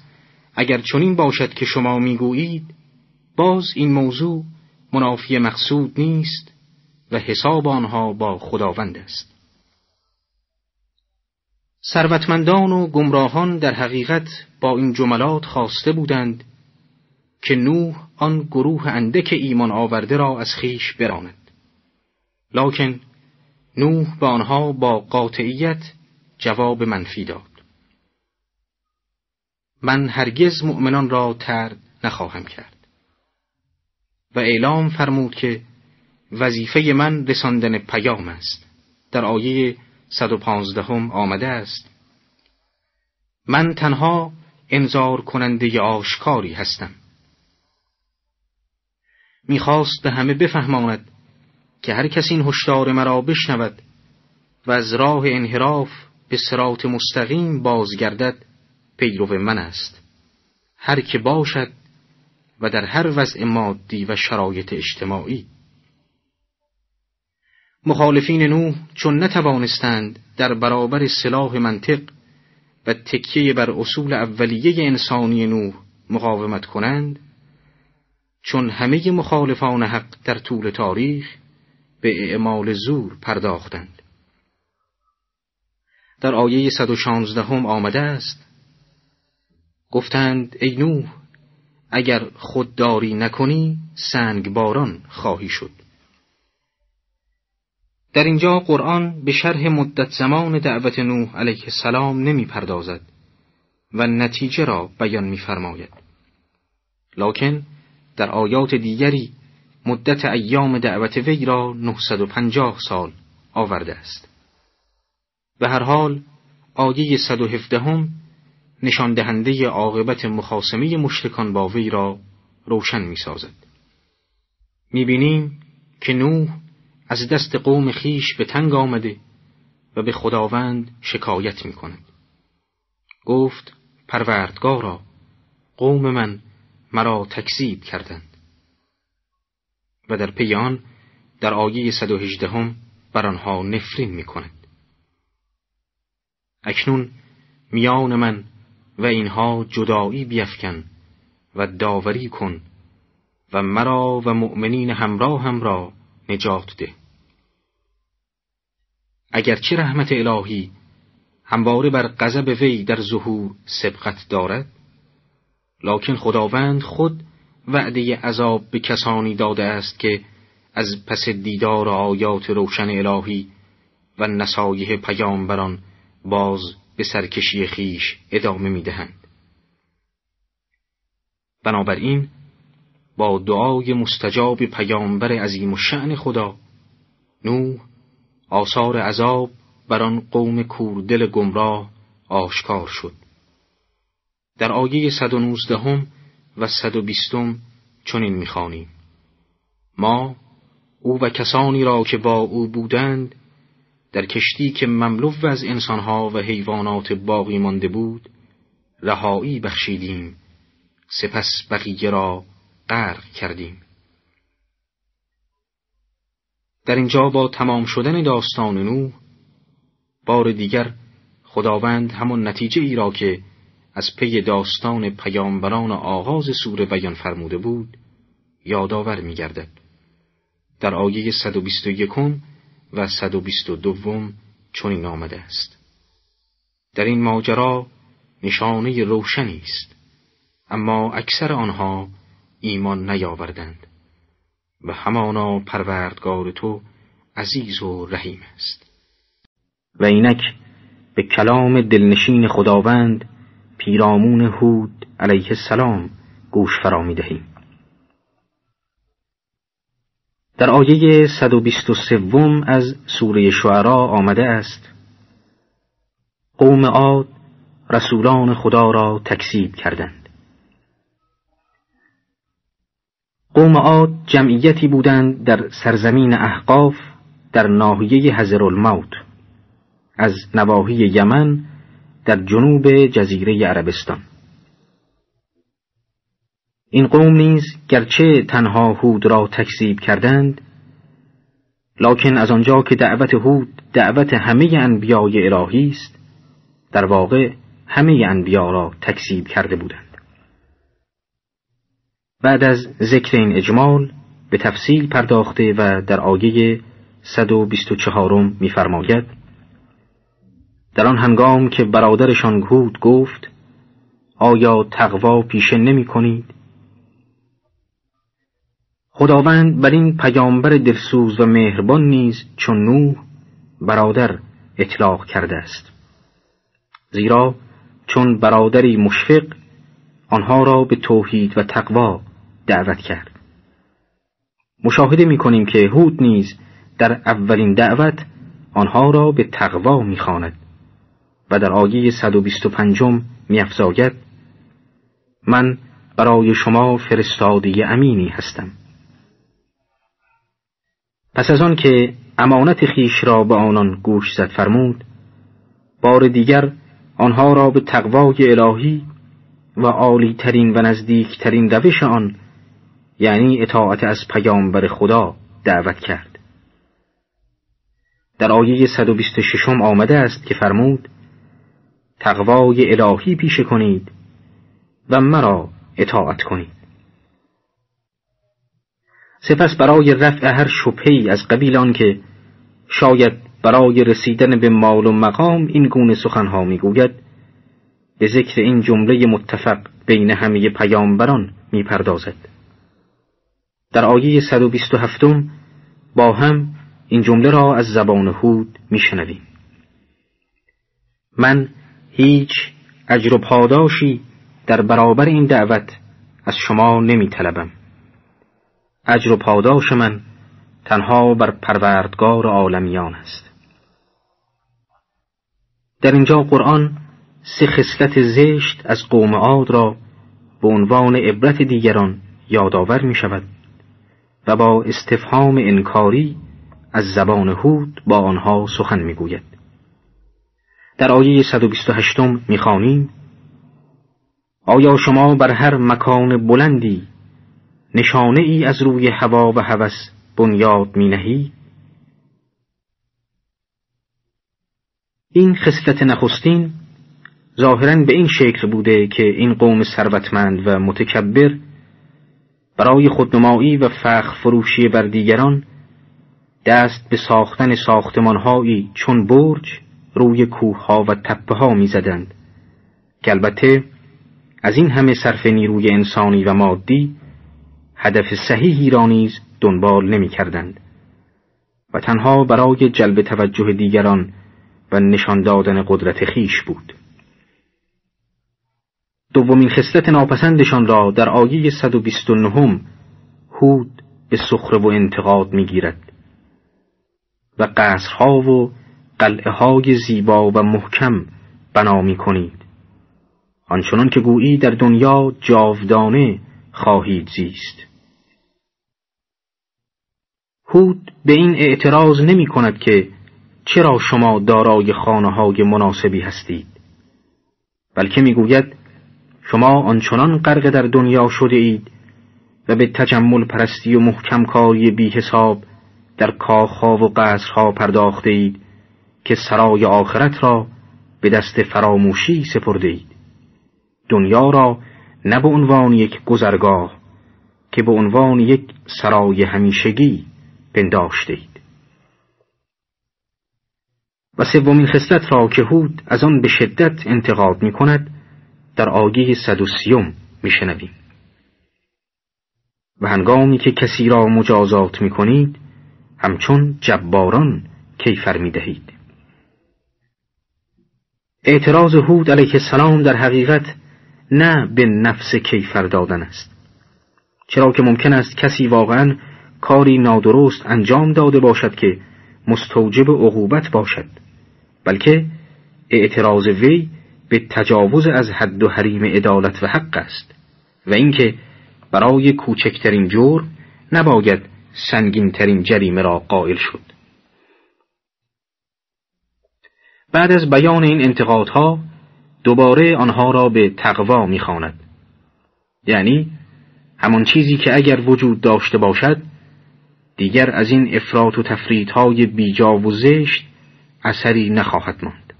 اگر چنین باشد که شما می‌گویید باز این موضوع منافی مقصود نیست و حساب آنها با خداوند است. ثروتمندان و گمراهان در حقیقت با این جملات خواسته بودند که نوح آن گروه اندک ایمان آورده را از خیش براند. لکن نوح به آنها با قاطعیت جواب منفی داد. من هرگز مؤمنان را ترد نخواهم کرد. و اعلام فرمود که وظیفه من رساندن پیام است. در آیه 115 هم آمده است. من تنها انذار کننده آشکاری هستم. می‌خواست به همه بفهماند که هر کسی این هشدار مرا بشنود و از راه انحراف به سرات مستقیم بازگردد پیرو من است. هر که باشد و در هر وضع مادی و شرایط اجتماعی. مخالفین نوح چون نتوانستند در برابر سلاح منطق و تکیه بر اصول اولیه انسانی نوح مقاومت کنند چون همه مخالفان حق در طول تاریخ به اعمال زور پرداختند. در آیه 116 هم آمده است گفتند ای نوح اگر خودداری نکنی سنگ باران خواهی شد در اینجا قرآن به شرح مدت زمان دعوت نوح علیه السلام نمی پردازد و نتیجه را بیان می فرماید. لکن در آیات دیگری مدت ایام دعوت وی را 950 سال آورده است. به هر حال آیه 117 هم نشان دهنده عاقبت مخاسمه مشرکان با وی را روشن می سازد. می بینیم که نوح از دست قوم خیش به تنگ آمده و به خداوند شکایت می کند. گفت پروردگارا قوم من مرا تکذیب کردند و در پی آن در آیه 118 هم بر آنها نفرین می کند. اکنون میان من و اینها جدایی بیفکن و داوری کن و مرا و مؤمنین همراه هم را نجات ده. اگرچه رحمت الهی همواره بر غضب وی در ظهور سبقت دارد لکن خداوند خود وعده عذاب به کسانی داده است که از پس دیدار آیات روشن الهی و نصایح پیامبران باز به سرکشی خیش ادامه می دهند. بنابراین با دعای مستجاب پیامبر عظیم و شعن خدا نوح آثار عذاب بر آن قوم کوردل گمراه آشکار شد در آیه 119 هم و 120 چنین می‌خوانیم ما او و کسانی را که با او بودند در کشتی که مملو از انسانها و حیوانات باقی مانده بود رهایی بخشیدیم سپس بقیه را غرق کردیم در اینجا با تمام شدن داستان نوح بار دیگر خداوند همان نتیجه ای را که از پی داستان پیامبران آغاز سوره بیان فرموده بود یادآور می گردد. در آیه 121 و 122 چنین آمده است. در این ماجرا نشانه روشنی است اما اکثر آنها ایمان نیاوردند و همانا پروردگار تو عزیز و رحیم است. و اینک به کلام دلنشین خداوند پیرامون هود علیه السلام گوش فرا می دهیم در آیه 123 از سوره شعرا آمده است. قوم عاد رسولان خدا را تکذیب کردند. قوم عاد جمعیتی بودند در سرزمین احقاف در ناحیه حضر الموت از نواحی یمن در جنوب جزیره عربستان. این قوم نیز گرچه تنها هود را تکذیب کردند لکن از آنجا که دعوت هود دعوت همه انبیای الهی است در واقع همه انبیا را تکذیب کرده بودند. بعد از ذکر این اجمال به تفصیل پرداخته و در آیه 124 می‌فرماید در آن هنگام که برادرشان هود گفت آیا تقوا پیشه نمی کنید؟ خداوند بر این پیامبر دلسوز و مهربان نیز چون نوح برادر اطلاق کرده است. زیرا چون برادری مشفق آنها را به توحید و تقوا دعوت کرد. مشاهده می کنیم که هود نیز در اولین دعوت آنها را به تقوا می‌خواند و در آیه 125 میافزاید من برای شما فرستاده امینی هستم. پس از آن که امانت خیش را به آنان گوش زد فرمود بار دیگر آنها را به تقوای الهی و عالی ترین و نزدیک ترین روش آن یعنی اطاعت از پیامبر خدا دعوت کرد. در آیه 126 آمده است که فرمود تقوای الهی پیشه کنید و مرا اطاعت کنید. سپس برای رفع هر شبهی از قبیل که شاید برای رسیدن به مال و مقام این گونه سخنها می‌گوید به ذکر این جمله متفق بین همه پیامبران می‌پردازد در آیه 127 با هم این جمله را از زبان هود میشنویم من هیچ اجر و پاداشی در برابر این دعوت از شما نمی طلبم. اجر و پاداش من تنها بر پروردگار عالمیان است در اینجا قرآن سه خصلت زشت از قوم عاد را به عنوان عبرت دیگران یادآور می شود و با استفهام انکاری از زبان هود با آنها سخن می گوید. در آیه 128 می‌خوانیم آیا شما بر هر مکان بلندی نشانه ای از روی هوا و هوس بنیاد می نهی؟ این خصلت نخستین ظاهرا به این شکل بوده که این قوم ثروتمند و متکبر برای خودنمایی و فخر فروشی بر دیگران دست به ساختن ساختمانهایی چون برج روی کوهها و تپه ها می زدند که البته از این همه صرف نیروی انسانی و مادی هدف صحیحی را نیز دنبال نمی کردند و تنها برای جلب توجه دیگران و نشان دادن قدرت خیش بود. دومین خصلت ناپسندشان را در آیه 129 هود به سخره و انتقاد می‌گیرد و قصرها و قلعه های زیبا و محکم بنا می کنید آنچنان که گویی در دنیا جاودانه خواهید زیست. هود به این اعتراض نمی کند که چرا شما دارای خانه های مناسبی هستید. بلکه می‌گوید شما آنچنان غرق در دنیا شده اید و به تجمل پرستی و محکم کاری بی حساب در کاخها و قصرها پرداخته اید که سرای آخرت را به دست فراموشی سپرده اید. دنیا را نه به عنوان یک گذرگاه که به عنوان یک سرای همیشگی پنداشته اید و سومین خصلت را که هود از آن به شدت انتقاد می کند در آیه صد و سیوم می شنویم. و هنگامی که کسی را مجازات می کنید همچون جباران کیفر می دهید. اعتراض هود علیه السلام در حقیقت نه به نفس کیفر دادن است. چرا که ممکن است کسی واقعا کاری نادرست انجام داده باشد که مستوجب عقوبت باشد بلکه اعتراض وی به تجاوز از حد و حریم عدالت و حق است و اینکه برای کوچکترین جرم نباید سنگینترین جریمه را قائل شد. بعد از بیان این انتقادها دوباره آنها را به تقوا می‌خواند. یعنی همان چیزی که اگر وجود داشته باشد دیگر از این افراط و تفریط بیجا و زشت اثری نخواهد ماند.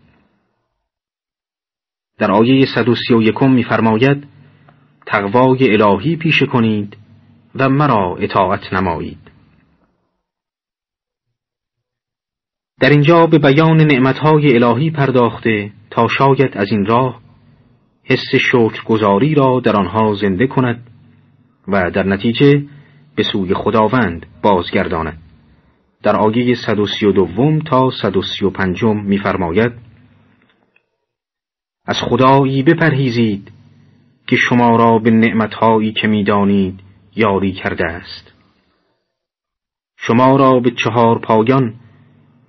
در آیه 131 میفرماید تقوای الهی پیشه کنید و مرا اطاعت نمایید. در اینجا به بیان نعمتهای الهی پرداخته تا شاید از این راه حس شکرگزاری را در آنها زنده کند و در نتیجه به سوی خداوند بازگرداند. در آیه 132 تا 135 می‌فرماید از خدایی بپرهیزید که شما را به نعمتهایی که می‌دانید یاری کرده است. شما را به چهار پایان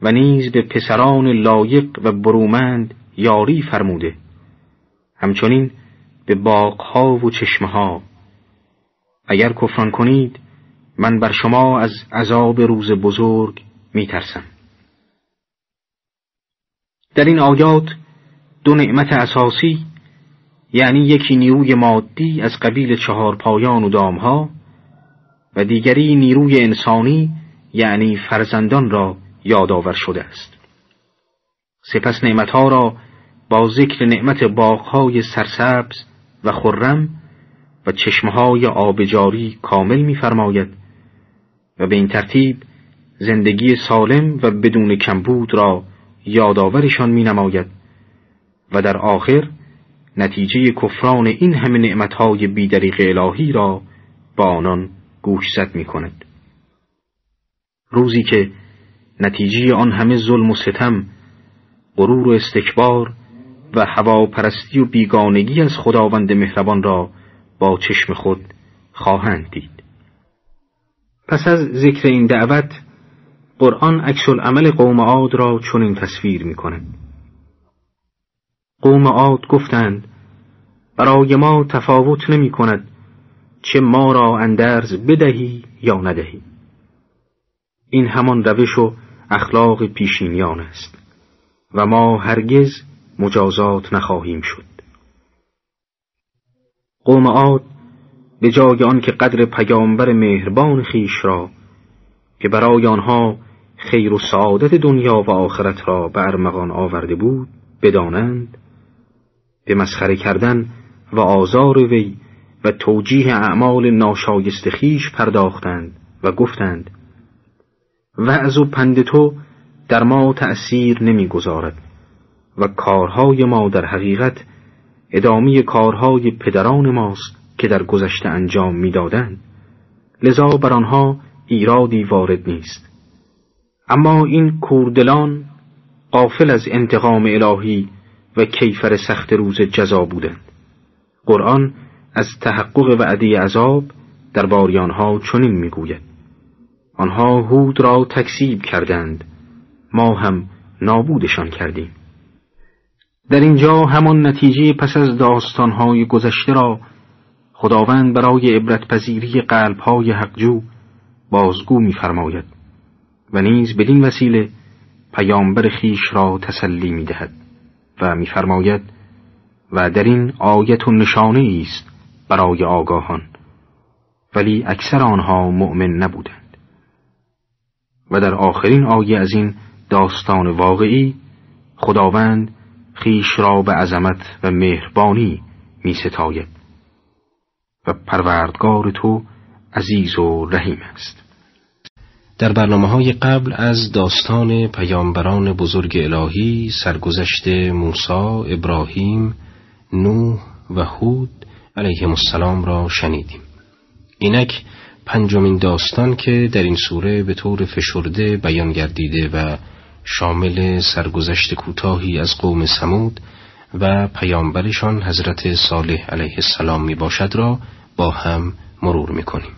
و نیز به پسران لایق و برومند یاری فرموده. همچنین به باغها و چشمها اگر کفران کنید من بر شما از عذاب روز بزرگ می ترسم. در این آیات دو نعمت اساسی یعنی یکی نیروی مادی از قبیل چهار پایان و دامها و دیگری نیروی انسانی یعنی فرزندان را یادآور شده است. سپس نعمتها را با ذکر نعمت باغهای سرسبز و خرم و چشمهای آبجاری کامل می‌فرماید و به این ترتیب زندگی سالم و بدون کمبود را یادآورشان می نماید و در آخر نتیجه کفران این همه نعمتهای بیدریق الهی را با آنان گوشزد می کند. روزی که نتیجه آن همه ظلم و ستم غرور و استکبار و هواپرستی و بیگانگی از خداوند مهربان را با چشم خود خواهند دید پس از ذکر این دعوت قرآن عکس عمل قوم عاد را چنین تصویر می کند. قوم عاد گفتند برای ما تفاوت نمی کند چه ما را اندرز بدهی یا ندهی این همان روش و اخلاق پیشینیان است و ما هرگز مجازات نخواهیم شد. قوم عاد به جای آنکه قدر پیامبر مهربان خیش را که برای آنها خیر و سعادت دنیا و آخرت را به ارمغان آورده بود بدانند به مسخره کردن و آزار وی و توجیه اعمال ناشایست خیش پرداختند و گفتند وعظ و پند تو در ما تأثیر نمی‌گذارد. و کارهای ما در حقیقت ادامه کارهای پدران ماست که در گذشته انجام می‌دادند. لذا بر آنها ایرادی وارد نیست. اما این کوردلان قافل از انتقام الهی و کیفر سخت روز جزا بودند. قرآن از تحقق وعده عذاب در باریانها چنین می‌گوید. آنها هود را تکسیب کردند. ما هم نابودشان کردیم. در اینجا همان نتیجه پس از داستانهای گذشته را خداوند برای عبرت پذیری قلبهای حقجو بازگو می‌فرماید و نیز بدین وسیله پیامبر خیش را تسلی می‌دهد و می‌فرماید و در این آیت و نشانه است برای آگاهان ولی اکثر آنها مؤمن نبودند. و در آخرین آیه از این داستان واقعی خداوند خیش را به عظمت و مهربانی می ستاید و پروردگار تو عزیز و رحیم است در برنامه های قبل از داستان پیامبران بزرگ الهی سرگذشت موسی، ابراهیم، نوح و هود علیهم السلام را شنیدیم. اینک پنجمین داستان که در این سوره به طور فشرده بیان گردیده و شامل سرگذشت کوتاهی از قوم سمود و پیامبرشان حضرت صالح علیه السلام می باشد را با هم مرور می کنیم.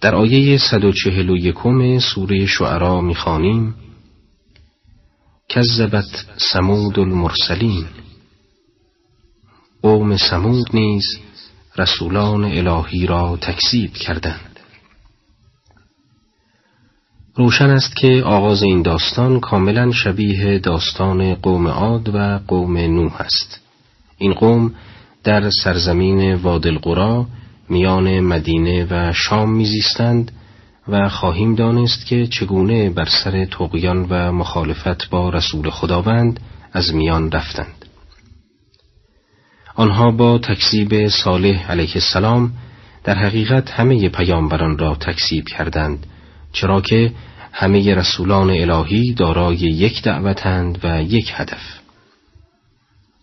در آیه 141 سوره شعرا می خانیم کذبت سمود المرسلین قوم سمود نیز رسولان الهی را تکذیب کردند روشن است که آغاز این داستان کاملا شبیه داستان قوم عاد و قوم نوح است. این قوم در سرزمین وادلقرا میان مدینه و شام میزیستند و خواهیم دانست که چگونه بر سر تقیان و مخالفت با رسول خداوند از میان رفتند. آنها با تکذیب صالح علیه السلام در حقیقت همه پیامبران را تکذیب کردند چرا که همه رسولان الهی دارای یک دعوتند و یک هدف.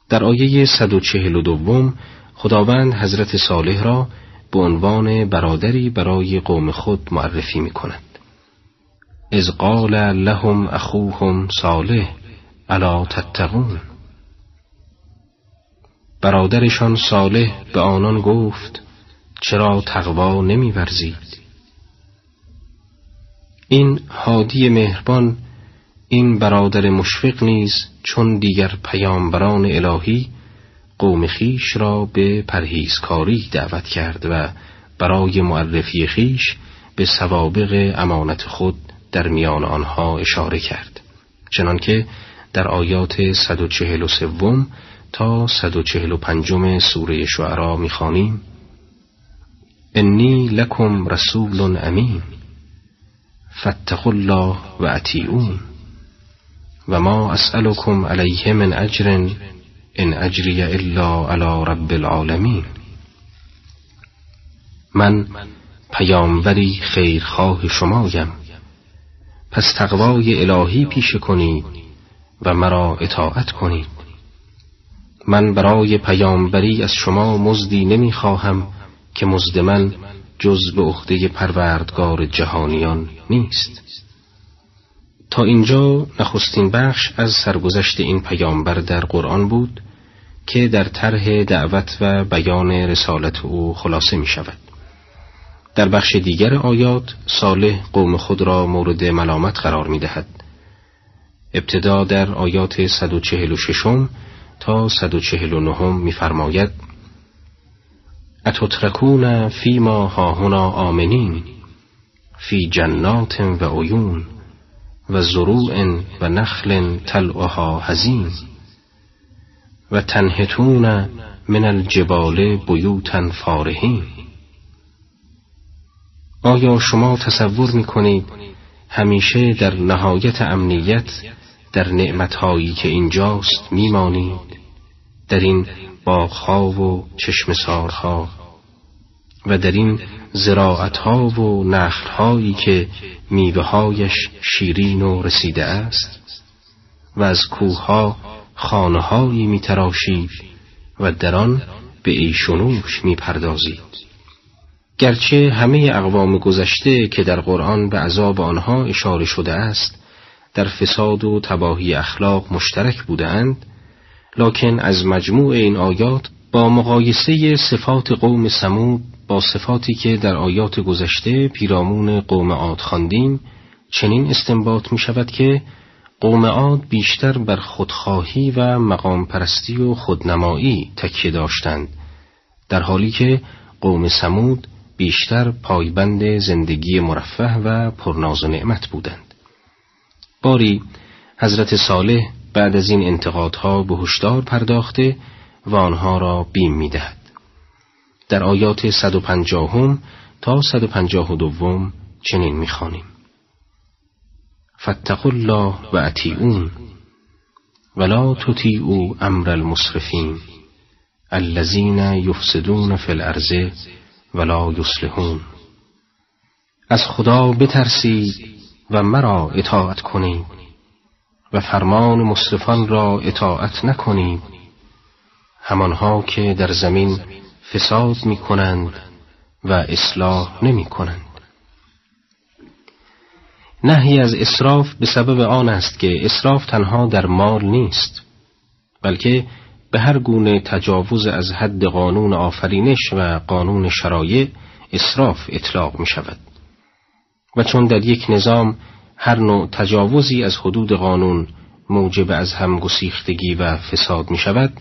در آیه 142 خداوند حضرت صالح را به عنوان برادری برای قوم خود معرفی می کند. از قال لهم اخوهم صالح الا تتقون. برادرشان صالح به آنان گفت چرا تقوا نمیورزید؟ این هادی مهربان این برادر مشفق نیز چون دیگر پیامبران الهی قوم خیش را به پرهیزکاری دعوت کرد و برای معرفی خیش به سوابق امانت خود در میان آنها اشاره کرد. چنانکه در آیات 143 تا 145 سوره شعرا می‌خوانیم انی لکم رسول امین فاتقوا الله و اطیعون و ما اسألكم علیه من اجر ان اجری الا علی رب العالمین من پیامبری خیرخواه شمایم. پس تقوای الهی پیشه کنید و مرا اطاعت کنید. من برای پیامبری از شما مزدی نمی‌خواهم که مزد من جز به عهده پروردگار جهانیان نیست تا اینجا نخستین بخش از سرگذشت این پیامبر در قرآن بود که در طرح دعوت و بیان رسالت او خلاصه می شود. در بخش دیگر آیات صالح قوم خود را مورد ملامت قرار می دهد. ابتدا در آیات 146 تا 149 میفرماید اتترکون فیما هاهنا آمنین فی جنات و عیون و زروع و نخل تلعها هزین و تنهتون من الجبال بیوتا فارهین آیا شما تصور می کنید همیشه در نهایت امنیت در نعمتهایی که اینجاست میمانید؟ در این باغها و چشمسارها و در این زراعتها و نخلهایی که میوههایش شیرین و رسیده است و از کوهها خانههایی میتراشید و در آن به ایشونوش می‌پردازید. گرچه همه اقوام گذشته که در قرآن به عذاب آنها اشاره شده است در فساد و تباهی اخلاق مشترک بودند لکن از مجموع این آیات با مقایسه صفات قوم سمود با صفاتی که در آیات گذشته پیرامون قوم عاد خواندیم چنین استنباط می شود که قوم عاد بیشتر بر خودخواهی و مقام پرستی و خودنمایی تکیه داشتند در حالی که قوم سمود بیشتر پایبند زندگی مرفه و پرناز و نعمت بودند. باری حضرت صالح بعد از این انتقادها به هشدار پرداخته و آنها را بیم می‌دهد. در آیات 150 تا 152 چنین می‌خوانیم. فاتقوا الله و اطیعون ولا تطیعوا امر المسرفین الذین یفسدون فی الارض ولا یصلحون. از خدا بترسید و مرا اطاعت کنید. و فرمان مصرفان را اطاعت نکنید همانها که در زمین فساد می کنند و اصلاح نمی کنند نهی از اصراف به سبب آن است که اصراف تنها در مال نیست بلکه به هر گونه تجاوز از حد قانون آفرینش و قانون شرایع اصراف اطلاق می شود و چون در یک نظام هر نوع تجاوزی از حدود قانون موجب از هم گسیختگی و فساد می شود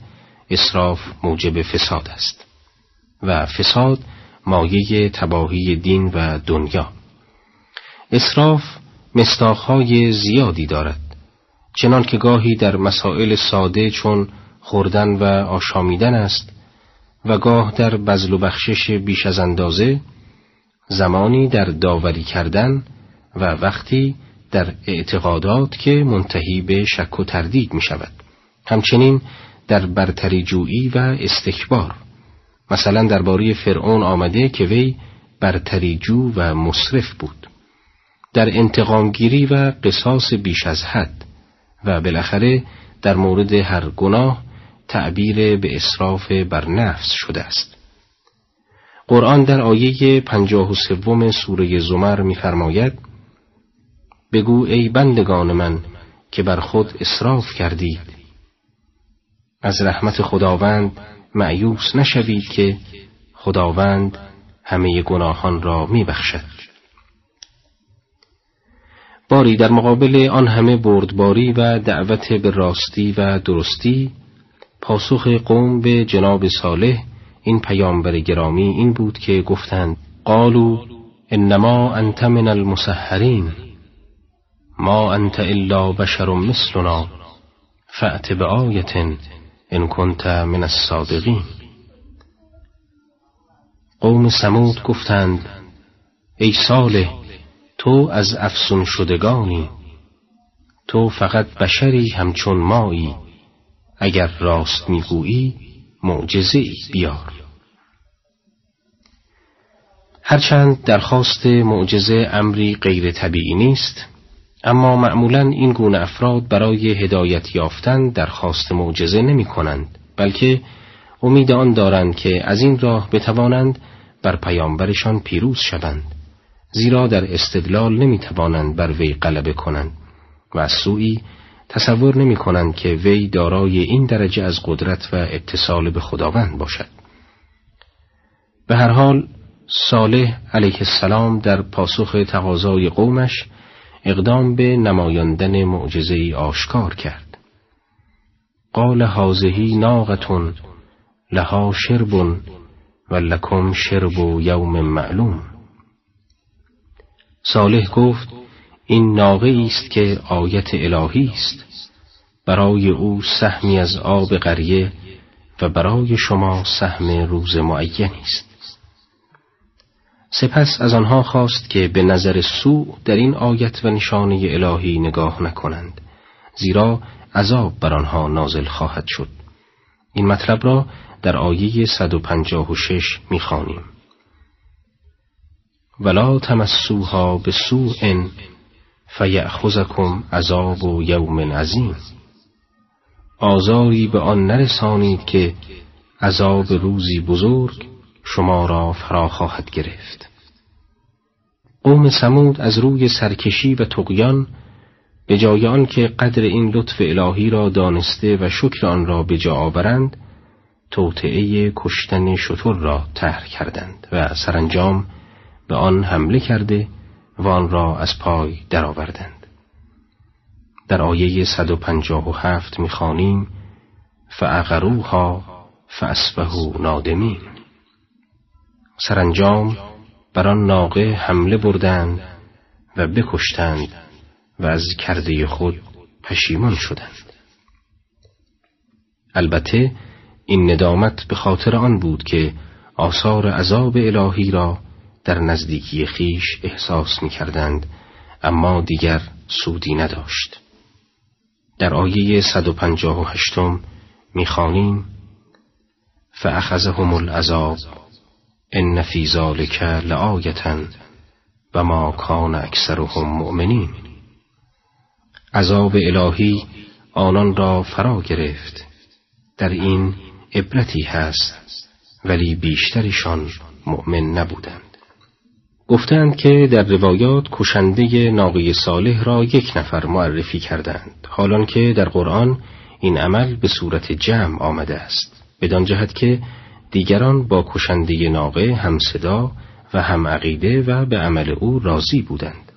اصراف موجب فساد است و فساد مایه تباهی دین و دنیا. اصراف مستاخهای زیادی دارد چنان که گاهی در مسائل ساده چون خوردن و آشامیدن است و گاه در بزل و بخشش بیش از اندازه زمانی در داوری کردن و وقتی در اعتقادات که منتهی به شک و تردید می شود همچنین در برتری جویی و استکبار. مثلا درباره فرعون آمده که وی برتری جو و مصرف بود. در انتقامگیری و قصاص بیش از حد و بالاخره در مورد هر گناه تعبیر به اصراف بر نفس شده است. قرآن در آیه پنجاه و سوم سوره زمر می‌فرماید بگو ای بندگان من که بر خود اصراف کردید از رحمت خداوند معیوس نشوید که خداوند همه گناهان را میبخشد. باری در مقابل آن همه بردباری و دعوت به راستی و درستی پاسخ قوم به جناب صالح این پیامبر گرامی این بود که گفتند قالو انما انت من المسحرین. ما انت الا بشر مثلنا فأت بآیت ان کنت من الصادقین قوم سمود گفتند ای صالح تو از افسون شدگانی تو فقط بشری همچون مایی اگر راست می‌گویی معجزه بیار. هرچند درخواست معجزه امری غیر طبیعی نیست اما معمولا این گونه افراد برای هدایت یافتن درخواست معجزه نمی کنند بلکه امید آن دارند که از این راه بتوانند بر پیامبرشان پیروز شوند زیرا در استدلال نمی توانند بر وی غلبه کنند و از سوی تصور نمی کنند که وی دارای این درجه از قدرت و اتصال به خداوند باشد. به هر حال صالح علیه السلام در پاسخ تقاضای قومش اقدام به نمایاندن معجزه آشکار کرد. قال هازهی ناقتون لها شرب و لکم شرب یوم معلوم. صالح گفت این ناقه است که آیت الهی است. برای او سهمی از آب قریه و برای شما سهم روز معینی است. سپس از آنها خواست که به نظر سوء در این آیت و نشانه الهی نگاه نکنند زیرا عذاب بر آنها نازل خواهد شد. این مطلب را در آیه 156 می‌خوانیم. ولا تمسوها به سوء فیأخذکم عذاب و یوم عظیم. آزاری به آن نرسانید که عذاب روزی بزرگ شما را فرا خواهد گرفت. قوم سمود از روی سرکشی و تقیان به جای آن که قدر این لطف الهی را دانسته و شکر آن را به جا آورند توطعه کشتن شتر را طرح کردند و سرانجام به آن حمله کرده و آن را از پای درآوردند. در آیه 157 می‌خوانیم فعقروها فاسبهوا نادمین. سرانجام بر آن ناقه حمله بردند و بکشتند و از کرده خود پشیمان شدند. البته این ندامت به خاطر آن بود که آثار عذاب الهی را در نزدیکی خیش احساس می کردند اما دیگر سودی نداشت. در آیه 158 می‌خوانیم فاخذهم العذاب ان فی ذلک لآیتا و ما کان اکثرهم مؤمنین. عذاب الهی آنان را فرا گرفت. در این عبرتی هست ولی بیشترشان مؤمن نبودند. گفتند که در روایات کشنده ناقه صالح را یک نفر معرفی کردند حالان که در قرآن این عمل به صورت جمع آمده است. بدان جهت که دیگران با کشنده ناقه هم صدا و هم عقیده و به عمل او راضی بودند.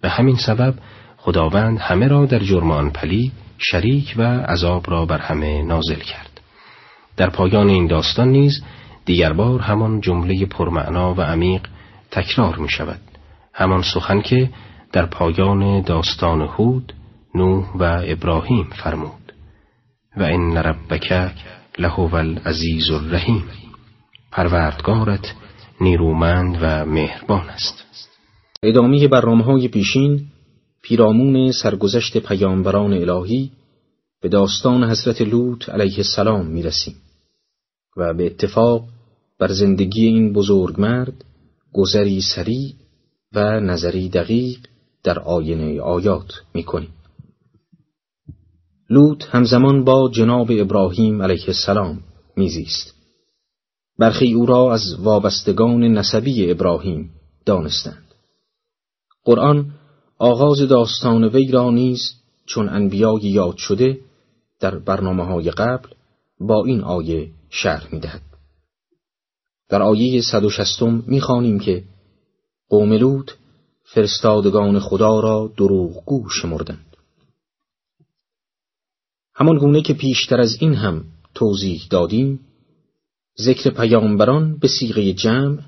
به همین سبب خداوند همه را در جرم آن پلی شریک و عذاب را بر همه نازل کرد. در پایان این داستان نیز دیگر بار همان جمله پرمعنا و عمیق تکرار می شود. همان سخن که در پایان داستان هود نوح و ابراهیم فرمود. و این ربک لهو العزیز الرحیم پروردگارت نیرومند و مهربان است ادامه برنامه های پیشین پیرامون سرگذشت پیامبران الهی به داستان حضرت لوط علیه السلام می رسیم و به اتفاق بر زندگی این بزرگ مرد گذری سریع و نظری دقیق در آینه آیات می کنیم. لوط همزمان با جناب ابراهیم علیه السلام میزیست. برخی او را از وابستگان نسبی ابراهیم دانستند. قرآن آغاز داستان وی را نیز چون انبیای یاد شده در برنامه های قبل با این آیه شرح می دهد. در آیه 160 می‌خوانیم که قوم لوط فرستادگان خدا را دروغگو شمردند. همان گونه که پیشتر از این هم توضیح دادیم ذکر پیامبران به سیغه جمع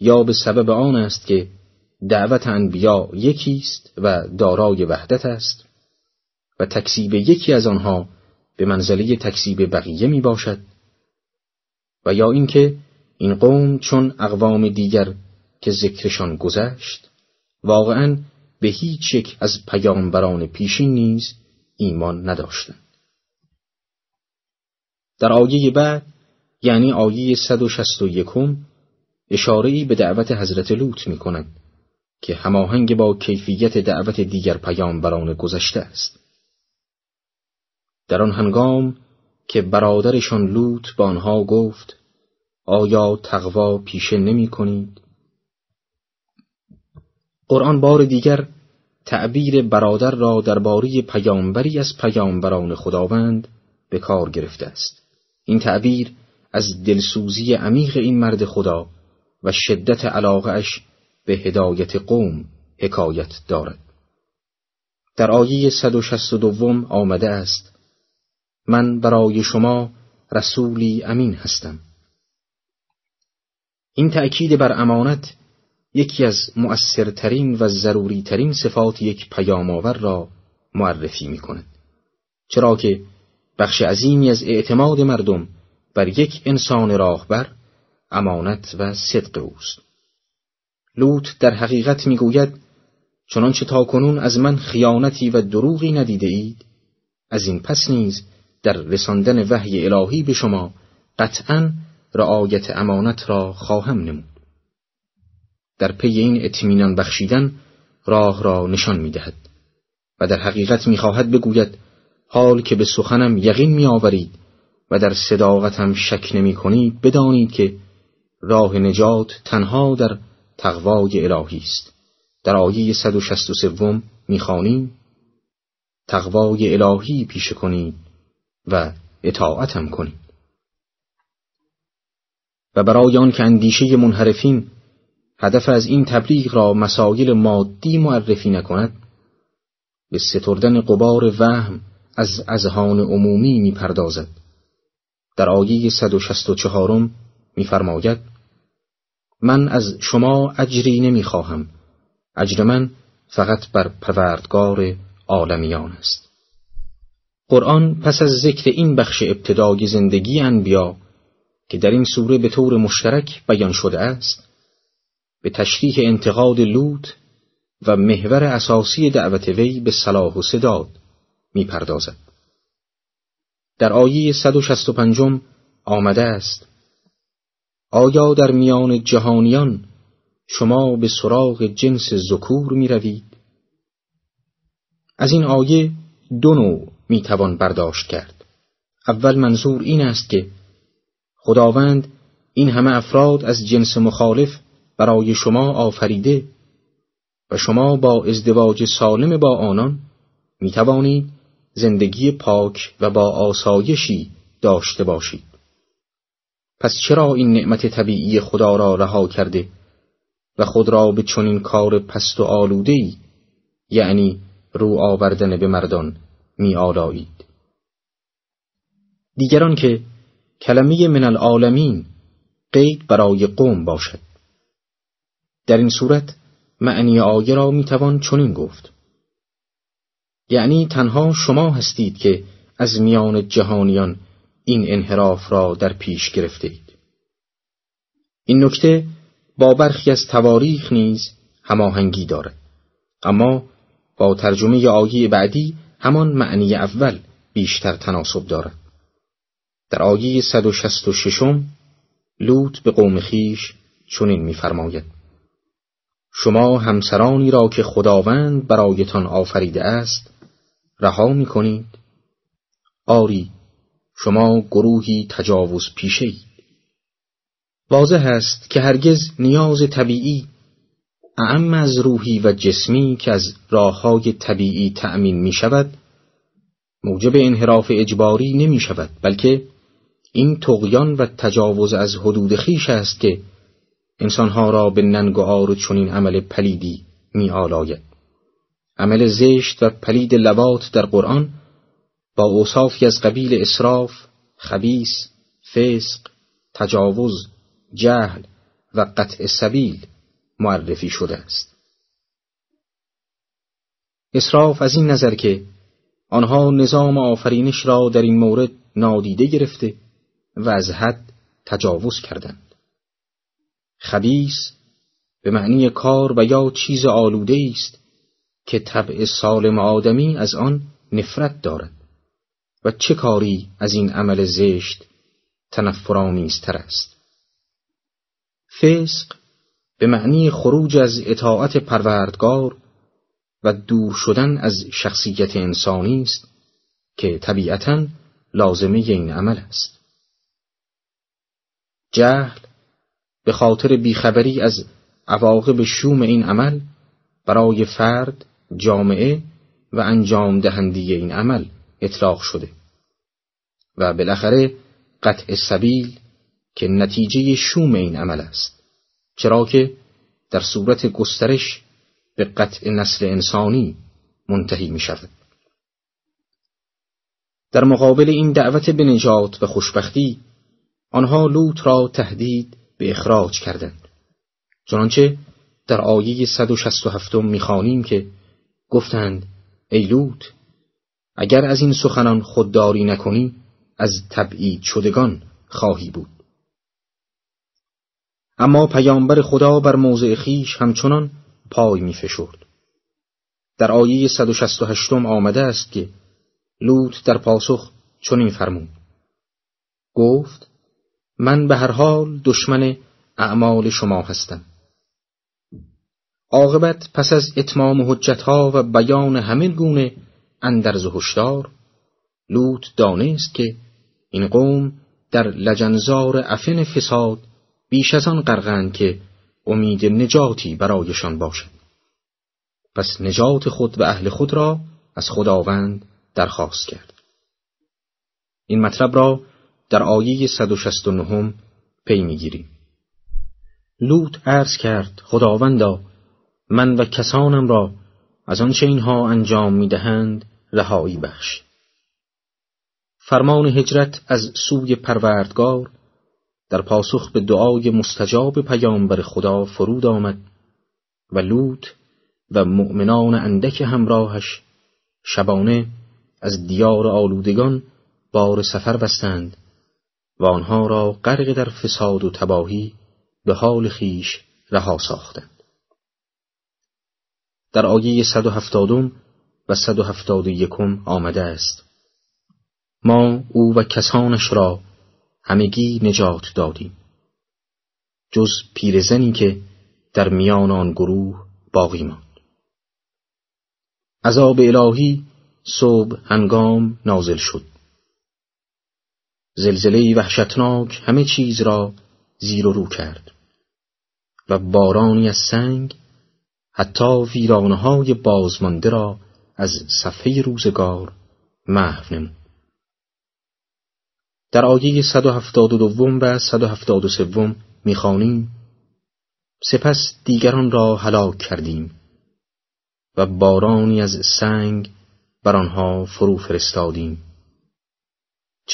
یا به سبب آن است که دعوت انبیا یکی است و دارای وحدت است و تکسیب یکی از آنها به منزله تکسیب بقیه می باشد و یا اینکه این قوم چون اقوام دیگر که ذکرشان گذشت واقعا به هیچ یک از پیامبران پیشین نیز ایمان نداشتند در آیه بعد یعنی آیه 161 اشاره‌ای به دعوت حضرت لوط می کند که هماهنگ با کیفیت دعوت دیگر پیامبران گذشته است. در آن هنگام که برادرشان لوط به آنها گفت آیا تقوا پیشه نمی کنید؟ قرآن بار دیگر تعبیر برادر را درباره پیامبری از پیامبران خداوند به کار گرفته است. این تعبیر از دلسوزی عمیق این مرد خدا و شدت علاقهش به هدایت قوم حکایت دارد. در آیه 162 آمده است من برای شما رسولی امین هستم. این تأکید بر امانت یکی از مؤثرترین و ضروریترین صفات یک پیامآور را معرفی می کند. چرا که بخش عظیمی از اعتماد مردم بر یک انسان راهبر امانت و صدق اوست. لوط در حقیقت می‌گوید چنانچه تا کنون از من خیانتی و دروغی ندیده اید از این پس نیز در رساندن وحی الهی به شما قطعا رعایت امانت را خواهم نمود در پی این اطمینان بخشیدن راه را نشان می‌دهد و در حقیقت می‌خواهد بگوید حال که به سخنم یقین میآورید و در صداقتم شک نمی کنید بدانید که راه نجات تنها در تقوای الهی است. در آیه 163 می‌خوانیم تقوای الهی پیشه کنید و اطاعتم کنید. و برای آن که اندیشه منحرفین هدف از این تبلیغ را مسائل مادی معرفی نکند. به ستردن قبار وهم از اذهان عمومی می‌پردازد. در آیه 164 میفرماید من از شما اجری نمی‌خواهم. اجر من فقط بر پروردگار عالمیان است. قرآن پس از ذکر این بخش ابتدای زندگی انبیا که در این سوره به طور مشترک بیان شده است به تشریح انتقاد لوط و محور اساسی دعوت وی به صلاح و سداد می‌پردازد در آیه 165 آمده است آیا در میان جهانیان شما به سراغ جنس ذکور می روید؟ از این آیه دو نوع می توان برداشت کرد. اول منظور این است که خداوند این همه افراد از جنس مخالف برای شما آفریده و شما با ازدواج سالم با آنان می توانید زندگی پاک و با آسایشی داشته باشید. پس چرا این نعمت طبیعی خدا را رها کرده و خود را به چنین کار پست و آلوده ای یعنی رو آوردن به مردان می آلایید. دیگران که کلمه من العالمین قید برای قوم باشد. در این صورت معنی آیه را می توان چنین گفت. یعنی تنها شما هستید که از میان جهانیان این انحراف را در پیش گرفته اید. این نکته با برخی از تواریخ نیز هماهنگی دارد اما با ترجمه آیه بعدی همان معنی اول بیشتر تناسب دارد در آیه 166 لوط به قوم خیش چنین می‌فرماید شما همسرانی را که خداوند برایتان آفریده است رها می‌کنید آری شما گروهی تجاوز پیشه اید. واضح است که هرگز نیاز طبیعی اعم از روحی و جسمی که از راه های طبیعی تأمین می شود موجب انحراف اجباری نمی شود بلکه این تقیان و تجاوز از حدود خیش است که انسانها را به ننگ و آر چنین عمل پلیدی می آلاید. عمل زشت و پلید لوات در قرآن با اوصافی از قبیل اسراف، خبیس، فسق، تجاوز، جهل و قطع سبیل معرفی شده است. اسراف از این نظر که آنها نظام آفرینش را در این مورد نادیده گرفته و از حد تجاوز کردند. خبیس به معنی کار و یا چیز آلوده است که طبع سالم آدمی از آن نفرت دارد. و چه کاری از این عمل زشت تنفرآمیزتر است؟ فسق به معنی خروج از اطاعت پروردگار و دور شدن از شخصیت انسانی است که طبیعتا لازمه این عمل است. جهل به خاطر بیخبری از عواقب شوم این عمل برای فرد، جامعه و انجام دهندی این عمل اطلاق شده و بالاخره قطع سبیل که نتیجه شوم این عمل است چرا که در صورت گسترش به قطع نسل انسانی منتهی می شود. در مقابل این دعوت به نجات و خوشبختی آنها لوط را تهدید به اخراج کردند. چنانچه در آیه 167 می‌خوانیم که گفتند ای لوط اگر از این سخنان خودداری نکنی از تبعید شدگان خواهی بود. اما پیامبر خدا بر موضع خیش همچنان پای می فشرد. در آیه 168 آمده است که لوط در پاسخ چنین فرمود. گفت من به هر حال دشمن اعمال شما هستم. عاقبت پس از اتمام حجتها و بیان همه گونه اندرز و هشدار لوط دانست که این قوم در لجنزار افن فساد بیش از آن غرقند که امید نجاتی برایشان باشد. پس نجات خود و اهل خود را از خداوند درخواست کرد. این مطلب را در آیه 169 پی می‌گیریم. لوط عرض کرد خداوندا من و کسانم را از آنچه اینها انجام می‌دهند رهایی بخش. فرمان هجرت از سوی پروردگار در پاسخ به دعای مستجاب پیامبر خدا فرود آمد و لوط و مؤمنان اندک همراهش شبانه از دیار آلودگان بار سفر بستند. و آنها را غرق در فساد و تباهی به حال خیش رها ساختند. در آیه 170 و 171 آمده است. ما او و کسانش را همگی نجات دادیم. جز پیرزنی که در میان آن گروه باقی ماند. عذاب الهی صبح هنگام نازل شد. زلزله وحشتناک همه چیز را زیر و رو کرد. و بارانی از سنگ حتی ویرانهای بازمانده را از صفحه روزگار محو نمود. در آیه 172 و 173 می‌خوانیم سپس دیگران را هلاک کردیم و بارانی از سنگ بر آنها فرو فرستادیم.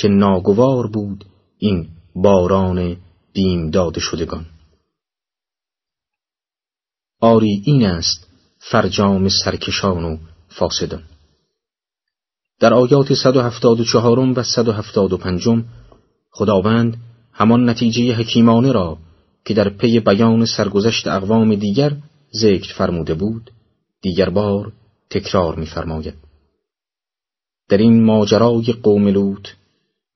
چه ناگوار بود این باران بیم داده شدگان. آری این است فرجام سرکشان و فاسدان. در آیات 174 و 175 خداوند همان نتیجه حکیمانه را که در پی بیان سرگذشت اقوام دیگر ذکر فرموده بود دیگر بار تکرار می‌فرماید. در این ماجرای قوم لوط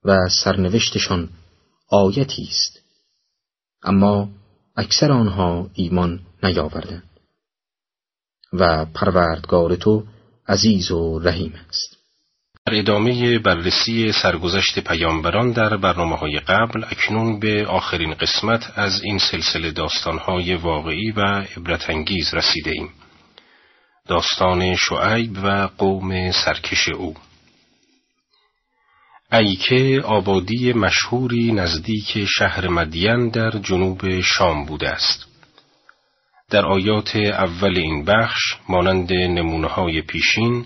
و سرنوشتشان آیتی است. اما اکثر آنها ایمان نیاوردند و پروردگار تو عزیز و رحیم است. در ادامه بررسی سرگذشت پیامبران در برنامه های قبل اکنون به آخرین قسمت از این سلسله داستانهای واقعی و عبرتانگیز رسیده ایم. داستان شعیب و قوم سرکش او. ایکه آبادی مشهوری نزدیک شهر مدین در جنوب شام بوده است. در آیات اول این بخش مانند نمونه های پیشین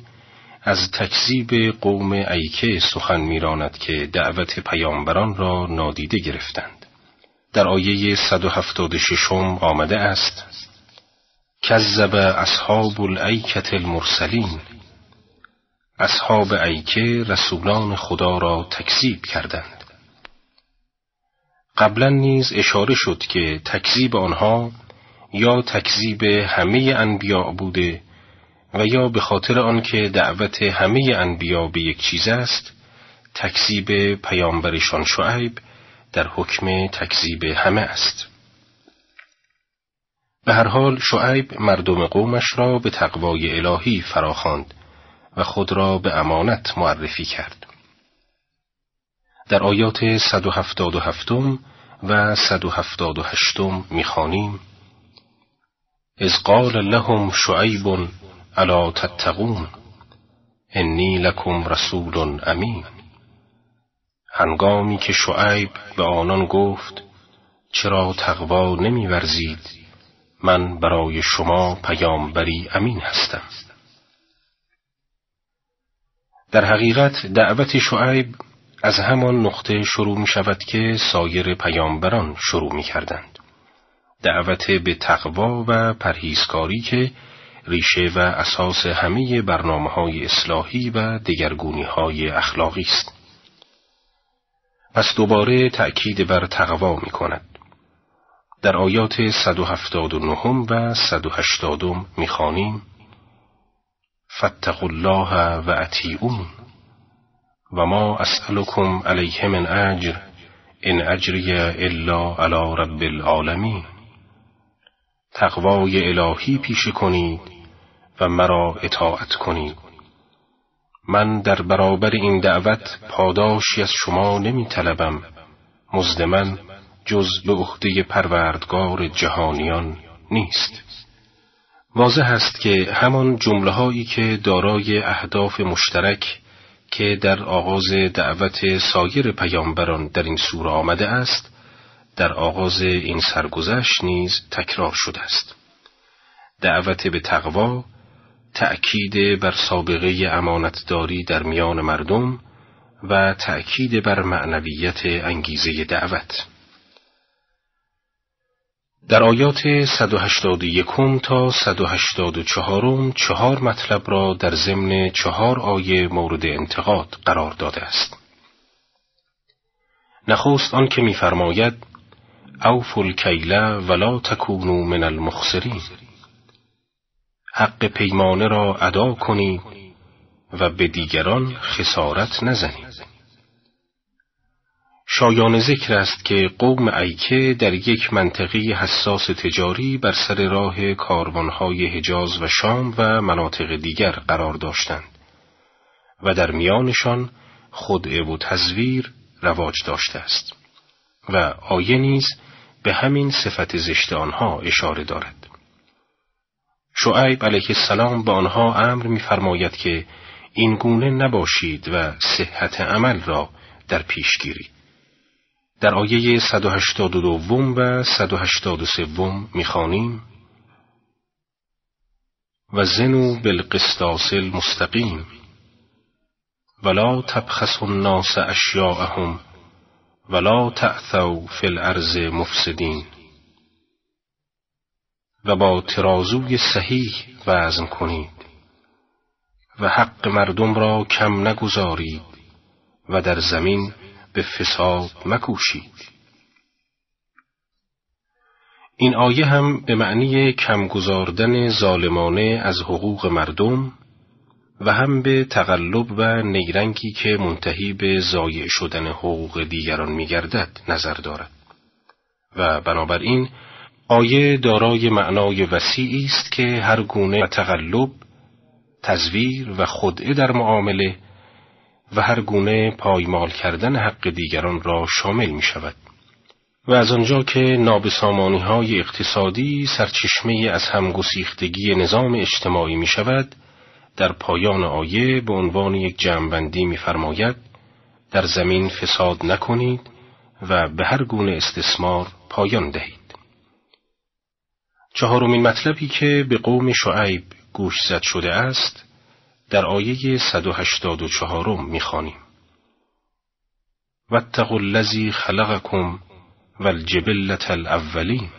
از تکذیب قوم ایکه سخن میراند که دعوت پیامبران را نادیده گرفتند. در آیه 176 آمده است کذب اصحاب الایکت المرسلین اصحاب ایکه رسولان خدا را تکذیب کردند. قبلا نیز اشاره شد که تکذیب آنها یا تکذیب همه انبیاء بوده و یا به خاطر آنکه دعوت همه انبیا به یک چیز است تکذیب پیامبرشان شعیب در حکم تکذیب همه است. به هر حال شعیب مردم قومش را به تقوای الهی فراخواند. و خود را به امانت معرفی کرد. در آیات 177 و 178 می‌خوانیم از قال لهم شعیب الا تتقون انی لکم رسول امین. هنگامی که شعیب به آنان گفت چرا تقوا نمیورزید من برای شما پیامبری امین هستم. در حقیقت دعوت شعیب از همان نقطه شروع می شود که سایر پیامبران شروع می کردند. دعوت به تقوا و پرهیزکاری که ریشه و اساس همه برنامه های اصلاحی و دگرگونی های اخلاقی است. پس دوباره تأکید بر تقوا می کند. در آیات 179 و 180 می‌خوانیم فاتقوا الله و اطیعون و ما اسألكم علیه من اجر ان اجری الا علی رب العالمین تقوای الهی پیشه کنید و مرا اطاعت کنید. من در برابر این دعوت پاداشی از شما نمی طلبم مزد من جز به عهده پروردگار جهانیان نیست. واضح است که همان جمله هایی که دارای اهداف مشترک که در آغاز دعوت سایر پیامبران در این سوره آمده است در آغاز این سرگذشت نیز تکرار شده است. دعوت به تقوا تأکید بر سابقه امانتداری در میان مردم و تأکید بر معنویت انگیزه دعوت. در آیات 181 تا 184 چهار مطلب را در ضمن چهار آیه مورد انتقاد قرار داده است. نخست آن که می‌فرماید اوفوا الکیل ولا تکونوا من المخسرین حق پیمانه را ادا کنید و به دیگران خسارت نزنید شایان ذکر است که قوم ایکه در یک منطقه حساس تجاری بر سر راه کاروانهای حجاز و شام و مناطق دیگر قرار داشتند و در میانشان خدعه و تزویر رواج داشته است و آیه نیز به همین صفت زشت آنها اشاره دارد. شعیب علیه السلام به آنها امر می‌فرماید که این گونه نباشید و صحت عمل را در پیش گیرید. در آیه 182 و 183 می‌خوانیم. و زنو بالقسطاس المستقیم ولا تبخسوا الناس اشیاءهم ولا تعثوا فی الارض مفسدین. و با ترازوی صحیح وزن کنید و حق مردم را کم نگذارید و در زمین به فساد مکوشید این آیه هم به معنی کم گذاردن ظالمانه از حقوق مردم و هم به تقلب و نیرنگی که منتهی به ضایع شدن حقوق دیگران میگردد نظر دارد. و بنابراین آیه دارای معنای وسیعی است که هر گونه تقلب تزویر و خدعه در معامله و هر گونه پایمال کردن حق دیگران را شامل می شود. و از آنجا که نابسامانی های اقتصادی سرچشمه از همگسیختگی نظام اجتماعی می شود، در پایان آیه به عنوان یک جمعبندی می‌فرماید در زمین فساد نکنید و به هر گونه استثمار پایان دهید. چهارمین مطلبی که به قوم شعیب گوش زد شده است در آیه 184 می‌خوانیم. واتقوا الذی خلقکم والجبلة الاولین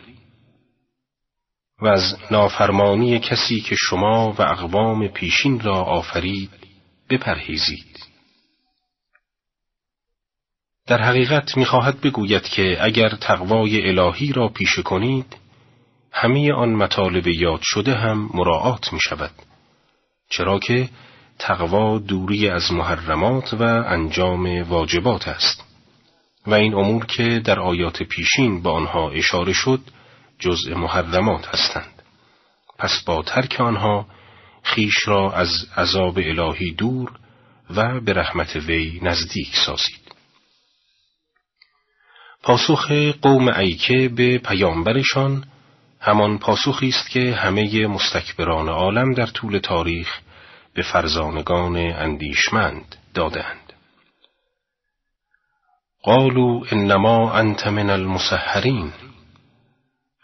و از نافرمانی کسی که شما و اقوام پیشین را آفرید بپرهیزید. در حقیقت می‌خواهد بگوید که اگر تقوای الهی را پیشه کنید همه آن مطالب یاد شده هم مراعات می شود چرا که تقوا دوری از محرمات و انجام واجبات است. و این امور که در آیات پیشین با آنها اشاره شد جزء محرمات هستند. پس با ترک آنها خیش را از عذاب الهی دور و به رحمت وی نزدیک سازید. پاسخ قوم ایکه به پیامبرشان همان پاسخی است که همه مستکبران عالم در طول تاریخ به فرزانگان اندیشمند دادند. قالوا انما انت من المسحرین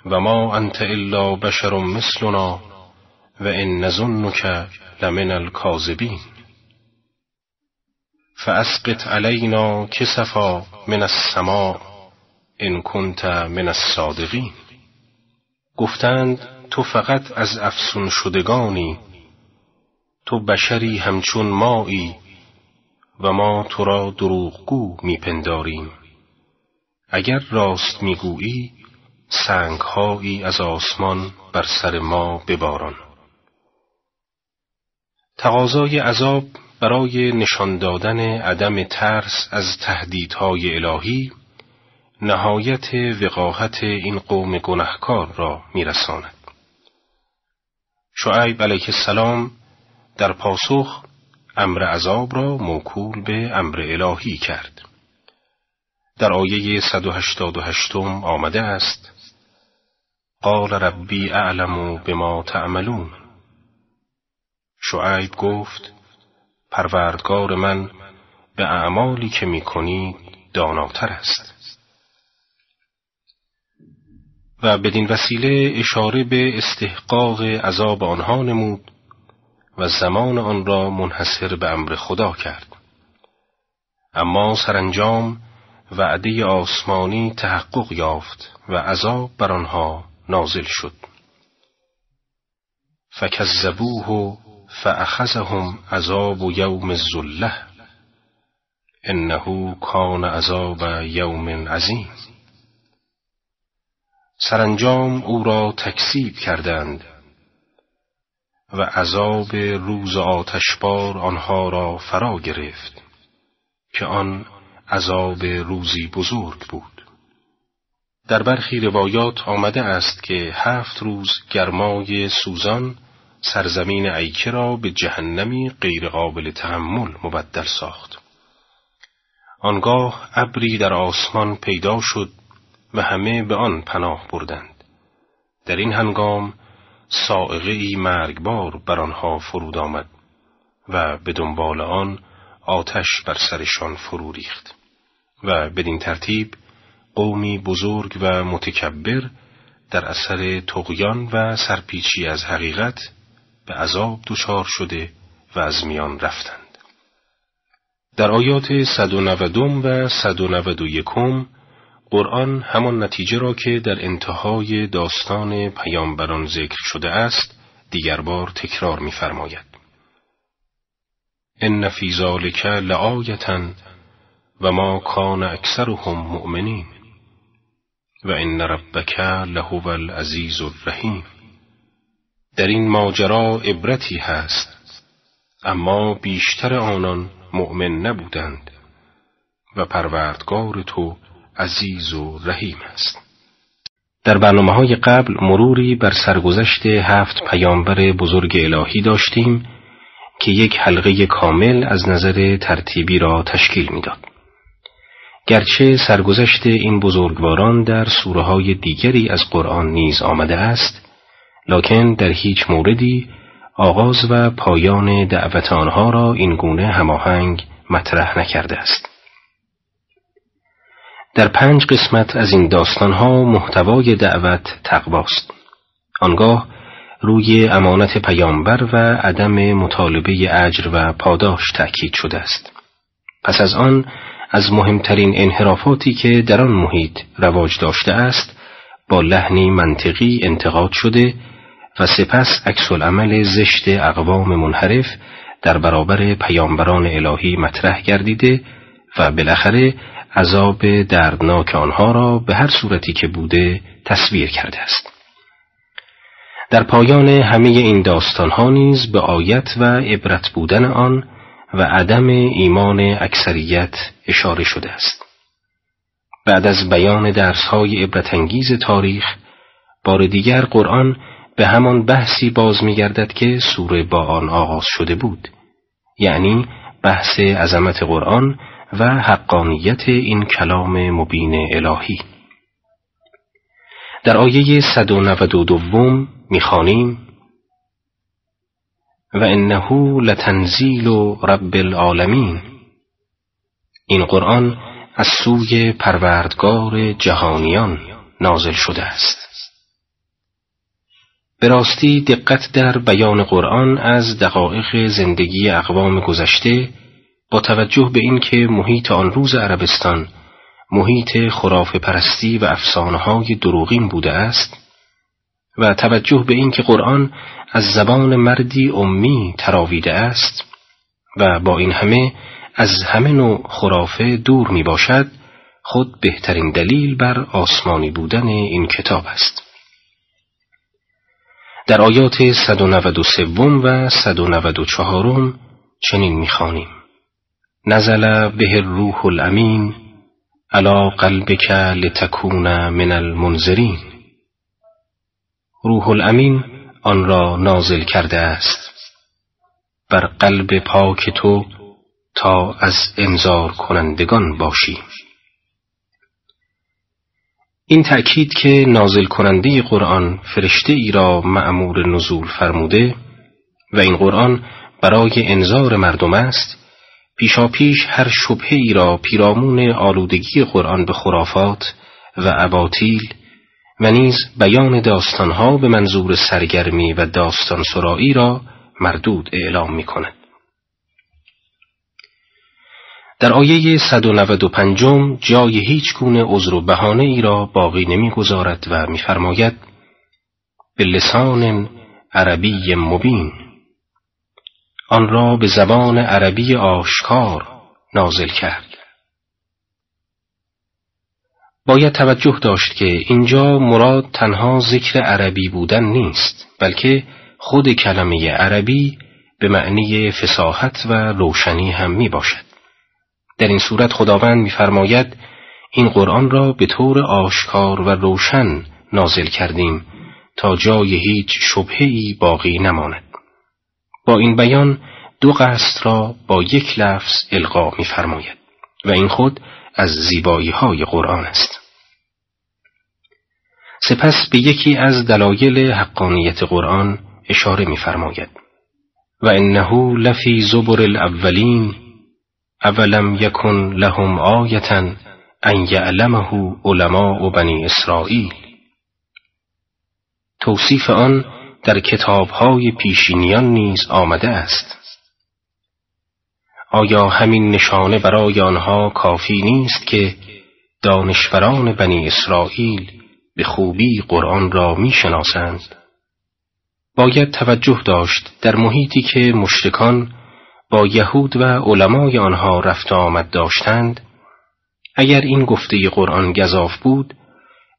و ما انت الا بشر مثلنا و ان نظنك لمن الكاذبین فاسقط علینا کسفا من السماء ان کنت من الصادقین. گفتند تو فقط از افسون شدگانی تو بشری همچون مایی و ما تو را دروغگو میپنداریم. اگر راست می‌گویی سنگهایی از آسمان بر سر ما بباران. تقاضای عذاب برای نشان دادن عدم ترس از تهدیدهای الهی نهایت وقاحت این قوم گنهکار را میرساند. شعیب علیه السلام در پاسخ امر عذاب را موکول به امر الهی کرد. در آیه 188 آمده است قال ربی اعلم بما تعملون شعیب گفت پروردگار من به اعمالی که می کنید داناتر است. و بدین وسیله اشاره به استحقاق عذاب آنها نمود و زمان آن را منحصر به امر خدا کرد. اما سرانجام وعده آسمانی تحقق یافت و عذاب بر آنها نازل شد. فکذبوه فأخذهم عذاب یوم الظله انه کان عذاب یوم عظیم. سرانجام او را تکسیب کردند و عذاب روز آتشبار آنها را فرا گرفت که آن عذاب روزی بزرگ بود. در برخی روایات آمده است که هفت روز گرمای سوزان سرزمین ایکه را به جهنمی غیرقابل تحمل مبدل ساخت. آنگاه ابری در آسمان پیدا شد و همه به آن پناه بردند. در این هنگام سائقه ای مرگبار بر آنها فرود آمد و به دنبال آن آتش بر سرشان فرو ریخت و بدین ترتیب قومی بزرگ و متکبر در اثر تقیان و سرپیچی از حقیقت به عذاب دچار شده و از میان رفتند. در آیات 190 و 191 قرآن همان نتیجه را که در انتهای داستان پیامبران ذکر شده است دیگر بار تکرار می‌فرماید. ان فی ذلک لآیتا و ما کان اکثرهم مؤمنین و ان ربک لهو العزیز الرحیم در این ماجرا عبرتی هست اما بیشتر آنان مؤمن نبودند و پروردگار تو عزیز و رحیم است در برنامه های قبل مروری بر سرگذشت هفت پیامبر بزرگ الهی داشتیم که یک حلقه کامل از نظر ترتیبی را تشکیل می‌داد. گرچه سرگذشت این بزرگواران در سوره های دیگری از قرآن نیز آمده است، لکن در هیچ موردی آغاز و پایان دعوت آنها را این گونه هماهنگ مطرح نکرده است. در پنج قسمت از این داستانها محتوای دعوت تقواست. آنگاه روی امانت پیامبر و عدم مطالبه اجر و پاداش تأکید شده است. پس از آن از مهمترین انحرافاتی که در آن محیط رواج داشته است با لحنی منطقی انتقاد شده و سپس عکس عمل زشت اقوام منحرف در برابر پیامبران الهی مطرح گردیده و بالاخره عذاب دردناک آنها را به هر صورتی که بوده تصویر کرده است. در پایان همه این داستانها نیز به آیت و عبرت بودن آن و عدم ایمان اکثریت اشاره شده است. بعد از بیان درسهای عبرتانگیز تاریخ بار دیگر قرآن به همان بحثی باز میگردد که سوره با آن آغاز شده بود یعنی بحث عظمت قرآن و حقانیت این کلام مبین الهی. در آیه 192 می‌خوانیم و انه لتنزیل رب العالمین. این قرآن از سوی پروردگار جهانیان نازل شده است. به راستی دقت در بیان قرآن از دقایق زندگی اقوام گذشته توجه به اینکه محیط آن روز عربستان محیط خراف پرستی و افسانه‌های دروغین بوده است و توجه به اینکه قرآن از زبان مردی امی تراویده است و با این همه از همه نوع خرافه دور می باشد خود بهترین دلیل بر آسمانی بودن این کتاب است. در آیات 193 و 194 چنین می‌خوانیم نزل به الروح الامین علا قلبک لتکون من المنذرین. روح الامین آن را نازل کرده است. بر قلب پاک تو تا از انذار کنندگان باشی. این تأکید که نازل کننده قرآن فرشته ای را معمور نزول فرموده و این قرآن برای انذار مردم است پیشا پیش هر شبه ای را پیرامون آلودگی قرآن به خرافات و اباطیل و نیز بیان داستانها به منظور سرگرمی و داستان سرایی را مردود اعلام می کند. در آیه 195 جای هیچ گونه عذر و بهانه ای را باقی نمی‌گذارد و میفرماید به لسان عربی مبین آن را به زبان عربی آشکار نازل کرد باید توجه داشت که اینجا مراد تنها ذکر عربی بودن نیست بلکه خود کلمه عربی به معنی فساحت و روشنی هم می باشد. در این صورت خداوند میفرماید این قرآن را به طور آشکار و روشن نازل کردیم تا جای هیچ شبهی باقی نماند با این بیان دو قصد را با یک لفظ القا میفرماید و این خود از زیبایی های قرآن است. سپس به یکی از دلایل حقانیت قرآن اشاره میفرماید. و انه لفی زبر الاولین اولم یکن لهم آیتا ان یعلمه علماء بنی اسرائیل. توصیف آن در کتابهای پیشینیان نیز آمده است. آیا همین نشانه برای آنها کافی نیست که دانشوران بنی اسرائیل به خوبی قرآن را می‌شناسند؟ باید توجه داشت در محیطی که مشرکان با یهود و علمای آنها رفت آمد داشتند اگر این گفته قرآن گذاف بود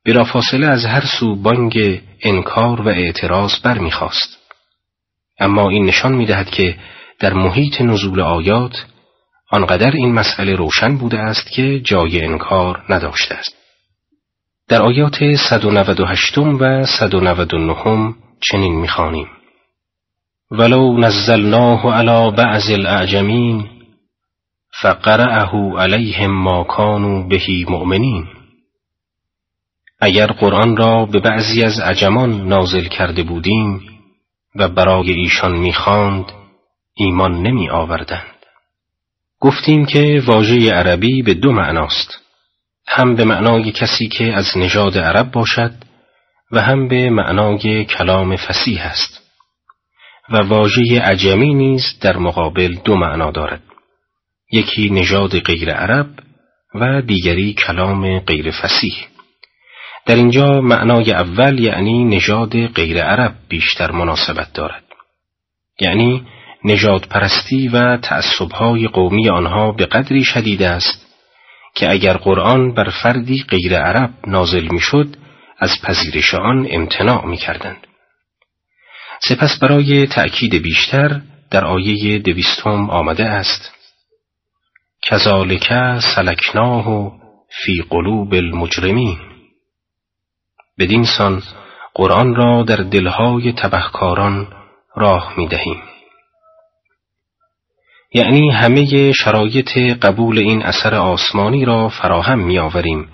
بلافاصله از هر سو بانگ انکار و اعتراض برمیخواست اما این نشان می‌دهد که در محیط نزول آیات آنقدر این مسئله روشن بوده است که جای انکار نداشته است. در آیات 198 و 199 چنین می‌خوانیم. ولو نزلناه على بعض الاعجمین فقرأه علیهم ما كانوا به مؤمنین. اگر قرآن را به بعضی از عجمان نازل کرده بودیم و برای ایشان می‌خواند ایمان نمی آوردند گفتیم که واژه عربی به دو معناست هم به معنای کسی که از نژاد عرب باشد و هم به معنای کلام فسیح است. و واژه عجمی نیز در مقابل دو معنا دارد یکی نژاد غیر عرب و دیگری کلام غیر فسیح. در اینجا معنای اول یعنی نژاد غیر عرب بیشتر مناسبت دارد یعنی نژاد پرستی و تعصبهای قومی آنها به قدری شدید است که اگر قرآن بر فردی غیر عرب نازل می‌شد از پذیرش آن امتناع می کردند. سپس برای تأکید بیشتر در آیه دویستم آمده است کذالک سلکناه فی قلوب المجرمین بدین سان قرآن را در دلهای تبهکاران راه می دهیم. یعنی همه شرایط قبول این اثر آسمانی را فراهم می آوریم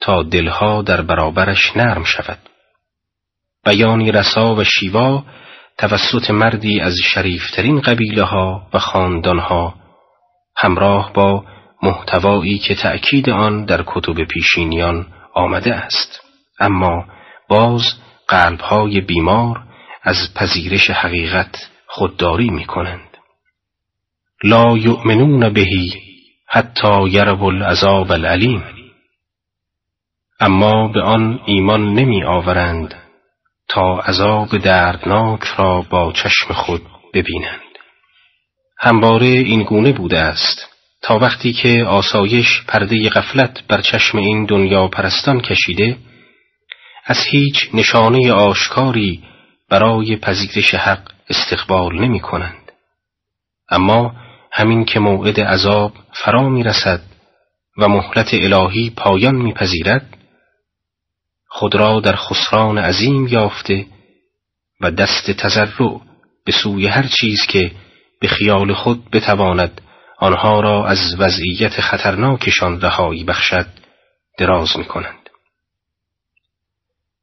تا دلها در برابرش نرم شود. بیانی رسا و شیوا توسط مردی از شریفترین قبیله ها و خاندانها همراه با محتوایی که تأکید آن در کتب پیشینیان آمده است اما باز قلبهای بیمار از پذیرش حقیقت خودداری می کنند لا یؤمنون بهی حتی یرو العذاب العلیم اما به آن ایمان نمی آورند تا عذاب دردناک را با چشم خود ببینند. همواره این گونه بوده است تا وقتی که آسایش پرده غفلت بر چشم این دنیا پرستان کشیده از هیچ نشانه آشکاری برای پذیرش حق استقبال نمی کنند. اما همین که موعد عذاب فرا می رسد و مهلت الهی پایان میپذیرد خود را در خسران عظیم یافته و دست تزرع به سوی هر چیز که به خیال خود بتواند آنها را از وضعیت خطرناکشان رهایی بخشد دراز می کنند.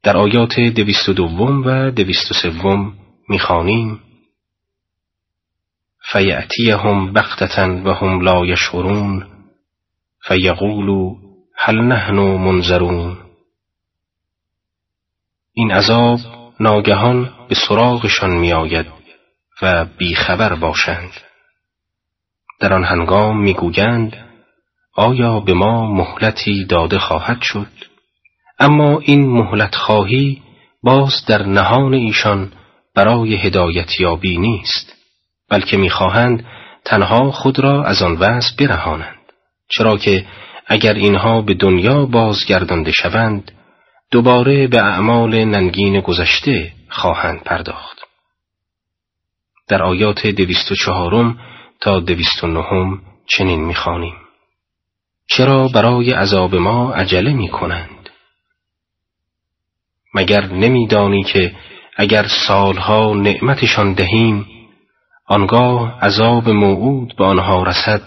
در آیات دویست و دوم و دویست و سوم می‌خوانیم. فیعتیهم بختتا و هم لا یشعرون فیقولو هل نحن منظرون. این عذاب ناگهان به سراغشان میآید و بیخبر باشند. در آن هنگام می‌گویند آیا به ما مهلتی داده خواهد شد؟ اما این مهلت خواهی باز در نهان ایشان برای هدایت یابی نیست بلکه می‌خواهند تنها خود را از آن وضع برهانند. چرا که اگر اینها به دنیا بازگردانده شوند دوباره به اعمال ننگین گذشته خواهند پرداخت. در آیات دویست و چهارم تا دویست و نهم چنین می‌خوانیم. چرا برای عذاب ما عجله می کنند؟ مگر نمیدانی که اگر سالها نعمتشان دهیم آنگاه عذاب موعود به آنها رسد.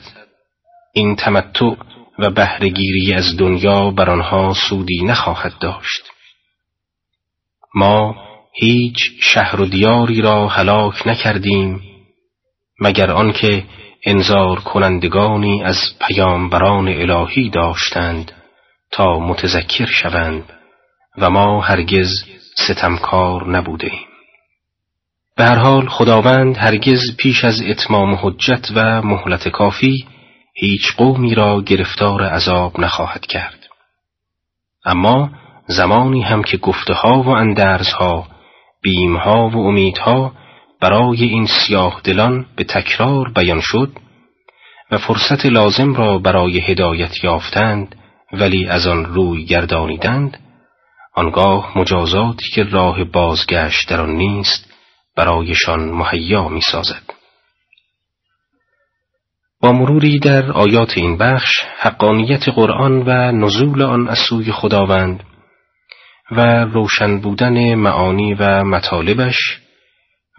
این تمتع و بهرهگیری از دنیا بر آنها سودی نخواهد داشت. ما هیچ شهر و دیاری را هلاک نکردیم مگر آنکه انذار کنندگانی از پیامبران الهی داشتند تا متذکر شوند. و ما هرگز ستمکار نبودیم به هر حال خداوند هرگز پیش از اتمام حجت و مهلت کافی هیچ قومی را گرفتار عذاب نخواهد کرد. اما زمانی هم که گفته ها و اندرزها بیمها و امیدها برای این سیاه دلان به تکرار بیان شد و فرصت لازم را برای هدایت یافتند ولی از آن روی گردانیدند آنگاه مجازاتی که راه بازگشت در آن نیست برایشان مهیا می سازد. با مروری در آیات این بخش حقانیت قرآن و نزول آن از سوی خداوند و روشن بودن معانی و مطالبش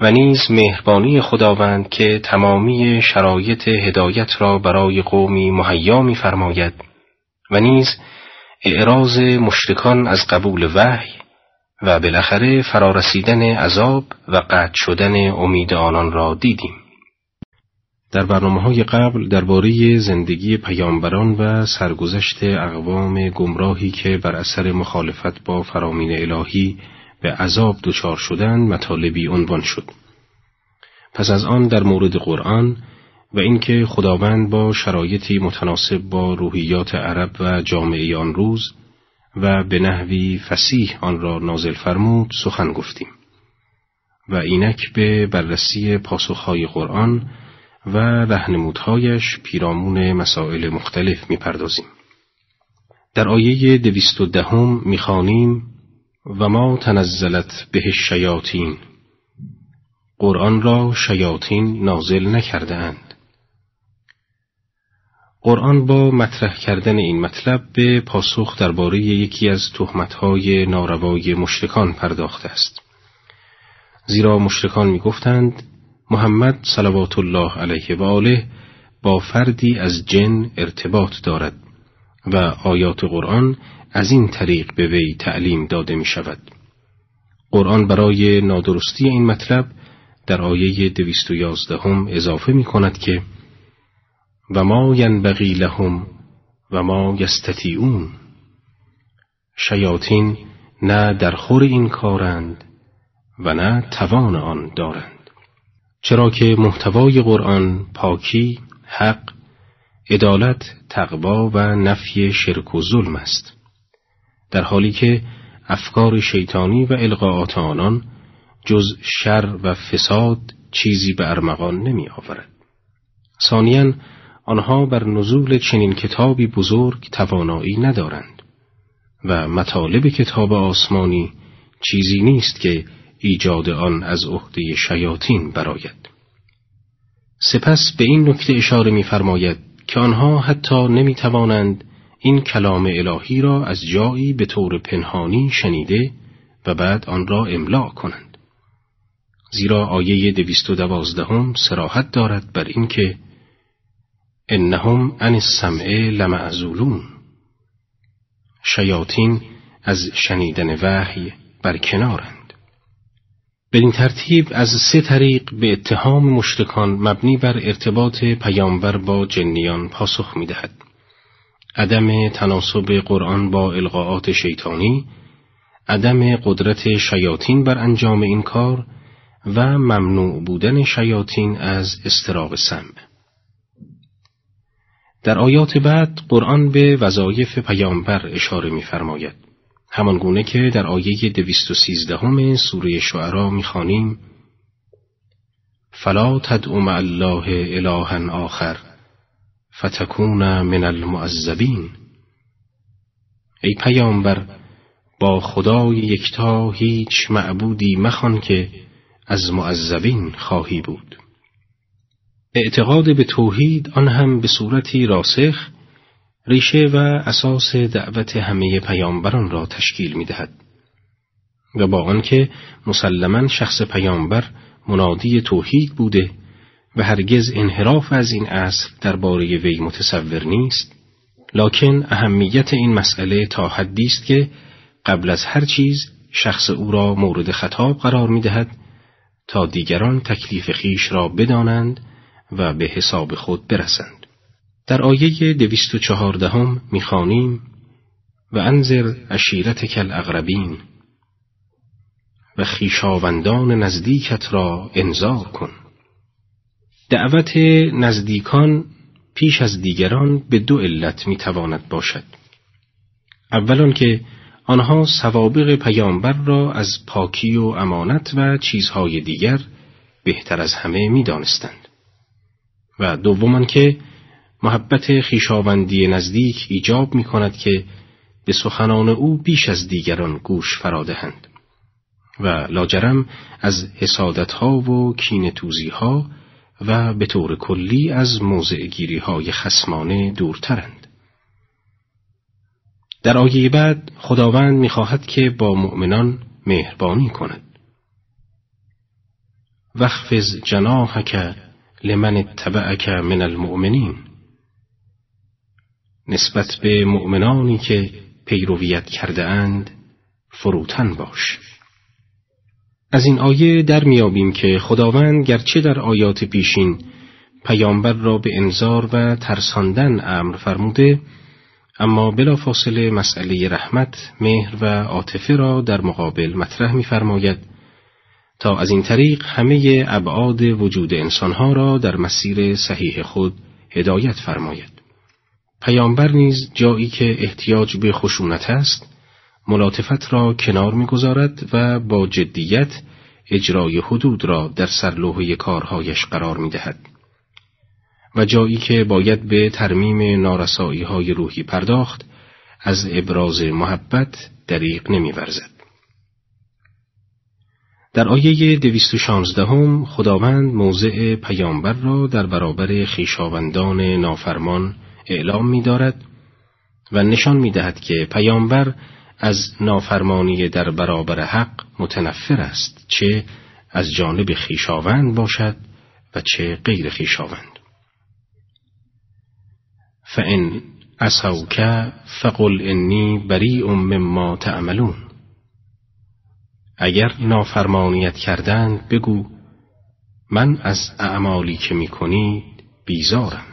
و نیز مهربانی خداوند که تمامی شرایط هدایت را برای قومی مهیا می‌فرماید و نیز اعراض مشرکان از قبول وحی و بالاخره فرارسیدن عذاب و قطع شدن امید آنان را دیدیم در برنامه های قبل درباره زندگی پیامبران و سرگذشت اقوام گمراهی که بر اثر مخالفت با فرامین الهی به عذاب دچار شدند مطالبی عنوان شد. پس از آن در مورد قرآن و اینکه خداوند با شرایطی متناسب با روحیات عرب و جامعه آن روز و به نحوی فسیح آن را نازل فرمود سخن گفتیم و اینک به بررسی پاسخهای قرآن و رهنمودهایش پیرامون مسائل مختلف می‌پردازیم. در آیه دویست و دهم می‌خوانیم و ما تنزلت به شیاطین قرآن را شیاطین نازل نکرده اند. قرآن با مطرح کردن این مطلب به پاسخ درباره یکی از تهمتهای ناروای مشرکان پرداخته است. زیرا مشرکان می‌گفتند محمد صلوات الله علیه و آله با فردی از جن ارتباط دارد و آیات قرآن از این طریق به وی تعلیم داده می شود. قرآن برای نادرستی این مطلب در آیه دویست و یازدهم اضافه می کند که و ما ینبغی لهم و ما یستطیعون. شیاطین نه در خور این کارند و نه توان آن دارند. چرا که محتوای قرآن پاکی، حق، عدالت، تقوا و نفی شرک و ظلم است. در حالی که افکار شیطانی و القاعات آنان جز شر و فساد چیزی به ارمغان نمی آورد. ثانیا آنها بر نزول چنین کتابی بزرگ توانایی ندارند و مطالب کتاب آسمانی چیزی نیست که ایجاد آن از عهده شیاطین براید. سپس به این نکته اشاره می‌فرماید که آنها حتی نمی توانند این کلام الهی را از جایی به طور پنهانی شنیده و بعد آن را املا کنند. زیرا آیه دویست و دوازدهم سراحت دارد بر اینکه انهم عن السمع لمعزولون. شیاطین از شنیدن وحی برکنارند. این ترتیب از سه طریق به اتهام مشرکان مبنی بر ارتباط پیامبر با جنیان پاسخ می‌دهد. عدم تناسب قرآن با القاعات شیطانی عدم قدرت شیاطین بر انجام این کار و ممنوع بودن شیاطین از استراق سمع. در آیات بعد قرآن به وظایف پیامبر اشاره می‌فرماید. همان گونه که در آیه دویست و سیزدهم سوره شعرا می‌خوانیم فلا تدعو مع الله الها آخر فتکون من المعذبین. ای پیامبر با خدای یکتا هیچ معبودی مخوان که از معذبین خواهی بود. اعتقاد به توحید آن هم به صورتی راسخ ریشه و اساس دعوت همه پیامبران را تشکیل می دهد. و با آنکه مسلما شخص پیامبر منادی توحید بوده و هرگز انحراف از این اصل درباره وی متصور نیست لکن اهمیت این مسئله تا حدی است که قبل از هر چیز شخص او را مورد خطاب قرار می دهد تا دیگران تکلیف خیش را بدانند و به حساب خود برسند. در آیه دویست و چهاردهم می‌خوانیم و انذر اشیرت کل اغربین و خیشاوندان نزدیکت را انذار کن. دعوت نزدیکان پیش از دیگران به دو علت می‌تواند باشد. اولان که آنها سوابق پیامبر را از پاکی و امانت و چیزهای دیگر بهتر از همه می‌دانستند. و دومان که محبت خیشاوندی نزدیک ایجاب می کند که به سخنان او بیش از دیگران گوش فرادهند و لاجرم از حسادتها و کینتوزی ها و به طور کلی از موضعگیری های خسمانه دورترند. در آیه بعد خداوند می‌خواهد که با مؤمنان مهربانی کند. وخفز جناحک لمن اتبعک من المؤمنین. نسبت به مؤمنانی که پیرویت کرده اند فروتن باش. از این آیه در میابیم که خداوند گرچه در آیات پیشین پیامبر را به انذار و ترساندن امر فرموده اما بلافاصله مسئله رحمت، مهر و عاطفه را در مقابل مطرح می‌فرماید. تا از این طریق همه ابعاد وجود انسانها را در مسیر صحیح خود هدایت فرماید. پیامبر نیز جایی که احتیاج به خشونت است، ملاطفت را کنار می‌گذارد و با جدیت اجرای حدود را در سرلوحه کارهایش قرار می دهد. و جایی که باید به ترمیم نارسایی های روحی پرداخت، از ابراز محبت دریق نمیورزد. در آیه دویست و شانزدهم خداوند موضع پیامبر را در برابر خیشاوندان نافرمان اعلام می دارد و نشان می دهد که پیامبر از نافرمانی در برابر حق متنفر است چه از جانب خیشاوند باشد و چه غیر خیشاوند. فان اسوک فقل انی بریء مما تعملون. اگر نافرمانیت کردند بگو من از اعمالی که می‌کنید بیزارم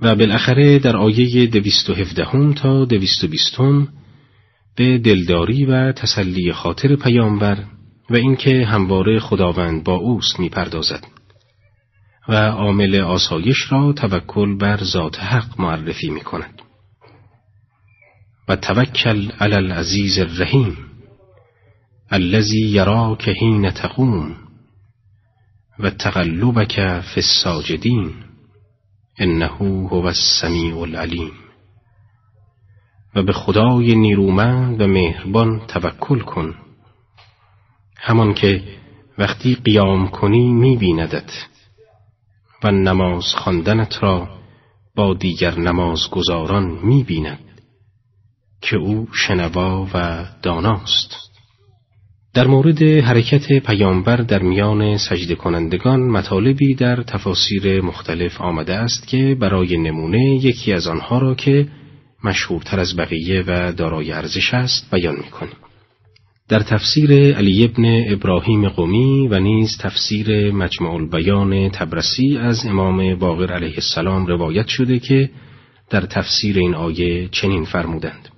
و بالاخره در آیه دویست و هفدهم تا دویست و بیستم به دلداری و تسلی خاطر پیامبر و اینکه همواره خداوند با اوست می‌پردازد و عامل آسایش را توکل بر ذات حق معرفی می کند. و توکل علی العزیز الرحیم الذی یراک حین تقوم و تقلبک فی الساجدین انه هو السمیع العلیم. و به خدای نیرومند و مهربان توکل کن. همان که وقتی قیام کنی می بیندت و نماز خواندنت را با دیگر نمازگزاران می بیند که او شنوا و داناست در مورد حرکت پیامبر در میان سجده کنندگان مطالبی در تفاسیر مختلف آمده است که برای نمونه یکی از آنها را که مشهورتر از بقیه و دارای ارزش است بیان می‌کنیم. در تفسیر علی ابن ابراهیم قومی و نیز تفسیر مجمع البیان تبرسی از امام باقر علیه السلام روایت شده که در تفسیر این آیه چنین فرمودند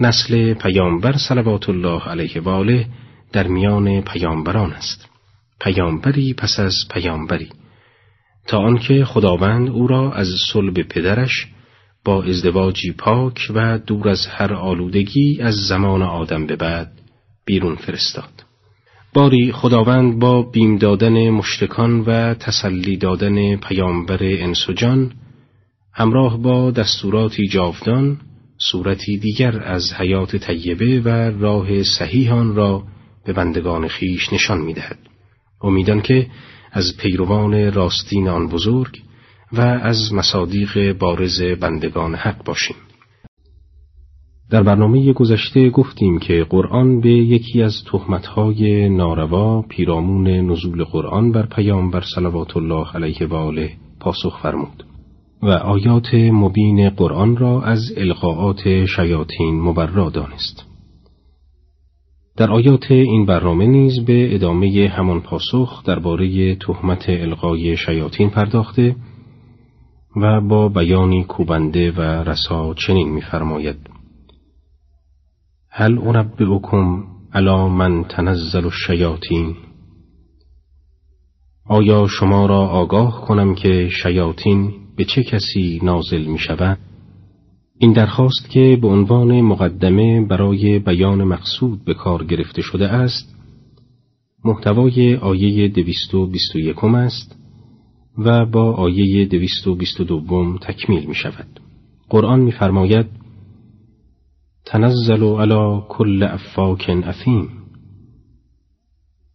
نسل پیامبر صلوات الله علیه و آله در میان پیامبران است پیامبری پس از پیامبری تا آنکه خداوند او را از صلب پدرش با ازدواجی پاک و دور از هر آلودگی از زمان آدم به بعد بیرون فرستاد. باری خداوند با بیم دادن مشتکان و تسلی دادن پیامبر انسجان همراه با دستوراتی جاودان صورتی دیگر از حیات طیبه و راه صحیحان را به بندگان خیش نشان می‌دهد. امیدان که از پیروان راستین آن بزرگ و از مصادیق بارز بندگان حق باشیم. در برنامه گذشته گفتیم که قرآن به یکی از تهمتهای ناروا پیرامون نزول قرآن بر پیامبر صلوات الله علیه و آله پاسخ فرمود و آیات مبین قرآن را از القاعات شیاطین مبرا دانست. در آیات این برنامه نیز به ادامه همان پاسخ درباره تهمت القای شیاطین پرداخته و با بیانی کوبنده و رسا چنین می‌فرماید هل انبئکم علی من تنزل الشیاطین آیا شما را آگاه کنم که شیاطین به چه کسی نازل می شود؟ این درخواست که به عنوان مقدمه برای بیان مقصود به کار گرفته شده است محتوای آیه دویست و بیست و یکم است و با آیه دویست و بیست و دوم تکمیل می شود. قرآن می فرماید تنزل علی کل افاک افیم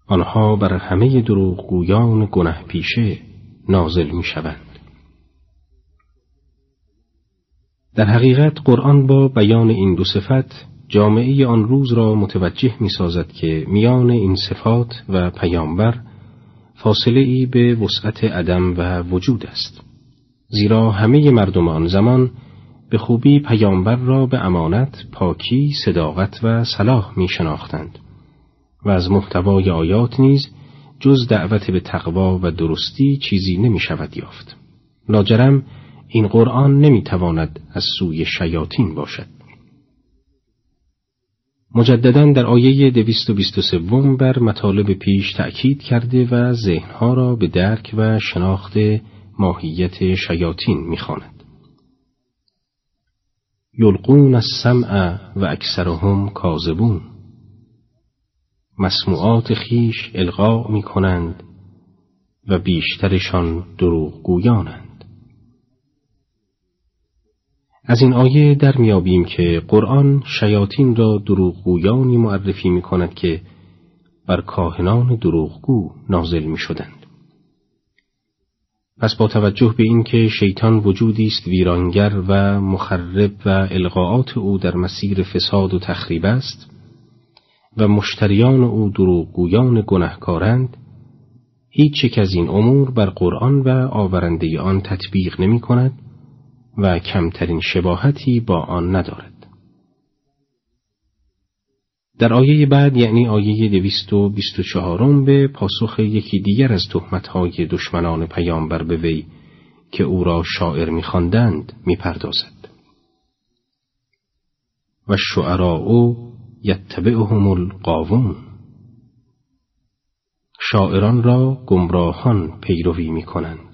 آنها بر همه دروغگویان گنه پیشه نازل می شوند. در حقیقت قرآن با بیان این دو صفت جامعه آن روز را متوجه می سازد که میان این صفات و پیامبر فاصله ای به وسعت عدم و وجود است زیرا همه مردم آن زمان به خوبی پیامبر را به امانت، پاکی، صداقت و صلاح می شناختند و از محتوای آیات نیز جز دعوت به تقوا و درستی چیزی نمی شود یافت. لاجرم این قرآن نمی تواند از سوی شیاطین باشد. مجددا در آیه دویست و بیست و سوم بر مطالب پیش تأکید کرده و ذهنها را به درک و شناخت ماهیت شیاطین می‌خواند. یلقون السمع و اکثرهم کاذبون مسموعات خیش القا می کنند و بیشترشان دروغ از این آیه در میابیم که قرآن شیاطین را دروغگویانی معرفی می کند که بر کاهنان دروغگو نازل می شدند. پس با توجه به اینکه شیطان وجودی است ویرانگر و مخرب و القاعات او در مسیر فساد و تخریب است و مشتریان او دروغگویان گنهکارند هیچ یک از این امور بر قرآن و آورنده آن تطبیق نمی کند و کمترین شباهتی با آن ندارد. در آیه بعد یعنی آیه دویست و بیست و چهارم به پاسخ یکی دیگر از تهمتهای دشمنان پیامبر به وی که او را شاعر میخواندند می‌پردازد. و شعراء یتبعهم القاوون. شاعران را گمراهان پیروی می‌کنند.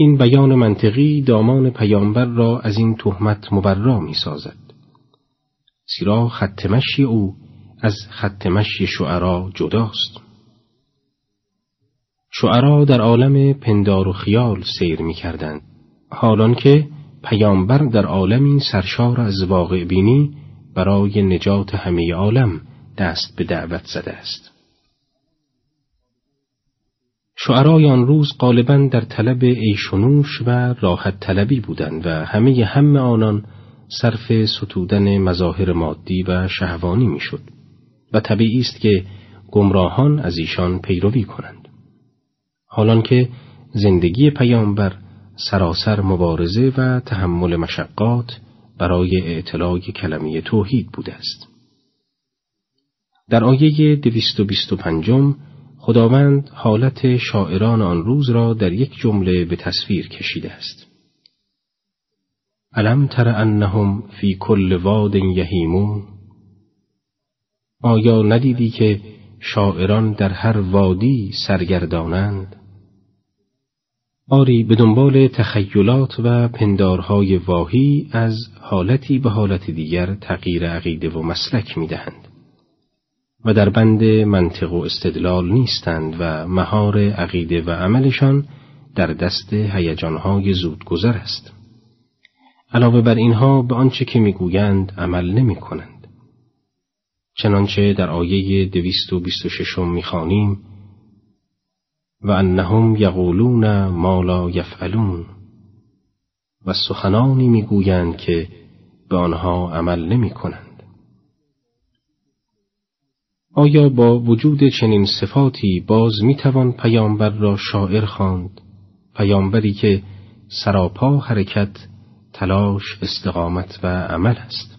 این بیان منطقی دامان پیامبر را از این تهمت مبرا می سازد. زیرا خط مشی او از خط مشی شعرا جداست. شعرا در عالم پندار و خیال سیر می کردند. حالان که پیامبر در عالمی سرشار از واقع بینی برای نجات همه عالم دست به دعوت زده است. شعرای آن روز غالبا در طلب ایشونوش و راحت طلبی بودند و همه هم آنان صرف ستودن مظاهر مادی و شهوانی می‌شد و طبیعی است که گمراهان از ایشان پیروی کنند. حالان که زندگی پیامبر سراسر مبارزه و تحمل مشقات برای اعتلاع کلمه توحید بوده است. در آیه 225 خداوند حالت شاعران آن روز را در یک جمله به تصویر کشیده است. علم تر انهم فی کل واد یهیمون آیا ندیدی که شاعران در هر وادی سرگردانند؟ آری به دنبال تخیلات و پندارهای واهی از حالتی به حالت دیگر تغییر عقیده و مسلک می‌دهند. و در بند منطق و استدلال نیستند و مهار عقیده و عملشان در دست هیجانهای زودگذر است. علاوه بر اینها به آنچه که می‌گویند عمل نمی کنند. چنانچه در آیه دویست و بیست و ششم می‌خوانیم و انهم یقولون ما لا یفعلون و سخنانی می‌گویند که به آنها عمل نمی کنند. آیا با وجود چنین صفاتی باز می‌توان پیامبر را شاعر خواند؟ پیامبری که سراپا حرکت تلاش استقامت و عمل است.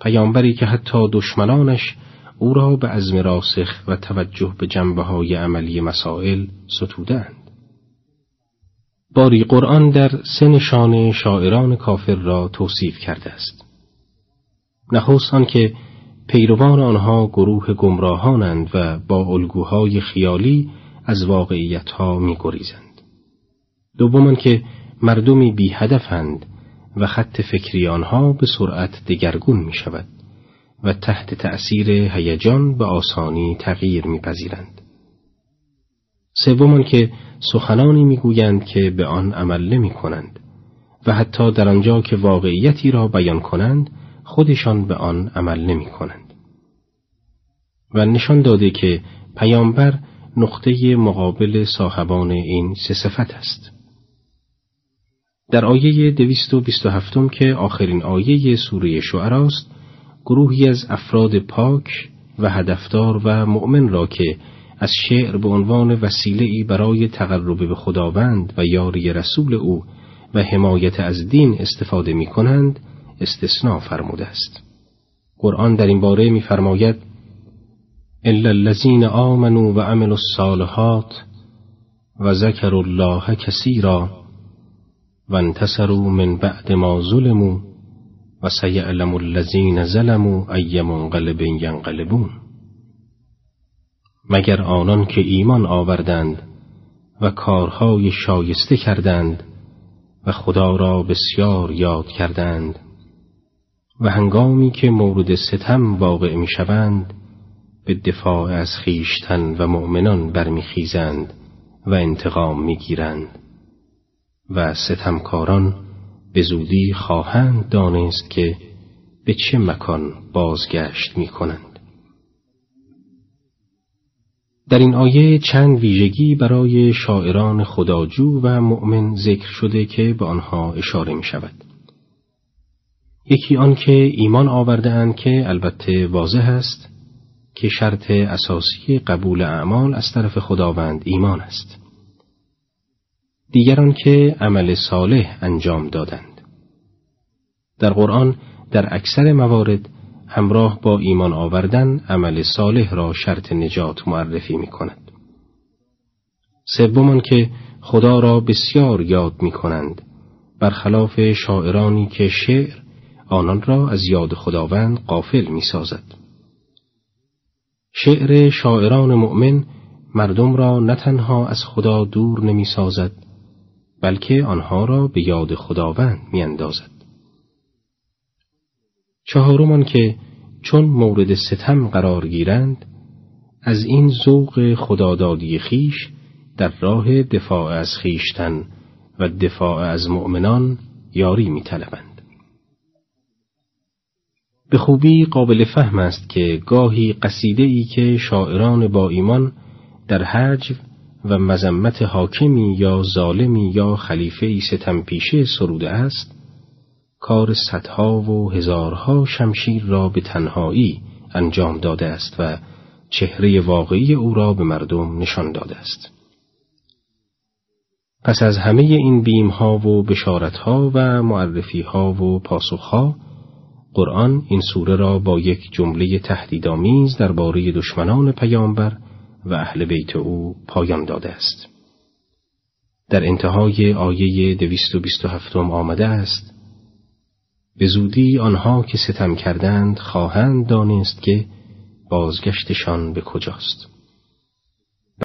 پیامبری که حتی دشمنانش او را به عزم راسخ و توجه به جنبه های عملی مسائل ستودند باری قرآن در سه نشان شاعران کافر را توصیف کرده است. نخست که پیروان آنها گروه گمراهانند و با الگوهای خیالی از واقعیتها می گریزند. دومان که مردمی بی هدفند و خط فکری آنها به سرعت دگرگون می شود و تحت تأثیر هیجان به آسانی تغییر میپذیرند. سومان که سخنانی می‌گویند که به آن عمل نمی کنند و حتی در آنجا که واقعیتی را بیان کنند خودشان به آن عمل نمی کنند. و نشان داده که پیامبر نقطه مقابل صاحبان این سه صفت است. در آیه دویست و بیست و هفتم که آخرین آیه سوره شعراست گروهی از افراد پاک و هدفدار و مؤمن را که از شعر به عنوان وسیله ای برای تقرب به خداوند و یاری رسول او و حمایت از دین استفاده می کنند استثناء فرموده است. قرآن در این باره می‌فرماید الا الذين آمنوا و عملوا الصالحات و الله کثیرا و انتصروا من بعد ما ظلموا و سیعلم ظلموا ای منقلب ینقلبون مگر آنان که ایمان آوردند و کارهای شایسته کردند و خدا را بسیار یاد کردند و هنگامی که مورد ستم واقع می شوند به دفاع از خیشتن و مؤمنان برمیخیزند و انتقام می‌گیرند و ستمکاران به زودی خواهند دانست که به چه مکان بازگشت می کنند. در این آیه چند ویژگی برای شاعران خداجو و مؤمن ذکر شده که به آنها اشاره می شود. یکی آن که ایمان آورده اند که البته واضح است که شرط اساسی قبول اعمال از طرف خداوند ایمان است. دیگران که عمل صالح انجام دادند. در قرآن در اکثر موارد همراه با ایمان آوردن عمل صالح را شرط نجات معرفی می کند. سومان که خدا را بسیار یاد می کنند برخلاف شاعرانی که شعر آنان را از یاد خداوند قافل می سازد. شعر شاعران مؤمن مردم را نه تنها از خدا دور نمی سازد بلکه آنها را به یاد خداوند می اندازد. چهارمان که چون مورد ستم قرار گیرند از این ذوق خدادادی خیش در راه دفاع از خیشتن و دفاع از مؤمنان یاری می طلبند. به خوبی قابل فهم است که گاهی قصیده ای که شاعران با ایمان در حجو و مذمت حاکمی یا ظالمی یا خلیفه ای ستم پیشه سروده است کار صدها و هزارها شمشیر را به تنهایی انجام داده است و چهره واقعی او را به مردم نشان داده است. پس از همه این بیمها و بشارتها و معرفیها و پاسخها قرآن این سوره را با یک جمله تهدیدآمیز درباره دشمنان پیامبر و اهل بیت او پایان داده است. در انتهای آیه 227 آمده است به زودی آنها که ستم کردند خواهند دانست که بازگشتشان به کجاست